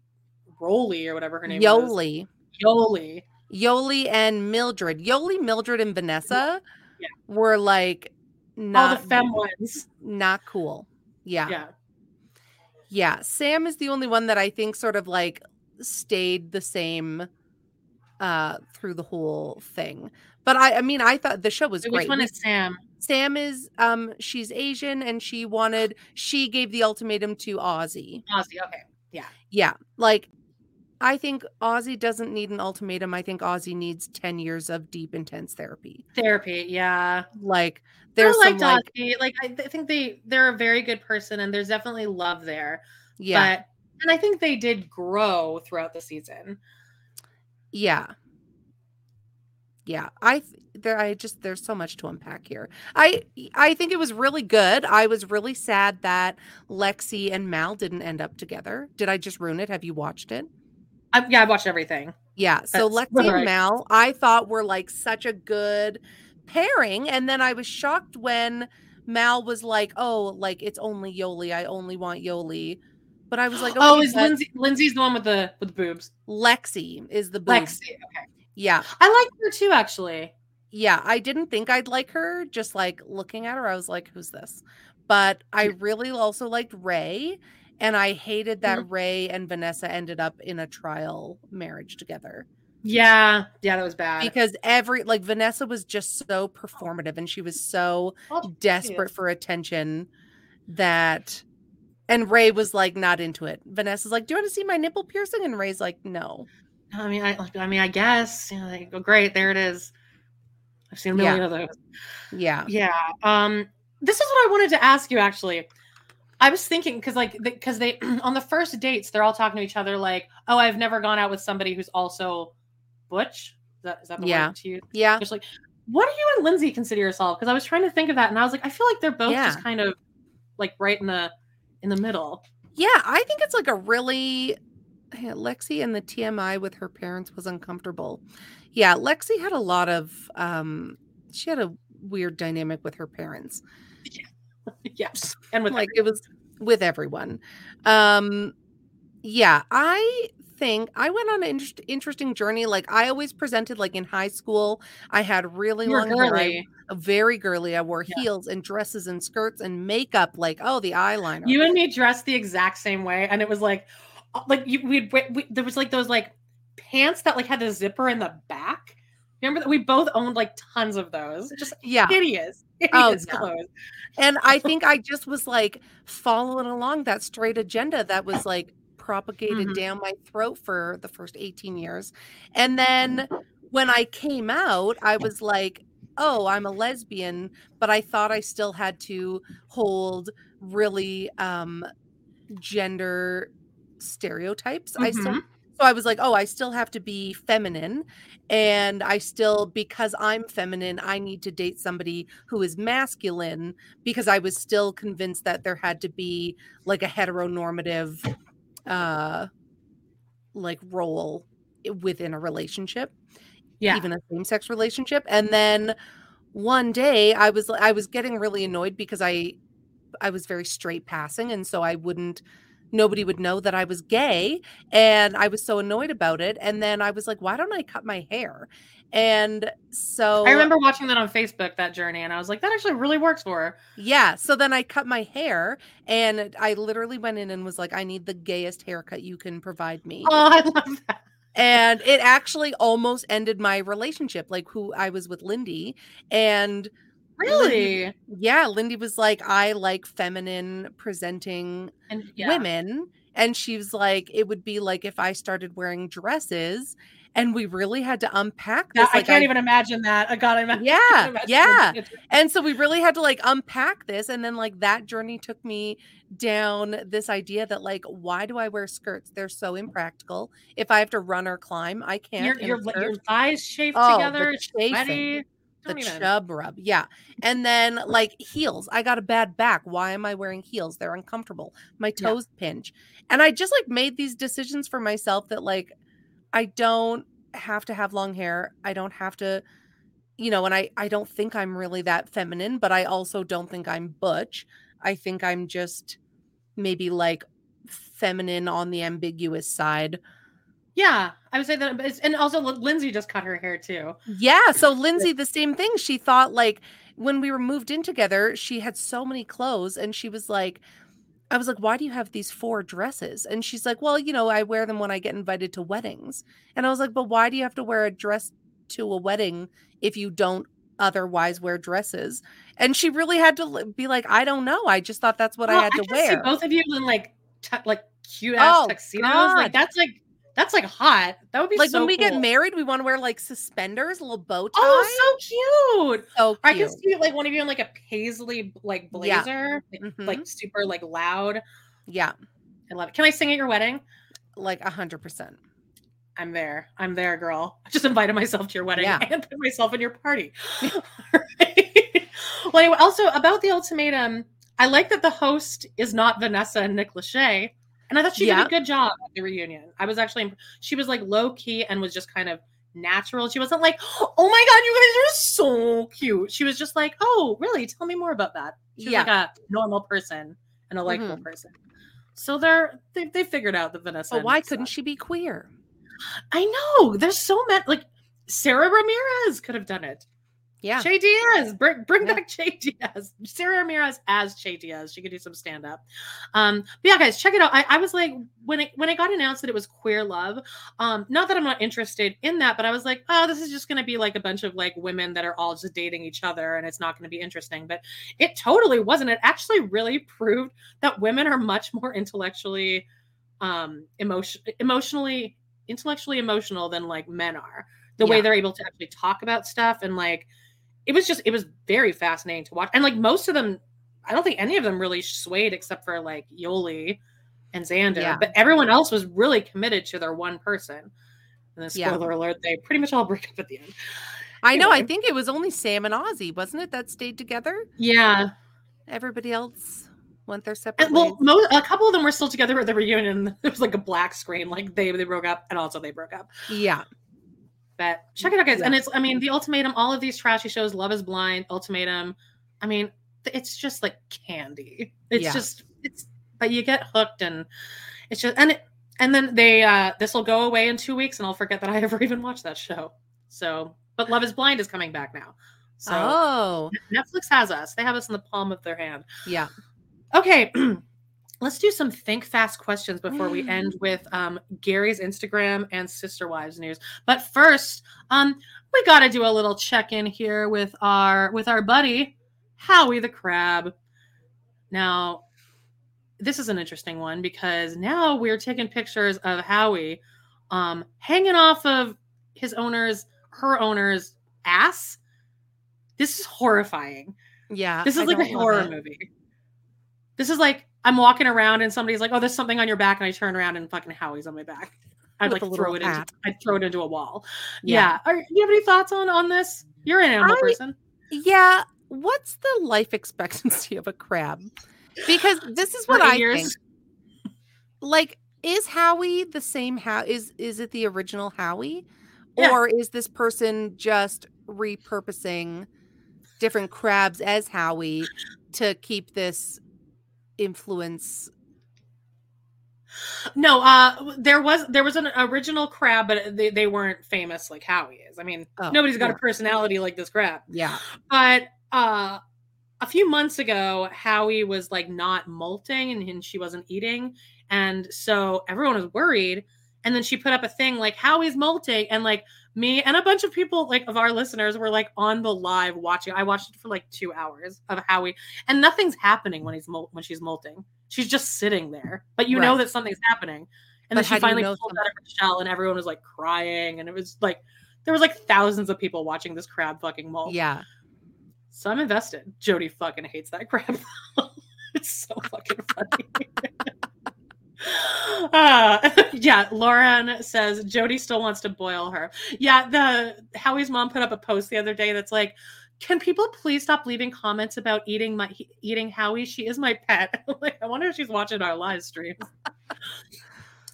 Speaker 1: Roly or whatever her name
Speaker 2: Yoli.
Speaker 1: was. Yoli.
Speaker 2: Yoli and Mildred. Yoli, Mildred, and Vanessa yeah. were like
Speaker 1: not all the fem ones.
Speaker 2: Not cool. Yeah.
Speaker 1: Yeah.
Speaker 2: Yeah, Sam is the only one that I think sort of like stayed the same uh through the whole thing. But I I mean I thought the show was
Speaker 1: Which
Speaker 2: great.
Speaker 1: Which one is Sam?
Speaker 2: Sam is um she's Asian and she wanted she gave the ultimatum to Ozzy.
Speaker 1: Ozzy, okay. Yeah.
Speaker 2: Yeah. Like I think Ozzy doesn't need an ultimatum. I think Ozzy needs 10 years of deep, intense therapy.
Speaker 1: Therapy, yeah.
Speaker 2: Like there's
Speaker 1: I
Speaker 2: some
Speaker 1: liked
Speaker 2: like,
Speaker 1: Like I th- think they they're a very good person, and there's definitely love there.
Speaker 2: yeah,
Speaker 1: But and I think they did grow throughout the season.
Speaker 2: yeah. Yeah, I th- there I just there's so much to unpack here. I I think it was really good. I was really sad that Lexi and Mal didn't end up together. Did I just ruin it? Have you watched it?
Speaker 1: I, yeah, I watched everything.
Speaker 2: Yeah. So
Speaker 1: That's
Speaker 2: Lexi
Speaker 1: right.
Speaker 2: and Mal, I thought were like such a good pairing. And then I was shocked when Mal was like, oh, like it's only Yoli. I only want Yoli. But I was like,
Speaker 1: oh, is Lindsay Lindsay's the one with the with the boobs?
Speaker 2: Lexi is the boob.
Speaker 1: Lexi. Okay.
Speaker 2: Yeah.
Speaker 1: I like her too, actually.
Speaker 2: Yeah. I didn't think I'd like her. Just like looking at her, I was like, who's this? But I really also liked Ray. And I hated that
Speaker 1: Mm-hmm.
Speaker 2: Ray and Vanessa ended up in a trial marriage together.
Speaker 1: Yeah, yeah, that was bad.
Speaker 2: because every like Vanessa was just so performative and she was so
Speaker 1: Oh,
Speaker 2: desperate for attention that and Ray was like not into it. Vanessa's like, "Do you want to see my nipple piercing?" and Ray's like, "No."
Speaker 1: I mean, I, I mean, I guess you know, they go great. There it is. I've seen a
Speaker 2: Yeah.
Speaker 1: million of those.
Speaker 2: Yeah.
Speaker 1: Yeah. Um, this is what I wanted to ask you. Actually, I was thinking because, like, because they on the first dates, they're all talking to each other, like, "Oh, I've never gone out with somebody who's also butch." Is that is that the
Speaker 2: Yeah.
Speaker 1: word to use?
Speaker 2: Yeah.
Speaker 1: Just like, what do you and Lindsay consider yourself? Because I was trying to think of that, and I was like, I feel like they're both just kind of like right in the in the middle.
Speaker 2: Yeah, I think it's like a really yeah, Lexi and the TMI with her parents was uncomfortable. Yeah, Lexi had a lot of um she had a weird dynamic with her parents.
Speaker 1: yes, and with
Speaker 2: like it was with everyone. Um yeah, I think I went on an interest, interesting journey. Like I always presented like in high school, I had really
Speaker 1: you were
Speaker 2: long hair. Very girly. I wore
Speaker 1: Yeah.
Speaker 2: heels and dresses and skirts and makeup like oh the eyeliner.
Speaker 1: You and me dressed the exact same way, and it was like, uh, like you we'd we, we, there was like those like pants that like had the zipper in the back. Remember that we both owned like tons of those. Just
Speaker 2: yeah.
Speaker 1: hideous,
Speaker 2: Oh, yeah.
Speaker 1: clothes.
Speaker 2: And I think I just was like following along that straight agenda that was like propagated
Speaker 1: Mhm.
Speaker 2: down my throat for the first 18 years. And then when I came out, I was like, oh, I'm a lesbian, but I thought I still had to hold really um gender stereotypes. I still
Speaker 1: Mhm.
Speaker 2: So I was like, oh, I still have to be feminine. And I still, because I'm feminine, I need to date somebody who is masculine because I was still convinced that there had to be like a heteronormative uh like role within a relationship
Speaker 1: Yeah,
Speaker 2: even a same-sex relationship and then one day i was i was getting really annoyed because i i was very straight passing and so i wouldn't nobody would know that i was gay and i was so annoyed about it and then i was like why don't i cut my hair and so
Speaker 1: I remember watching that on Facebook that journey, and I was like, that actually really works for her.
Speaker 2: yeah so then i cut my hair and i literally went in and was like i need the gayest haircut you can provide me
Speaker 1: Oh, I love that.
Speaker 2: and it actually almost ended my relationship like who i was with lindy and
Speaker 1: Really,
Speaker 2: yeah lindy was like i like feminine presenting
Speaker 1: and yeah.
Speaker 2: women and she was like it would be like if i started wearing dresses and we really had to unpack this
Speaker 1: That- I can't even imagine that. I gotta imagine.
Speaker 2: yeah yeah and so we really had to like unpack this and then like that journey took me down this idea that like why do i wear skirts they're so impractical if i have to run or climb i can't
Speaker 1: Your your, your thighs shaved
Speaker 2: Oh,
Speaker 1: together.
Speaker 2: The
Speaker 1: even.
Speaker 2: chub rub yeah and then like heels i got a bad back why am i wearing heels they're uncomfortable my
Speaker 1: Yeah.
Speaker 2: toes pinch and i just like made these decisions for myself that like i don't have to have long hair i don't have to you know and i i don't think i'm really that feminine but i also don't think i'm butch i think i'm just maybe like feminine on the ambiguous side
Speaker 1: Yeah, I would say that. And also, Lindsay just cut her hair too.
Speaker 2: Yeah. So Lindsay, the same thing. She thought like when we were moved in together, she had so many clothes, and she was like, I was like, why do you have these four dresses? And she's like, well, you know, I wear them when I get invited to weddings. And I was like, but why do you have to wear a dress to a wedding if you don't otherwise wear dresses? And she really had to be like, I don't know. I just thought that's what
Speaker 1: Well,
Speaker 2: I had to
Speaker 1: can see
Speaker 2: wear.
Speaker 1: both of you in like tu- like cute ass
Speaker 2: Oh,
Speaker 1: tuxedos.
Speaker 2: God.
Speaker 1: Like that's like That's like hot. That would be
Speaker 2: like
Speaker 1: so
Speaker 2: when we
Speaker 1: cool.
Speaker 2: get married, we want to wear like suspenders, a little bow tie.
Speaker 1: Oh, so cute.
Speaker 2: so cute.
Speaker 1: I can see like one of you in like a paisley like
Speaker 2: Yeah.
Speaker 1: blazer, like,
Speaker 2: Mhm.
Speaker 1: like super like loud.
Speaker 2: yeah,
Speaker 1: I love it. Can I sing at your wedding?
Speaker 2: like a hundred percent.
Speaker 1: I'm there. I'm there, girl. I just invited myself to your wedding
Speaker 2: Yeah.
Speaker 1: and put myself in your party. Right? Well, anyway, also about the ultimatum, I like that the host is not Vanessa and Nick Lachey. And I thought she did a good job at the reunion. I was actually, she was like low key and was just kind of natural. She wasn't like, oh my God, you guys are so cute. She was just like, oh, really? Tell me more about that. She was
Speaker 2: Yeah.
Speaker 1: like a normal person and a likable
Speaker 2: Mhm.
Speaker 1: person. So they're, they, they figured out that Vanessa.
Speaker 2: But why couldn't
Speaker 1: suck.
Speaker 2: she be queer?
Speaker 1: I know. There's so many. Like Sara Ramirez could have done it.
Speaker 2: Yeah,
Speaker 1: Che Diaz, bring, bring
Speaker 2: Yeah.
Speaker 1: back Che Diaz. Sara Ramirez as Che Diaz. She could do some stand up. Um, but yeah, guys, check it out. I, I was like, when it when it got announced that it was queer love, um, not that I'm not interested in that, but I was like, oh, this is just gonna be like a bunch of like women that are all just dating each other, and it's not gonna be interesting. But it totally wasn't. It actually really proved that women are much more intellectually, um, emotion emotionally, intellectually emotional than like men are. The way they're able to actually talk about stuff and like it was just it was very fascinating to watch and like most of them i don't think any of them really swayed except for like yoli and xander
Speaker 2: Yeah.
Speaker 1: but everyone else was really committed to their one person and then
Speaker 2: Yeah.
Speaker 1: spoiler alert they pretty much all break up at the end
Speaker 2: I know. I think it was only Sam and Ozzy, wasn't it, that stayed together?
Speaker 1: yeah
Speaker 2: Everybody else went their uh, separate
Speaker 1: and well mo- a couple of them were still together at the reunion It was like a black screen like they they broke up and also they broke up
Speaker 2: Yeah,
Speaker 1: but check it out guys.
Speaker 2: Yeah.
Speaker 1: and it's i mean the ultimatum all of these trashy shows love is blind ultimatum i mean it's just like candy. It's
Speaker 2: Yeah.
Speaker 1: just it's but you get hooked and it's just and it and then they uh this will go away in two weeks and i'll forget that i ever even watched that show. So but love is blind is coming back now. So
Speaker 2: oh,
Speaker 1: netflix has us. They have us in the palm of their hand.
Speaker 2: Yeah.
Speaker 1: Okay, let's do some think fast questions before we end with um, Gary's Instagram and Sister Wives news. But first, um, we got to do a little check in here with our with our buddy Howie the Crab. Now, this is an interesting one because now we're taking pictures of Howie um, hanging off of his owner's her owner's ass. This is horrifying.
Speaker 2: Yeah.
Speaker 1: This is
Speaker 2: I
Speaker 1: like a horror
Speaker 2: it.
Speaker 1: movie. This is like I'm walking around and somebody's like, "Oh, there's something on your back," and I turn around and fucking Howie's on my back. I'd
Speaker 2: With
Speaker 1: like throw it into. I'd throw it into a wall.
Speaker 2: Yeah.
Speaker 1: Yeah. Are, you have any thoughts on on this? You're an animal
Speaker 2: I-
Speaker 1: person.
Speaker 2: Yeah. What's the life expectancy of a crab? Because this is what I
Speaker 1: years?
Speaker 2: think. Like, is Howie the same how is is it the original Howie?
Speaker 1: Yeah.
Speaker 2: Or is this person just repurposing different crabs as Howie to keep this influence?
Speaker 1: No, uh, there was there was an original crab, but they, they weren't famous like Howie is. I mean,
Speaker 2: Oh,
Speaker 1: nobody's got
Speaker 2: yeah.
Speaker 1: a personality like this crab.
Speaker 2: Yeah.
Speaker 1: But uh a few months ago, Howie was like not molting and, and she wasn't eating. And so everyone was worried. And then she put up a thing like Howie's molting. And like me and a bunch of people like of our listeners were like on the live watching. I watched it for like two hours of Howie. And nothing's happening when he's mol- when she's molting. She's just sitting there. But you know that something's happening. And
Speaker 2: But
Speaker 1: then she
Speaker 2: do you
Speaker 1: finally
Speaker 2: know
Speaker 1: pulled out of her shell and everyone was like crying. And it was like there was like thousands of people watching this crab fucking molt.
Speaker 2: Yeah.
Speaker 1: So I'm invested. Jody fucking hates that crab. it's so fucking funny. Uh, yeah, Lauren says Jody still wants to boil her. Yeah, the Howie's mom put up a post the other day that's like, "Can people please stop leaving comments about eating my eating Howie? She is my pet." like, I wonder if she's watching our live streams.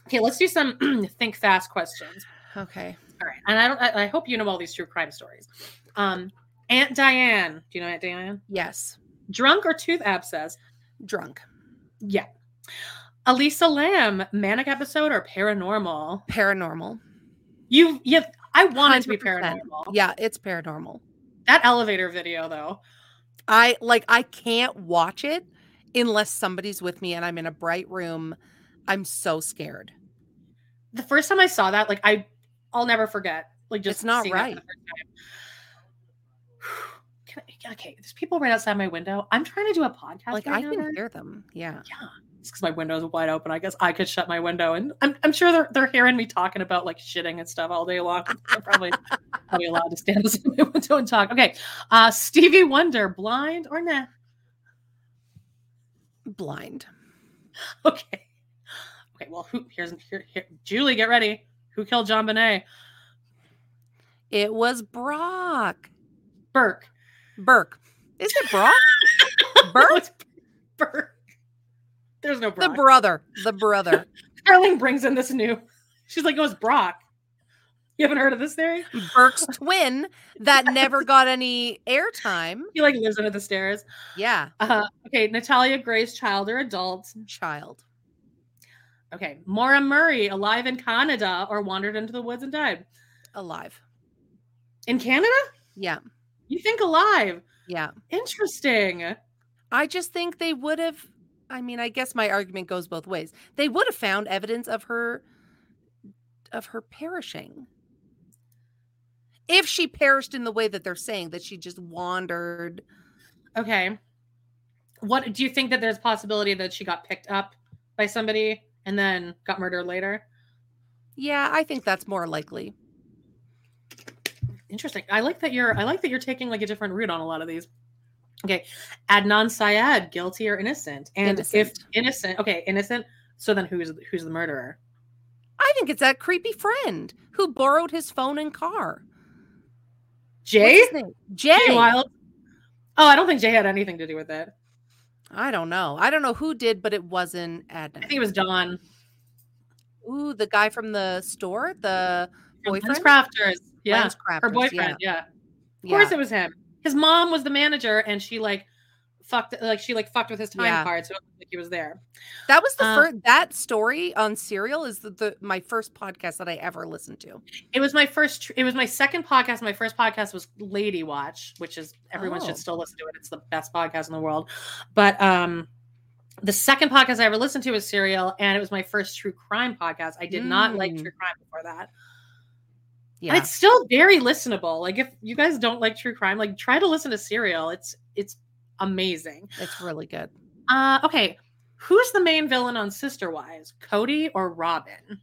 Speaker 1: okay, let's do some think fast questions.
Speaker 2: Okay.
Speaker 1: All right, and I don't. I, I hope you know all these true crime stories. Um, Aunt Diane. Do you know Aunt Diane?
Speaker 2: Yes.
Speaker 1: Drunk or tooth abscess?
Speaker 2: Drunk.
Speaker 1: Yeah. Elisa Lam, manic episode or paranormal?
Speaker 2: Paranormal.
Speaker 1: You, you. I want it to be
Speaker 2: 100%.
Speaker 1: paranormal.
Speaker 2: Yeah, it's paranormal.
Speaker 1: That elevator video, though.
Speaker 2: I like I can't watch it unless somebody's with me and I'm in a bright room. I'm so scared.
Speaker 1: The first time I saw that, like I, I'll never forget. Like just
Speaker 2: It's not
Speaker 1: seeing that for
Speaker 2: right.
Speaker 1: the first time. Can I, okay, there's people right outside my window. I'm trying to do a podcast.
Speaker 2: Like
Speaker 1: right
Speaker 2: I
Speaker 1: now,
Speaker 2: can hear them. Yeah. Yeah.
Speaker 1: Because my window is wide open. I guess I could shut my window, and I'm, I'm sure they're they're hearing me talking about like shitting and stuff all day long. They're probably probably allowed to stand outside my window and talk. Okay, uh, Stevie Wonder, blind or nah?
Speaker 2: Blind.
Speaker 1: Okay. Okay. Well, who? Here's here, here. Julie, get ready. Who killed JonBenét?
Speaker 2: It was Brock.
Speaker 1: Burke.
Speaker 2: Burke. Is it Brock? Burke?
Speaker 1: Burke. There's no Brock.
Speaker 2: The brother. The brother.
Speaker 1: Carling brings in this new. She's like, it was Brock. You haven't heard of this theory?
Speaker 2: Burke's twin that never got any airtime.
Speaker 1: He like lives under the stairs.
Speaker 2: Yeah.
Speaker 1: Uh, okay, Natalia Grace child or adult?
Speaker 2: Child.
Speaker 1: Okay, Maura Murray, alive in Canada or wandered into the woods and died?
Speaker 2: Alive.
Speaker 1: In Canada?
Speaker 2: Yeah.
Speaker 1: You think alive?
Speaker 2: Yeah.
Speaker 1: Interesting.
Speaker 2: I just think they would have. I mean, I guess my argument goes both ways. They would have found evidence of her of her perishing. If she perished in the way that they're saying that she just wandered.
Speaker 1: Okay. What do you think that there's a possibility that she got picked up by somebody and then got murdered later?
Speaker 2: Yeah, I think that's more likely.
Speaker 1: Interesting. I like that you're I like that you're taking like a different route on a lot of these. Okay. Adnan Syed, guilty or innocent? And
Speaker 2: Innocent.
Speaker 1: if innocent, okay, innocent. So then who's who's the murderer?
Speaker 2: I think it's that creepy friend who borrowed his phone and car.
Speaker 1: Jay?
Speaker 2: Jay.
Speaker 1: Jay Wild? Oh, I don't think Jay had anything to do with it.
Speaker 2: I don't know. I don't know who did, but it wasn't Adnan.
Speaker 1: I think it was Don.
Speaker 2: Ooh, the guy from the store, the
Speaker 1: Lens. Crafters. Yeah.
Speaker 2: Lens
Speaker 1: Her boyfriend. Yeah. Of
Speaker 2: Yeah.
Speaker 1: course it was him. His mom was the manager and she like fucked like she like fucked with his time
Speaker 2: Yeah.
Speaker 1: card so like he was there.
Speaker 2: That was the
Speaker 1: Uh,
Speaker 2: first. That story on Serial is the, the my first podcast that I ever listened to.
Speaker 1: It was my first tr- it was my second podcast. My first podcast was Lady Watch, which is everyone
Speaker 2: Oh.
Speaker 1: should still listen to it. It's the best podcast in the world. But um the second podcast I ever listened to was Serial, and it was my first true crime podcast. I did not like
Speaker 2: Mm.
Speaker 1: true crime before that.
Speaker 2: Yeah,
Speaker 1: And it's still very listenable. Like if you guys don't like true crime, like try to listen to Serial. It's it's amazing.
Speaker 2: it's really good.
Speaker 1: Uh okay. Who's the main villain on Sister Wives? Cody or Robin?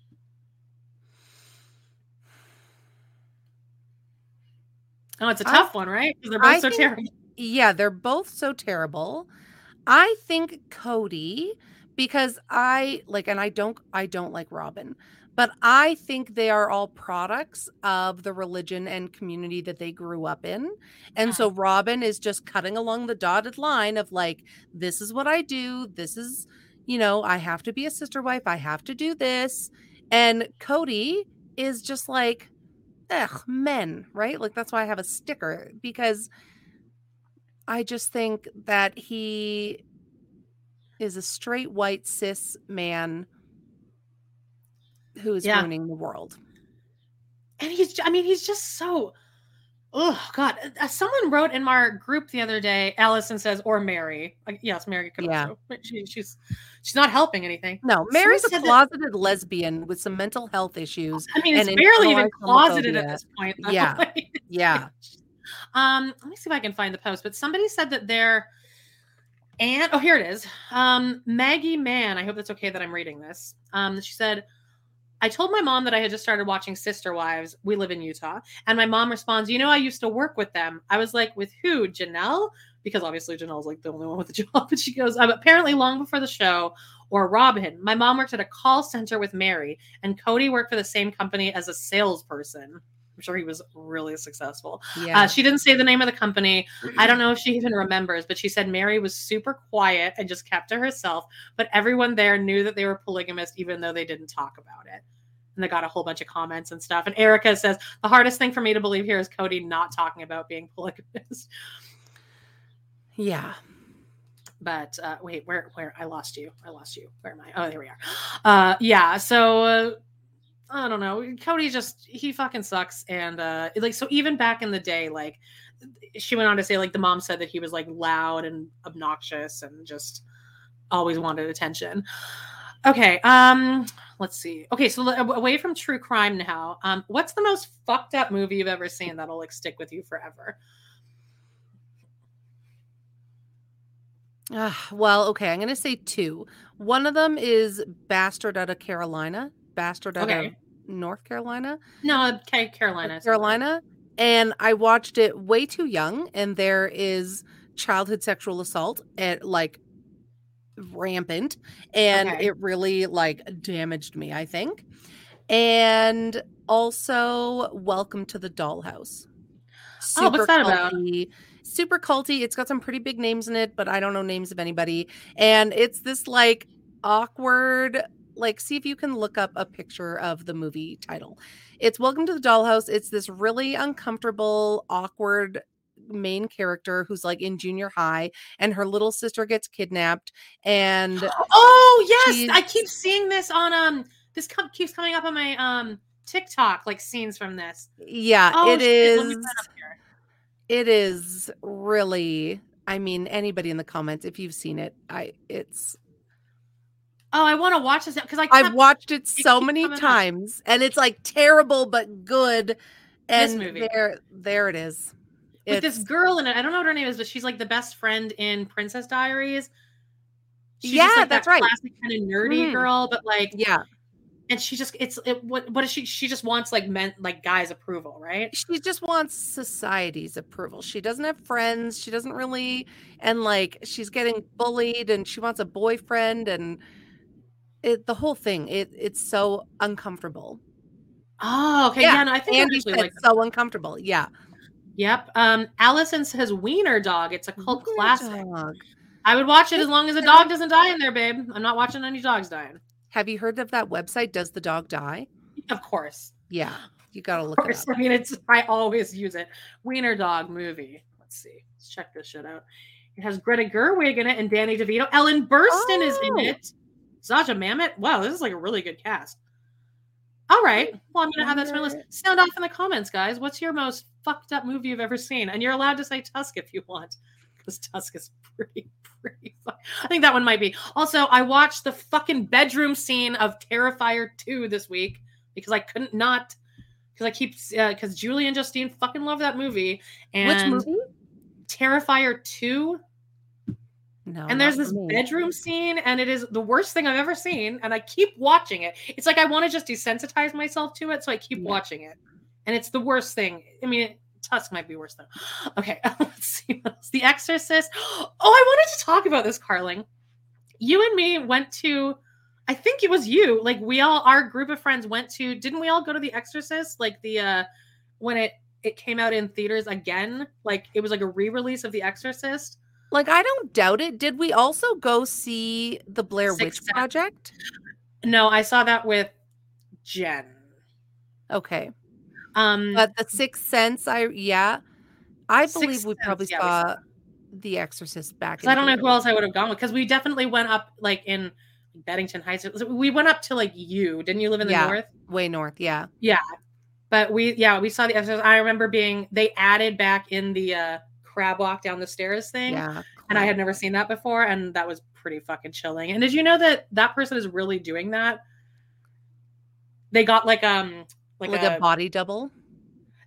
Speaker 1: Oh, it's a tough one, right? 'Cause they're both
Speaker 2: I
Speaker 1: so
Speaker 2: think-
Speaker 1: terrible.
Speaker 2: Yeah, they're both so terrible. I think Cody because I like and I don't I don't like Robin, but I think they are all products of the religion and community that they grew up in. And so Robin is just cutting along the dotted line of like this is what I do, this is you know, I have to be a sister wife, I have to do this. And Cody is just like ugh, men, right? Like that's why I have a sticker because I just think that he is a straight white cis man who is
Speaker 1: Yeah.
Speaker 2: ruining the world.
Speaker 1: And he's I mean, he's just so Oh God! Uh, someone wrote in our group the other day. Allison says, "Or Mary." Like, yes, Mary could
Speaker 2: Yeah.
Speaker 1: also. She, she's she's not helping anything.
Speaker 2: No, Mary's a
Speaker 1: said that-
Speaker 2: closeted lesbian with some mental health issues.
Speaker 1: I mean, it's barely even closeted at this point. though.
Speaker 2: Yeah. Yeah.
Speaker 1: Um, let me see if I can find the post. But somebody said that they're and oh, here it is. Um, Maggie Mann. I hope that's okay that I'm reading this. Um, she said, I told my mom that I had just started watching Sister Wives. We live in Utah. And my mom responds, You know, I used to work with them. I was like, With who? Janelle? Because obviously Janelle's like the only one with a job. And she goes, um, Apparently, long before the show, or Robin. My mom worked at a call center with Mary, and Cody worked for the same company as a salesperson. I'm sure he was really successful.
Speaker 2: Yeah.
Speaker 1: Uh, she didn't say the name of the company. I don't know if she even remembers, but she said Mary was super quiet and just kept to herself. But everyone there knew that they were polygamist, even though they didn't talk about it. And they got a whole bunch of comments and stuff. And Erica says the hardest thing for me to believe here is Cody not talking about being polygamist.
Speaker 2: yeah.
Speaker 1: But uh, wait, where where I lost you? I lost you. Where am I? Oh, there we are. Uh, yeah. So uh, I don't know. Cody just he fucking sucks. And uh, like so, even back in the day, like she went on to say, like the mom said that he was like loud and obnoxious and just always wanted attention. Okay. Um. Let's see. Okay. So away from true crime now. Um. What's the most fucked up movie you've ever seen that'll like stick with you forever?
Speaker 2: Uh, well, okay, I'm going to say two. One of them is Bastard out of Carolina, Bastard out
Speaker 1: Okay.
Speaker 2: of North Carolina,
Speaker 1: No, uh, okay, Carolina.
Speaker 2: North Carolina, and I watched it way too young, and there is childhood sexual assault at like rampant, and
Speaker 1: Okay.
Speaker 2: it really like damaged me. I think, and also Welcome to the Dollhouse.
Speaker 1: Oh, what's that about?
Speaker 2: culty, Super culty. It's got some pretty big names in it, but I don't know names of anybody. And it's this like awkward, like, see if you can look up a picture of the movie title. It's Welcome to the Dollhouse. It's this really uncomfortable, awkward main character who's like in junior high, and her little sister gets kidnapped. And
Speaker 1: Oh yes, I keep seeing this on um. This co- keeps coming up on my um TikTok, like scenes from this.
Speaker 2: yeah,
Speaker 1: Oh,
Speaker 2: it
Speaker 1: me
Speaker 2: is.
Speaker 1: put it up here.
Speaker 2: It is really. I mean, anybody in the comments, if you've seen it, I it's
Speaker 1: Oh, I want to watch this because I
Speaker 2: I've watched it so
Speaker 1: keep
Speaker 2: many
Speaker 1: coming up.
Speaker 2: times, and it's like terrible but good. And
Speaker 1: movie.
Speaker 2: there, there it is.
Speaker 1: with this girl in it. I don't know what her name is, but she's like the best friend in Princess Diaries. She's
Speaker 2: Yeah,
Speaker 1: like,
Speaker 2: that's
Speaker 1: that
Speaker 2: right.
Speaker 1: Classic kind of nerdy
Speaker 2: Mhm.
Speaker 1: girl, but like,
Speaker 2: yeah,
Speaker 1: and she just it's it. What what is she? She just wants like men like guys' approval, right?
Speaker 2: she just wants society's approval. She doesn't have friends. She doesn't really, and like she's getting bullied, and she wants a boyfriend, and it the whole thing. It it's so uncomfortable.
Speaker 1: Oh, okay,
Speaker 2: Yeah,
Speaker 1: yeah. no, I think
Speaker 2: Andy said
Speaker 1: like.
Speaker 2: so uncomfortable. Yeah,
Speaker 1: Yep. Um, Allison says Wiener Dog. It's a cult
Speaker 2: Wiener
Speaker 1: classic.
Speaker 2: Dog.
Speaker 1: I would watch it as long as a dog doesn't die in there, babe. I'm not watching any dogs dying.
Speaker 2: Have you heard of that website? Does the dog die?
Speaker 1: Of course.
Speaker 2: Yeah, you gotta
Speaker 1: Of
Speaker 2: look it
Speaker 1: course.
Speaker 2: up.
Speaker 1: I mean, it's I always use it. Wiener Dog movie. Let's see. Let's check this shit out. It has Greta Gerwig in it and Danny DeVito. Ellen Burstyn is in
Speaker 2: Oh.
Speaker 1: it. Zosia Mamet. Wow, this is like a really good cast. All right. Well, I'm gonna add that to my list. Sound off in the comments, guys. What's your most fucked up movie you've ever seen? And you're allowed to say Tusk if you want, because Tusk is pretty, pretty. Fu- I think that one might be. Also, I watched the fucking bedroom scene of Terrifier 2 this week because I couldn't not. Because I keep uh, because Julie and Justine fucking love that movie. And
Speaker 2: Which movie?
Speaker 1: Terrifier 2
Speaker 2: No,
Speaker 1: and there's this
Speaker 2: me.
Speaker 1: bedroom scene and it is the worst thing i've ever seen and i keep watching it. It's like i want to just desensitize myself to it so i keep
Speaker 2: Yeah.
Speaker 1: watching it. And it's the worst thing. I mean tusk might be worse though. Okay let's see what else. the exorcist. Oh i wanted to talk about this carling. You and me went to i think it was you like we all our group of friends went to didn't we all go to the exorcist? Like the uh when it it came out in theaters again? Like it was like a re-release of the exorcist
Speaker 2: Like, I don't doubt it. Did we also go see the Blair Witch
Speaker 1: Sense.
Speaker 2: Project?
Speaker 1: No, I saw that with Jen.
Speaker 2: Okay.
Speaker 1: Um,
Speaker 2: But The Sixth Sense, I, yeah. I
Speaker 1: Sixth
Speaker 2: believe we
Speaker 1: Sense,
Speaker 2: probably
Speaker 1: yeah, we saw
Speaker 2: saw The Exorcist back
Speaker 1: I don't know who else I would have gone with because we definitely went up like in Bennington Heights. We went up to like you. Didn't you live in the
Speaker 2: Yeah.
Speaker 1: north?
Speaker 2: Way north, yeah. Yeah.
Speaker 1: But we, yeah, we saw the episodes. I remember being they added back in the uh crab walk down the stairs thing,
Speaker 2: Yeah.
Speaker 1: and I had never seen that before, and that was pretty fucking chilling. And did you know that that person is really doing that? They got like um like,
Speaker 2: like,
Speaker 1: a,
Speaker 2: a, body double.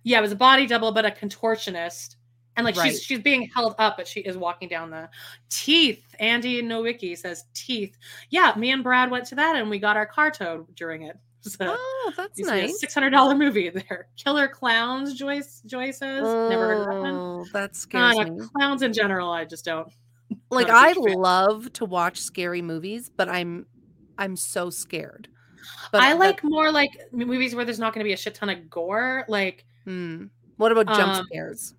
Speaker 1: yeah, it was a body double, but a contortionist. And like
Speaker 2: Right.
Speaker 1: she's she's being held up, but she is walking down the teeth. Andy Nowicki says teeth. Yeah, me and Brad went to that and we got our car towed during it. So
Speaker 2: Oh, that's nice.
Speaker 1: Six hundred dollar movie there. Killer clowns, Joyce Joy says. Never heard of that one.
Speaker 2: Oh, That
Speaker 1: Uh,
Speaker 2: scares
Speaker 1: no,
Speaker 2: me.
Speaker 1: clowns in general, I just don't.
Speaker 2: Like I love to watch scary movies, but I'm I'm so scared. But
Speaker 1: I
Speaker 2: that-
Speaker 1: like more like movies where there's not going to be a shit ton of gore. Like
Speaker 2: hmm. What about jump
Speaker 1: Um,
Speaker 2: scares?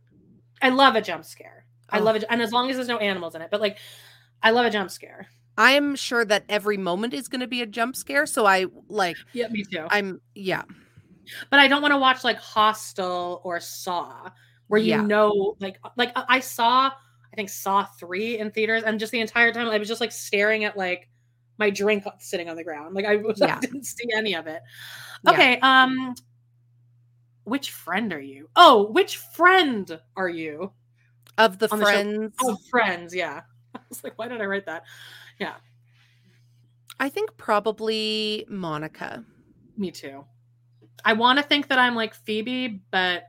Speaker 1: I love a jump scare. I
Speaker 2: Oh.
Speaker 1: love it, and as long as there's no animals in it. But like, I love a jump scare.
Speaker 2: I'm sure that every moment is going to be a jump scare, so I like
Speaker 1: Yeah, me too.
Speaker 2: I'm yeah.
Speaker 1: but I don't want to watch like Hostel or Saw, where you
Speaker 2: Yeah.
Speaker 1: know, like, like I- saw, I think Saw three in theaters, and just the entire time I was just like staring at like my drink sitting on the ground, like I, was, I didn't see any of it.
Speaker 2: Yeah.
Speaker 1: Okay, um, which friend are you? Oh, which friend are you?
Speaker 2: Of the
Speaker 1: On the
Speaker 2: friends,
Speaker 1: Oh, friends, yeah. I was like, why did I write that?
Speaker 2: I think probably Monica.
Speaker 1: Me too. I want to think that I'm like Phoebe, but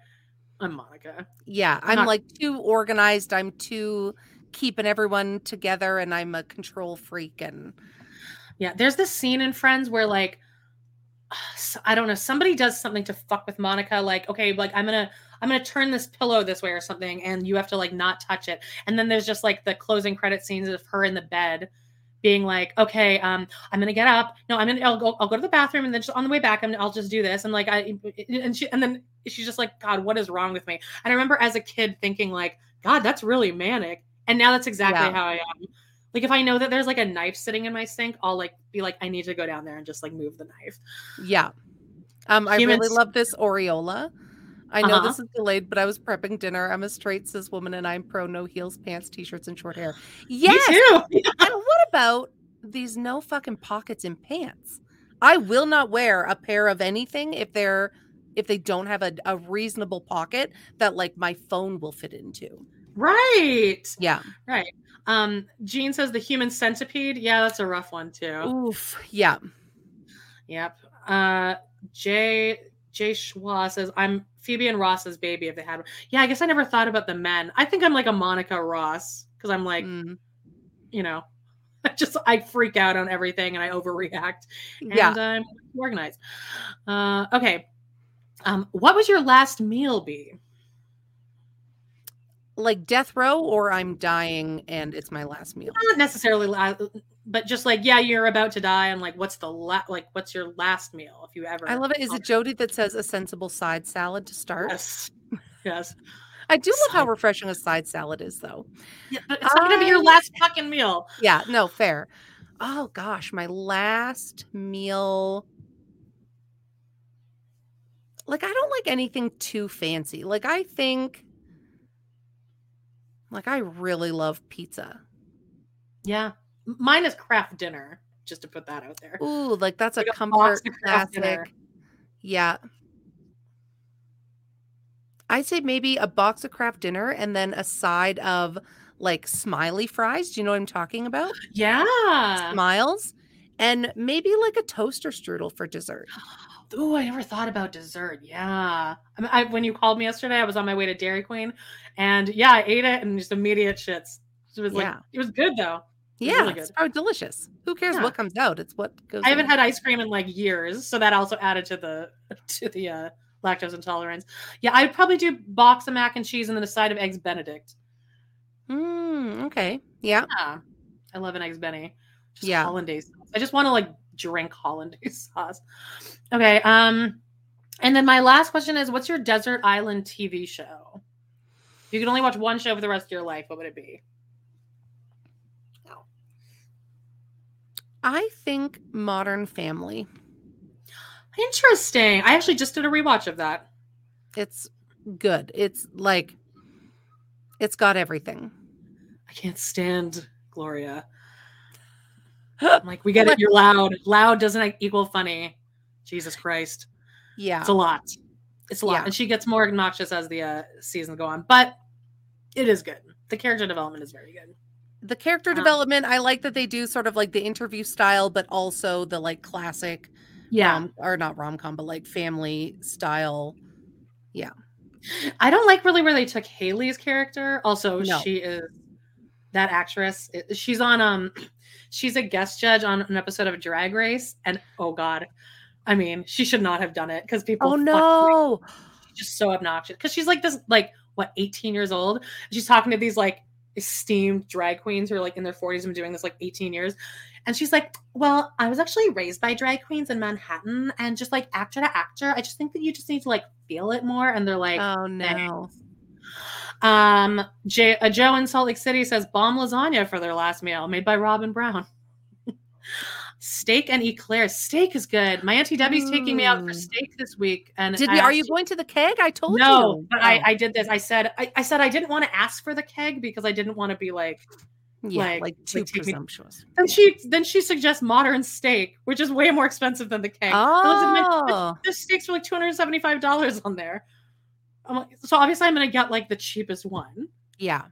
Speaker 1: I'm Monica.
Speaker 2: Yeah, I'm
Speaker 1: Not-
Speaker 2: like too organized. I'm too keeping everyone together and I'm a control freak and
Speaker 1: Yeah, there's this scene in Friends where like I don't know, somebody does something to fuck with Monica like okay, like I'm going to I'm going to turn this pillow this way or something and you have to like not touch it. And then there's just like the closing credit scenes of her in the bed being like, okay, um, I'm gonna get up. No, I'm gonna, I'll go, I'll go to the bathroom, and then just on the way back, I'm, I'll just do this. And like, I, and she, and then she's just like, God, what is wrong with me? And I remember as a kid thinking like, God, that's really manic. And now that's exactly yeah. how I am. Like if I know that there's like a knife sitting in my sink, I'll like be like, I need to go down there and just like move the knife.
Speaker 2: Yeah. Um, I Humans- really love this aureola. I know uh-huh. this is delayed, but I was prepping dinner. I'm a straight cis woman and I'm pro no heels, pants, t-shirts, and short hair. Yes. and what about these no fucking pockets in pants? I will not wear a pair of anything if they're if they don't have a, a reasonable pocket that like my phone will fit into.
Speaker 1: Right.
Speaker 2: Yeah.
Speaker 1: Right. Um, Jean says the human centipede. Yeah, that's a rough one too.
Speaker 2: Oof. Yeah.
Speaker 1: Yep. Uh Jay Jay Schwa says, I'm Phoebe and Ross's baby if they had one. Yeah, I guess I never thought about the men. I think I'm like a Monica Ross because I'm like, mm. you know, I just I freak out on everything and I overreact. And yeah. I'm organized. Uh, okay. Um, what was your last meal be?
Speaker 2: Like death row, or I'm dying and it's my last meal.
Speaker 1: Not necessarily last but just like yeah you're about to die and like what's the la- like what's your last meal if you ever
Speaker 2: i love it is it jody that says a sensible side salad to start
Speaker 1: yes yes
Speaker 2: i do love how refreshing a side salad is though.
Speaker 1: Yeah but it's not gonna be your last fucking meal.
Speaker 2: Yeah no fair. Oh gosh my last meal like i don't like anything too fancy. Like i think like i really love pizza.
Speaker 1: Yeah. Mine is Kraft Dinner, just to put that out there.
Speaker 2: Ooh, like that's like a, a comfort classic. Yeah. I'd say maybe a box of Kraft Dinner and then a side of like smiley fries. Do you know what I'm talking about?
Speaker 1: Yeah.
Speaker 2: Smiles. And maybe like a toaster strudel for dessert.
Speaker 1: Oh, I never thought about dessert. Yeah. I, I when you called me yesterday, I was on my way to Dairy Queen, and yeah, I ate it and just immediate shits. It was like yeah. it was good though.
Speaker 2: Yeah, really it's probably delicious. Who cares yeah. what comes out? It's what goes.
Speaker 1: I haven't in. had ice cream in like years, so that also added to the to the uh, lactose intolerance. Yeah, I'd probably do box of mac and cheese and then a side of eggs Benedict.
Speaker 2: Mm, okay. Yeah.
Speaker 1: yeah. I love an eggs Benny.
Speaker 2: Just yeah.
Speaker 1: hollandaise. I just want to like drink hollandaise sauce. Okay. Um, and then my last question is, what's your desert island TV show? If you could only watch one show for the rest of your life, what would it be?
Speaker 2: I think Modern Family.
Speaker 1: Interesting. I actually just did a rewatch of that.
Speaker 2: It's good. It's like it's got everything.
Speaker 1: I can't stand Gloria. I'm like, we get it. You're loud. Loud doesn't equal funny. Jesus Christ.
Speaker 2: Yeah.
Speaker 1: It's a lot. It's a lot. Yeah. And she gets more obnoxious as the uh, seasons go on. But it is good. The character development is very good
Speaker 2: the character development i like that they do sort of like the interview style but also the like classic
Speaker 1: yeah. rom-
Speaker 2: or not rom-com but like family style. Yeah.
Speaker 1: I don't like really where they took haley's character. Also no. she is that actress she's on um she's a guest judge on an episode of drag race and oh god i mean she should not have done it because people
Speaker 2: oh no.
Speaker 1: just so obnoxious because she's like this like what 18 years old? She's talking to these like esteemed drag queens who are like in their 40s and doing this like 18 years. And she's like, Well, I was actually raised by drag queens in Manhattan and just like actor to actor. I just think that you just need to like feel it more. And they're like,
Speaker 2: Oh no.
Speaker 1: Um, Jay, uh, Joe in Salt Lake City says bomb lasagna for their last meal made by Robin Brown. steak and eclairs. Steak is good. My auntie Debbie's mm. taking me out for steak this week. And
Speaker 2: did we, are you going to the keg? I told
Speaker 1: no,
Speaker 2: you.
Speaker 1: No, but oh. I, I did this. I said I, I said I didn't want to ask for the keg because I didn't want to be like
Speaker 2: yeah, like, like too like presumptuous.
Speaker 1: Me. Then she then she suggests modern steak, which is way more expensive than the keg.
Speaker 2: Oh,
Speaker 1: the steaks were like two hundred seventy five dollars on there. Like, so obviously I'm gonna get like the cheapest one.
Speaker 2: Yeah.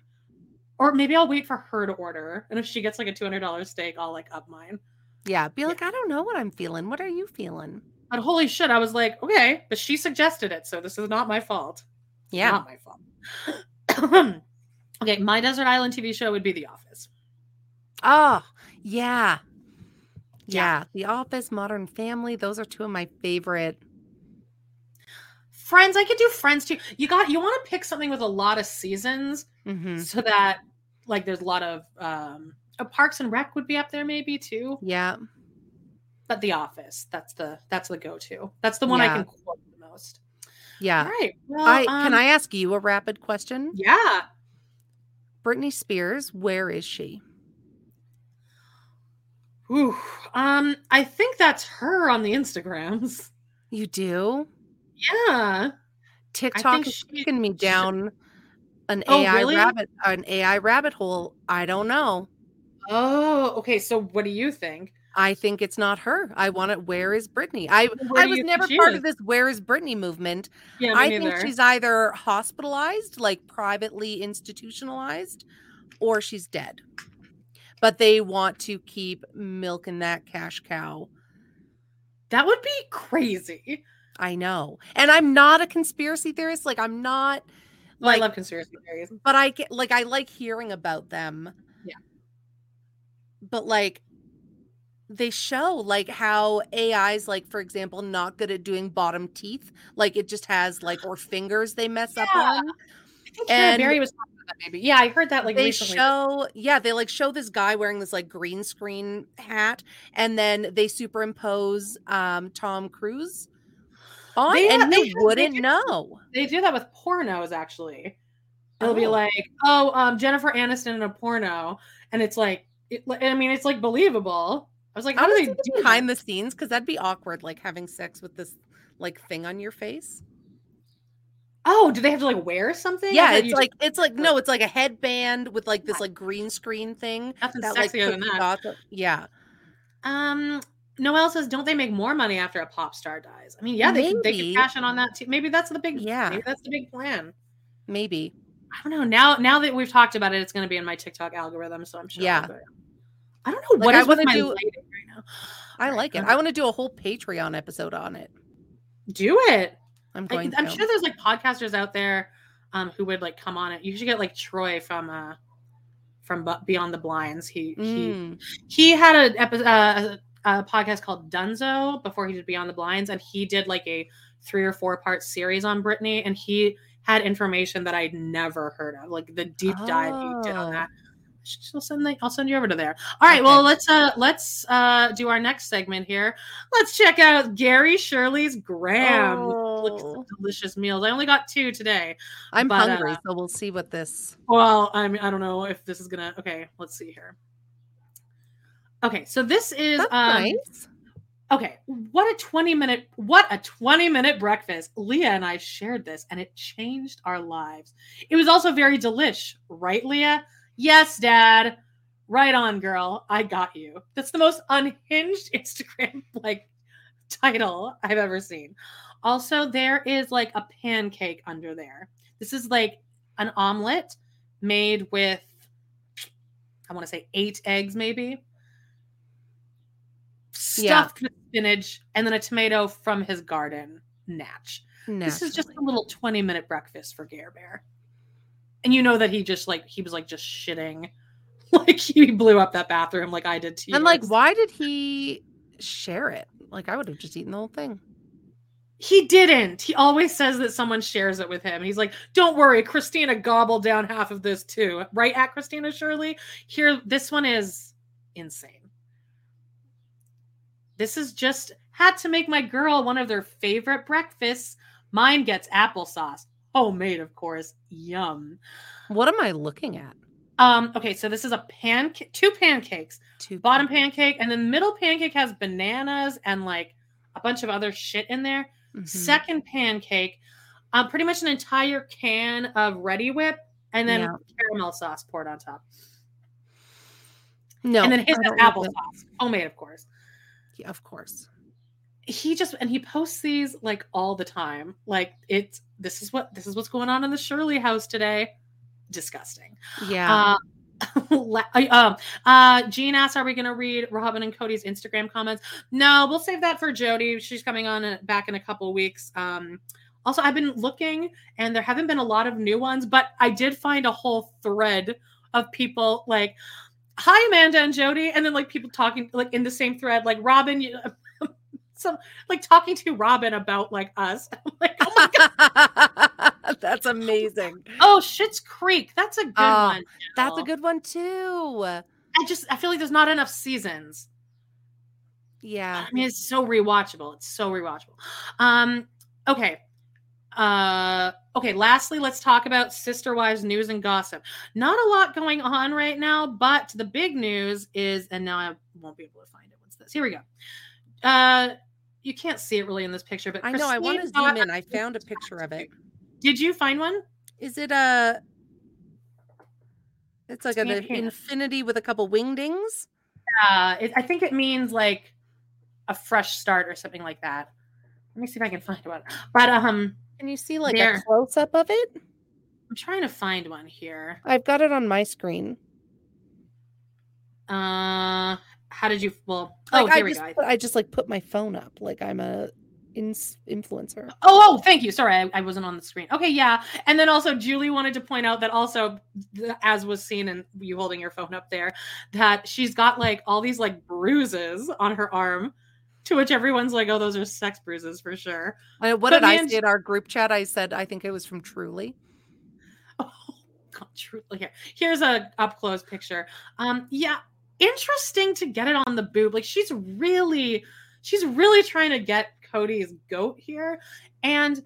Speaker 1: Or maybe I'll wait for her to order, and if she gets like a two hundred dollars steak, I'll like up mine.
Speaker 2: Yeah, be like, I don't know what I'm feeling. What are you feeling?
Speaker 1: But holy shit, I was like, okay, but she suggested it, so this is not my fault.
Speaker 2: Yeah,
Speaker 1: not my fault. Okay, my desert island TV show would be The Office.
Speaker 2: Oh, yeah. Yeah. The Office, Modern Family, those are two of my favorite.
Speaker 1: Friends, I could do Friends too. You got you want to pick something with a lot of seasons
Speaker 2: Mhm.
Speaker 1: so that like there's a lot of um uh, Parks and Rec would be up there maybe too.
Speaker 2: Yeah.
Speaker 1: But The Office, that's the that's the go-to. That's the one I can quote the most.
Speaker 2: Yeah.
Speaker 1: All right. Well,
Speaker 2: I
Speaker 1: um,
Speaker 2: can I ask you a rapid question?
Speaker 1: Yeah.
Speaker 2: Britney Spears, where is she?
Speaker 1: Ooh, um, I think that's her on the Instagrams.
Speaker 2: You do?
Speaker 1: Yeah.
Speaker 2: TikTok is taking me down an
Speaker 1: Oh,
Speaker 2: AI
Speaker 1: really?
Speaker 2: rabbit an AI rabbit hole. I don't know.
Speaker 1: Oh, okay. So what do you think?
Speaker 2: I think it's not her. I want it. Where is Britney? I I was never part
Speaker 1: is?
Speaker 2: of this Where is Britney movement.
Speaker 1: Yeah,
Speaker 2: I
Speaker 1: neither.
Speaker 2: think she's either hospitalized, like privately institutionalized, or she's dead. But they want to keep milking that cash cow.
Speaker 1: that would be crazy.
Speaker 2: I know. And I'm not a conspiracy theorist. Like I'm not
Speaker 1: Well, I love conspiracy theories.
Speaker 2: but I get like I like hearing about them.
Speaker 1: Yeah.
Speaker 2: But like they show like how AI's like for example not good at doing bottom teeth. Like it just has like or fingers they mess up
Speaker 1: Yeah.
Speaker 2: on.
Speaker 1: I think Karen
Speaker 2: And-
Speaker 1: Barry was talking about that maybe. Yeah, I heard that like
Speaker 2: they
Speaker 1: recently.
Speaker 2: show yeah they like show this guy wearing this like green screen hat and then they superimpose um tom cruise on
Speaker 1: They
Speaker 2: and
Speaker 1: they they
Speaker 2: wouldn't
Speaker 1: do-
Speaker 2: know
Speaker 1: They do that with pornos actually. It'll be
Speaker 2: Oh.
Speaker 1: like, oh, um, Jennifer Aniston in a porno, and it's like, it, I mean, it's like believable. I was like, how do they do
Speaker 2: behind the scenes because that'd be awkward like having sex with this like thing on your face
Speaker 1: Oh, do they have to like wear something?
Speaker 2: Yeah it's like it's like no it's like a headband with like this like green screen thing
Speaker 1: nothing
Speaker 2: that like
Speaker 1: sexier than that.
Speaker 2: yeah
Speaker 1: Um, Noelle says, don't they make more money after a pop star dies? I mean, yeah, they could, they could cash in on that too. Maybe that's the big
Speaker 2: Yeah.
Speaker 1: Maybe that's the big plan.
Speaker 2: maybe
Speaker 1: I don't know. Now, now that we've talked about it, it's going to be in my TikTok algorithm, so I'm sure.
Speaker 2: Yeah.
Speaker 1: I don't know
Speaker 2: Like,
Speaker 1: what
Speaker 2: I wanna do-
Speaker 1: right now.
Speaker 2: i like it i want to do a whole patreon episode on it
Speaker 1: Do it.
Speaker 2: i'm going
Speaker 1: I'm
Speaker 2: to
Speaker 1: sure there's like podcasters out there um, who would like come on it. You should get like Troy from uh from Beyond the Blinds. He he
Speaker 2: Mm.
Speaker 1: he had a, epi- uh, a, podcast called Dunzo before he did Beyond the Blinds, and he did like a three or four part series on Britney, and he had information that I'd never heard of, like the deep dive he did on
Speaker 2: Oh.
Speaker 1: that. I'll send the, I'll send you over to there. All right, well let's uh let's uh do our next segment here. Let's check out Gary Shirley's gram.
Speaker 2: Oh.
Speaker 1: delicious meals. I only got two today.
Speaker 2: i'm
Speaker 1: but,
Speaker 2: hungry
Speaker 1: uh,
Speaker 2: so we'll see what this
Speaker 1: Well, I mean, I don't know if this is gonna. Okay, let's see here. Okay, so this is um,
Speaker 2: nice
Speaker 1: okay. What a twenty minute, what a twenty minute breakfast. Leah and I shared this, and it changed our lives. It was also very delish, right, Leah? Yes, Dad. Right on, girl. I got you. That's the most unhinged Instagram like title I've ever seen. Also, there is like a pancake under there. This is like an omelet made with, I want to say eight eggs, maybe.
Speaker 2: Yeah.
Speaker 1: Stuffed with spinach and then a tomato from his garden. Natch. This is just a little 20 minute breakfast for Gare Bear. And you know that he just like, he was like just shitting. Like he blew up that bathroom like I did too
Speaker 2: and like why did he share it like i would have just eaten the whole thing
Speaker 1: He didn't. He always says that someone shares it with him. He's like, "Don't worry, Kristina gobbled down half of this too." Right at Kristina Shirley. Here, this one is insane. This is just had to make my girl one of their favorite breakfasts. Mine gets applesauce, homemade, of course. Yum.
Speaker 2: what am i looking at
Speaker 1: Um. Okay, so this is a pancake, two pancakes
Speaker 2: two
Speaker 1: bottom pancake and then middle pancake has bananas and like a bunch of other shit in there
Speaker 2: Mhm.
Speaker 1: second pancake uh, pretty much an entire can of ready whip and then
Speaker 2: Yeah.
Speaker 1: caramel sauce poured on top
Speaker 2: no
Speaker 1: and then his
Speaker 2: I
Speaker 1: is
Speaker 2: don't love
Speaker 1: applesauce homemade of course
Speaker 2: Yeah, of course
Speaker 1: he just and he posts these like all the time like it's this is what this is what's going on in the shirley house today disgusting
Speaker 2: yeah
Speaker 1: Uh, uh, um, uh, Jean asks, "Are we going to read Robyn and Kody's Instagram comments?" No, we'll save that for Jody. She's coming on uh, back in a couple weeks. Um, Also, I've been looking and there haven't been a lot of new ones, but I did find a whole thread of people like, hi, Amanda and Jody. And then like people talking like in the same thread, like Robyn, you, some like talking to Robyn about like us. like, oh my
Speaker 2: God. That's amazing.
Speaker 1: Oh, Schitt's Creek. That's a good uh, one.
Speaker 2: That's a good one too.
Speaker 1: I just I feel like there's not enough seasons.
Speaker 2: Yeah.
Speaker 1: I mean, it's so rewatchable. It's so rewatchable. Um, okay. Uh okay, lastly, let's talk about Sister Wives news and gossip. Not a lot going on right now, but the big news is, and now I won't be able to find it. What's this? Here we go. Uh you can't see it really in this picture, but
Speaker 2: I know I want to zoom in. I found a picture of it.
Speaker 1: Did you find one?
Speaker 2: Is it a it's like an infinity with a couple wingdings?
Speaker 1: Yeah, it, I think it means like a fresh start or something like that. Let me see if I can find one. But um,
Speaker 2: can you see like there. a close up of it?
Speaker 1: I'm trying to find one here.
Speaker 2: I've got it on my screen.
Speaker 1: Uh, how did you? Well,
Speaker 2: like, oh, here I we just, go. I just like put my phone up, like I'm a in- influencer.
Speaker 1: Oh, oh, thank you. Sorry, I, I, wasn't on the screen. Okay, yeah. And then also, Julie wanted to point out that also, as was seen in you holding your phone up there, that she's got like all these like bruises on her arm to which everyone's like, "Oh, those are sex bruises for sure."
Speaker 2: what but did I say in our group chat? I said I think it was from Truely.
Speaker 1: Oh God, Truely! Here, here's a up close picture. Um, yeah, interesting to get it on the boob. Like she's really, she's really trying to get Kody's goat here, and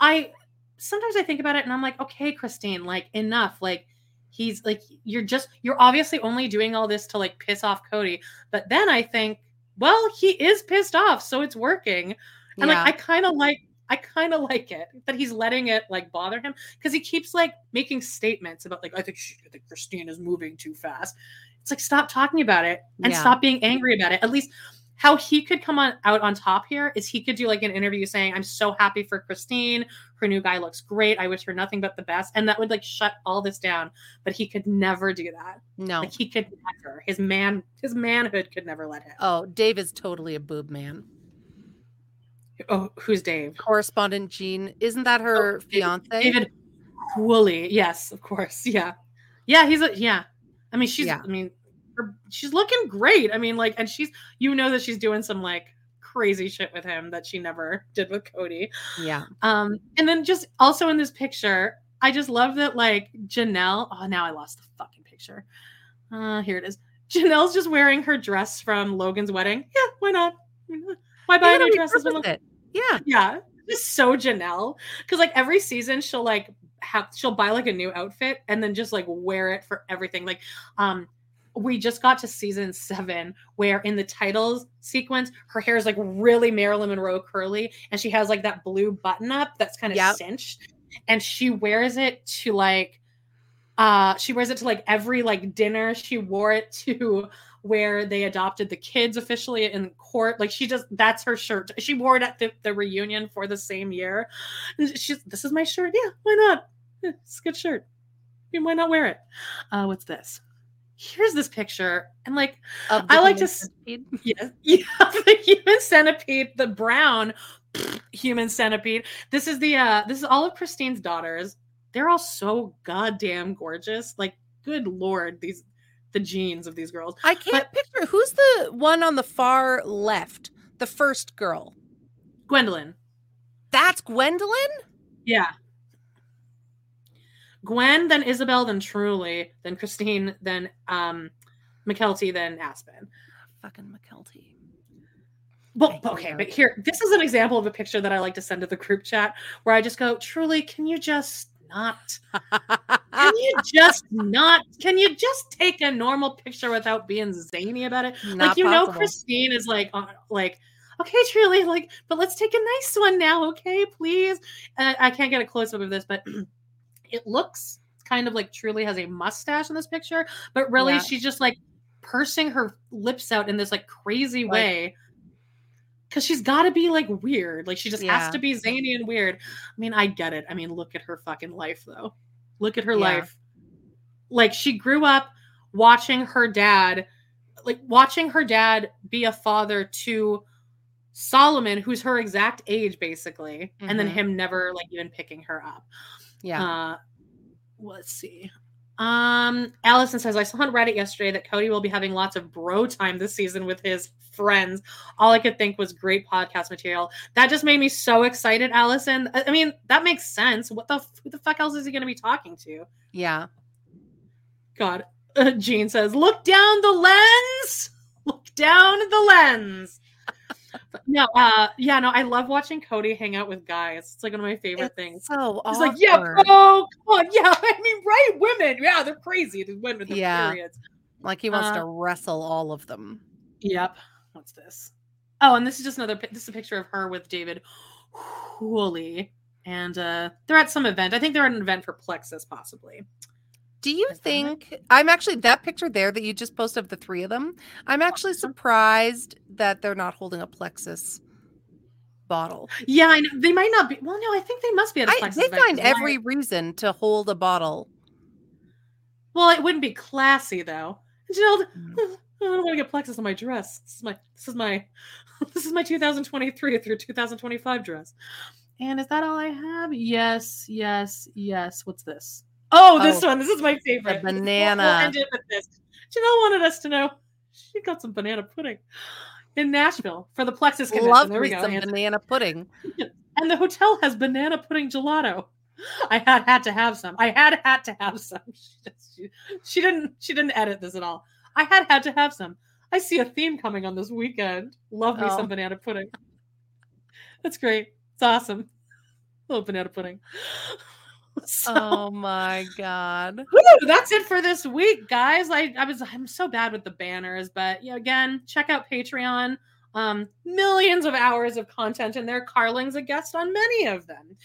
Speaker 1: I sometimes I think about it and I'm like, okay, Christine, like enough, like he's like you're just you're obviously only doing all this to like piss off Kody. But then I think well, he is pissed off, so it's working. And yeah. like I kind of like I kind of like it that he's letting it like bother him because he keeps like making statements about like I think she, I think Christine is moving too fast. It's like stop talking about it and yeah. stop being angry about it. At least how he could come on out on top here is he could do like an interview saying, I'm so happy for Christine. Her new guy looks great. I wish her nothing but the best. And that would like shut all this down. But he could never do that.
Speaker 2: No.
Speaker 1: Like he could never. His man, his manhood could never let him.
Speaker 2: Oh, Dave is totally a boob man.
Speaker 1: Oh, who's Dave?
Speaker 2: Correspondent Jean. Isn't that her oh, fiance?
Speaker 1: David Woolley. Yes, of course. Yeah. Yeah, he's a yeah. I mean, she's yeah. I mean, she's looking great. I mean, like, and she's you know that she's doing some like crazy shit with him that she never did with Kody.
Speaker 2: Yeah.
Speaker 1: Um, and then just also in this picture, I just love that like Janelle. Oh, now I lost the fucking picture. Uh, here it is. Janelle's just wearing her dress from Logan's wedding. Yeah, why not? Why buy new dresses?
Speaker 2: It. Yeah,
Speaker 1: yeah. Just so Janelle, because like every season she'll like have she'll buy like a new outfit and then just like wear it for everything. Like, um, we just got to season seven where in the titles sequence her hair is like really marilyn monroe curly and she has like that blue button up that's kind of yep. cinched and she wears it to like uh she wears it to like every like dinner she wore it to where they adopted the kids officially in court. Like she just that's her shirt. She wore it at the, the reunion for the same year. She's this is my shirt. Yeah why not? It's a good shirt. Why not wear it. Uh what's this? Here's this picture. And like i like to centipede. yeah, yeah the human centipede the brown human centipede. This is the uh this is all of christine's daughters. They're all so goddamn gorgeous. Like good lord these the genes of these girls.
Speaker 2: I can't but, picture who's the one on the far left? The first girl.
Speaker 1: Gwendlyn.
Speaker 2: That's Gwendlyn?
Speaker 1: Yeah. Gwen, then Ysabel, then Truely, then Christine, then um Mykelti, then Aspyn.
Speaker 2: Fucking Mykelti.
Speaker 1: Well, okay, but here, this is an example of a picture that I like to send to the group chat where I just go, Truely, can you just not? can you just not? Can you just take a normal picture without being zany about it? Not like you possible. know, Christine is like, uh, like, okay, Truely, like, but let's take a nice one now, okay, please. Uh, I can't get a close up of this, but it looks kind of like Truely has a mustache in this picture, but really yeah. she's just like pursing her lips out in this like crazy like, way. Cause she's gotta be like weird. Like she just yeah. has to be zany and weird. I mean, I get it. I mean, look at her fucking life though. Look at her yeah. life. Like she grew up watching her dad, like watching her dad be a father to Solomon, who's her exact age, basically, mm-hmm. and then
Speaker 2: Mhm.
Speaker 1: him never like even picking her up.
Speaker 2: Yeah.
Speaker 1: Uh, let's see. Um, Allison says I saw on Reddit yesterday that Kody will be having lots of bro time this season with his friends. All I could think was great podcast material. That just made me so excited, Allison. I mean, that makes sense. What the who the fuck else is he going to be talking to?
Speaker 2: yeah.
Speaker 1: God, uh, Jean says, "Look down the lens. Look down the lens." No, uh, yeah, no, I love watching Kody hang out with guys. It's like one of my favorite
Speaker 2: It's
Speaker 1: things.
Speaker 2: so
Speaker 1: He's
Speaker 2: awkward.
Speaker 1: like, yeah, bro, come on, yeah. I mean, right? Women, yeah, they're crazy. The women, the
Speaker 2: Yeah.
Speaker 1: periods.
Speaker 2: Like he wants
Speaker 1: Uh,
Speaker 2: to wrestle all of them.
Speaker 1: Yep. What's this? Oh, and this is just another. This is a picture of her with David Woolley, and uh they're at some event. I think they're at an event for Plexus, possibly.
Speaker 2: Do you think I'm actually that picture there that you just posted of the three of them? I'm actually surprised that they're not holding a plexus bottle.
Speaker 1: Yeah, I know. They might not be. Well, no, I think they must be at a
Speaker 2: I,
Speaker 1: Plexus
Speaker 2: they
Speaker 1: event,
Speaker 2: find every reason to hold a bottle.
Speaker 1: Well, it wouldn't be classy though. Jill,
Speaker 2: Mm.
Speaker 1: I don't want to get Plexus on my dress. This is my. This is my. This is my 2023 through 2025 dress. And is that all I have? Yes, yes, yes. What's this? Oh, this
Speaker 2: Oh,
Speaker 1: one. This is my favorite. We'll- We'll,
Speaker 2: banana.
Speaker 1: end it with this. Janelle wanted us to know she got some banana pudding in Nashville for the Plexus convention.
Speaker 2: Love
Speaker 1: there
Speaker 2: me some
Speaker 1: And,
Speaker 2: banana pudding.
Speaker 1: and the hotel has banana pudding gelato. I had had to have some. I had had to have some. She, she, she didn't. She didn't edit this at all. I had had to have some. I see a theme coming on this weekend. Love me
Speaker 2: Oh.
Speaker 1: some banana pudding. That's great. It's awesome. Little banana pudding. So,
Speaker 2: Oh my god.
Speaker 1: That's it for this week, guys. I, I was I'm so bad with the banners, but yeah, again, check out Patreon. Um, millions of hours of content in there. Carling's a guest on many of them.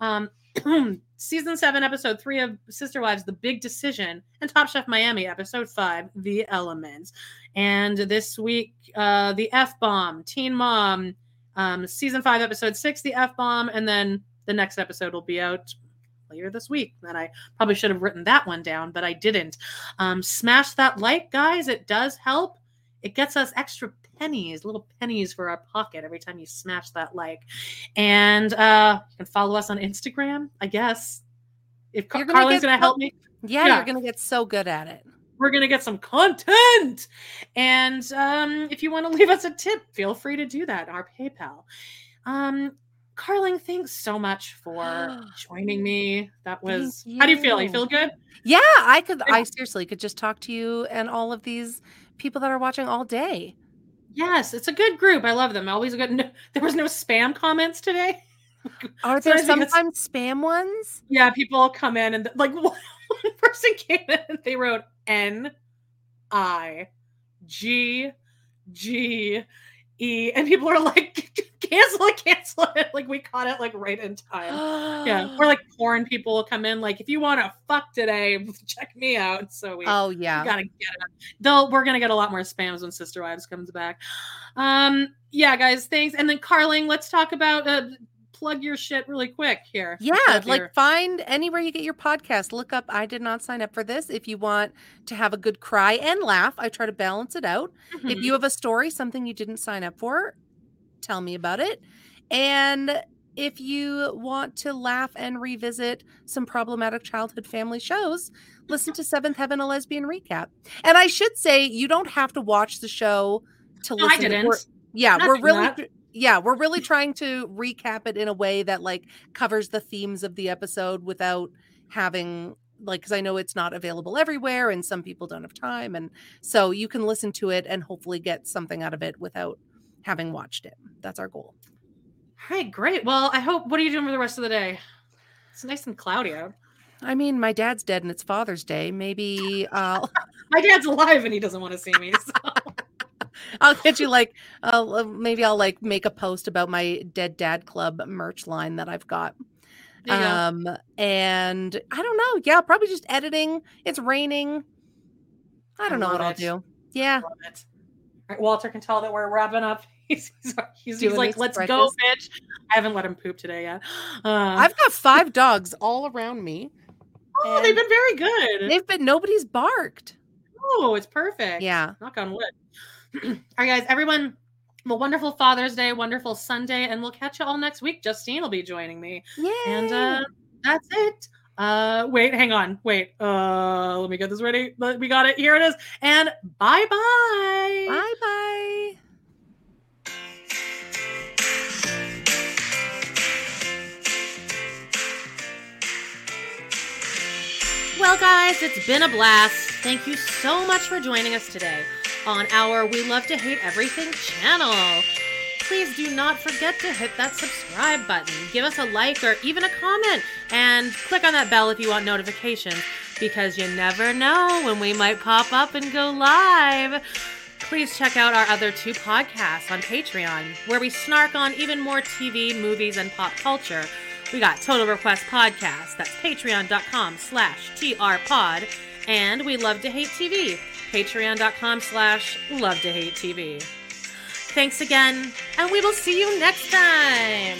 Speaker 1: Um, season seven, episode three of Sister Wives, The Big Decision, and Top Chef Miami, episode five, The Elements. And this week, uh, the F Bomb, Teen Mom, um, season five, episode six, the F Bomb, and then the next episode will be out later this week. And I probably should have written that one down, but I didn't. Um, smash that like, guys. It does help. It gets us extra pennies, little pennies for our pocket every time you smash that like. And uh, you can follow us on Instagram, I guess. If Car-
Speaker 2: gonna
Speaker 1: Carling's
Speaker 2: get
Speaker 1: going to help me,
Speaker 2: Yeah,
Speaker 1: Yeah.
Speaker 2: you're gonna get so good at it.
Speaker 1: we're going to get some content. And um, if you want to leave us a tip, feel free to do that. Our PayPal. Um, Carling, thanks so much for joining me. That was. How do you feel? You feel good?
Speaker 2: Yeah, I could. I seriously could just talk to you and all of these people that are watching all day.
Speaker 1: Yes, it's a good group. I love them. Always a good. No, there was no spam comments today.
Speaker 2: Are there sometimes spam ones?
Speaker 1: Yeah, people come in and like one person came in and they wrote N I G G E, and people are like, cancel it, cancel it. Like we caught it like right in time. Yeah, or like porn people will come in like, if you want to fuck today, check me out. So we
Speaker 2: Oh
Speaker 1: We
Speaker 2: yeah.
Speaker 1: gotta get it. Though we're gonna get a lot more spams when Sister Wives comes back. Um, yeah, guys, thanks. And then Carling, let's talk about uh, plug your shit really quick here.
Speaker 2: Yeah, like
Speaker 1: your-
Speaker 2: find anywhere you get your podcast. Look up I did not sign up for this. If you want to have a good cry and laugh, I try to balance it out. If
Speaker 1: Mhm.
Speaker 2: you have a story, something you didn't sign up for, tell me about it. And if you want to laugh and revisit some problematic childhood family shows, listen to Seventh Heaven, a lesbian recap. And I should say, you don't have to watch the show to
Speaker 1: No,
Speaker 2: listen.
Speaker 1: I didn't.
Speaker 2: We're- yeah, we're really,
Speaker 1: that.
Speaker 2: Yeah, we're really trying to recap it in a way that like covers the themes of the episode without having like because I know it's not available everywhere and some people don't have time and so you can listen to it and hopefully get something out of it without having watched it. That's our goal.
Speaker 1: All right, great. Well, I hope. What are you doing for the rest of the day? It's nice and cloudy out.
Speaker 2: I mean, my dad's dead and it's Father's Day. Maybe I'll uh,
Speaker 1: My dad's alive and he doesn't want to see me. So.
Speaker 2: I'll get you like uh, maybe I'll like make a post about my Dead Dad Club merch line that I've got. Um and I don't know. Yeah, probably just editing. It's raining. I
Speaker 1: I
Speaker 2: don't know what
Speaker 1: love
Speaker 2: I'll do. Yeah.
Speaker 1: It. Right, Walter can tell that we're wrapping up. He's, he's, he's, like, let's go, bitch. I haven't let him poop today yet. Uh,
Speaker 2: I've got five dogs all around me.
Speaker 1: oh, they've been very good.
Speaker 2: They've been nobody's barked.
Speaker 1: Oh, it's perfect.
Speaker 2: Yeah.
Speaker 1: Knock on wood. All right, guys, everyone, a wonderful Father's Day, wonderful Sunday, and we'll catch you all next week. Justine will be joining me.
Speaker 2: Yay.
Speaker 1: And uh, that's it. Uh, wait, hang on. Wait. Uh, let me get this ready. But We got it. Here it is. And bye bye.
Speaker 2: Bye bye.
Speaker 1: Well, guys, it's been a blast. Thank you so much for joining us today on our We Love to Hate Everything channel. Please do not forget to hit that subscribe button, give us a like or even a comment, and click on that bell if you want notifications because you never know when we might pop up and go live. Please check out our other two podcasts on Patreon, where we snark on even more TV, movies, and pop culture we got Total Request Podcast. That's patreon.com slash trpod. And we love to hate TV. Patreon.com slash love to hate TV. Thanks again, and we will see you next time.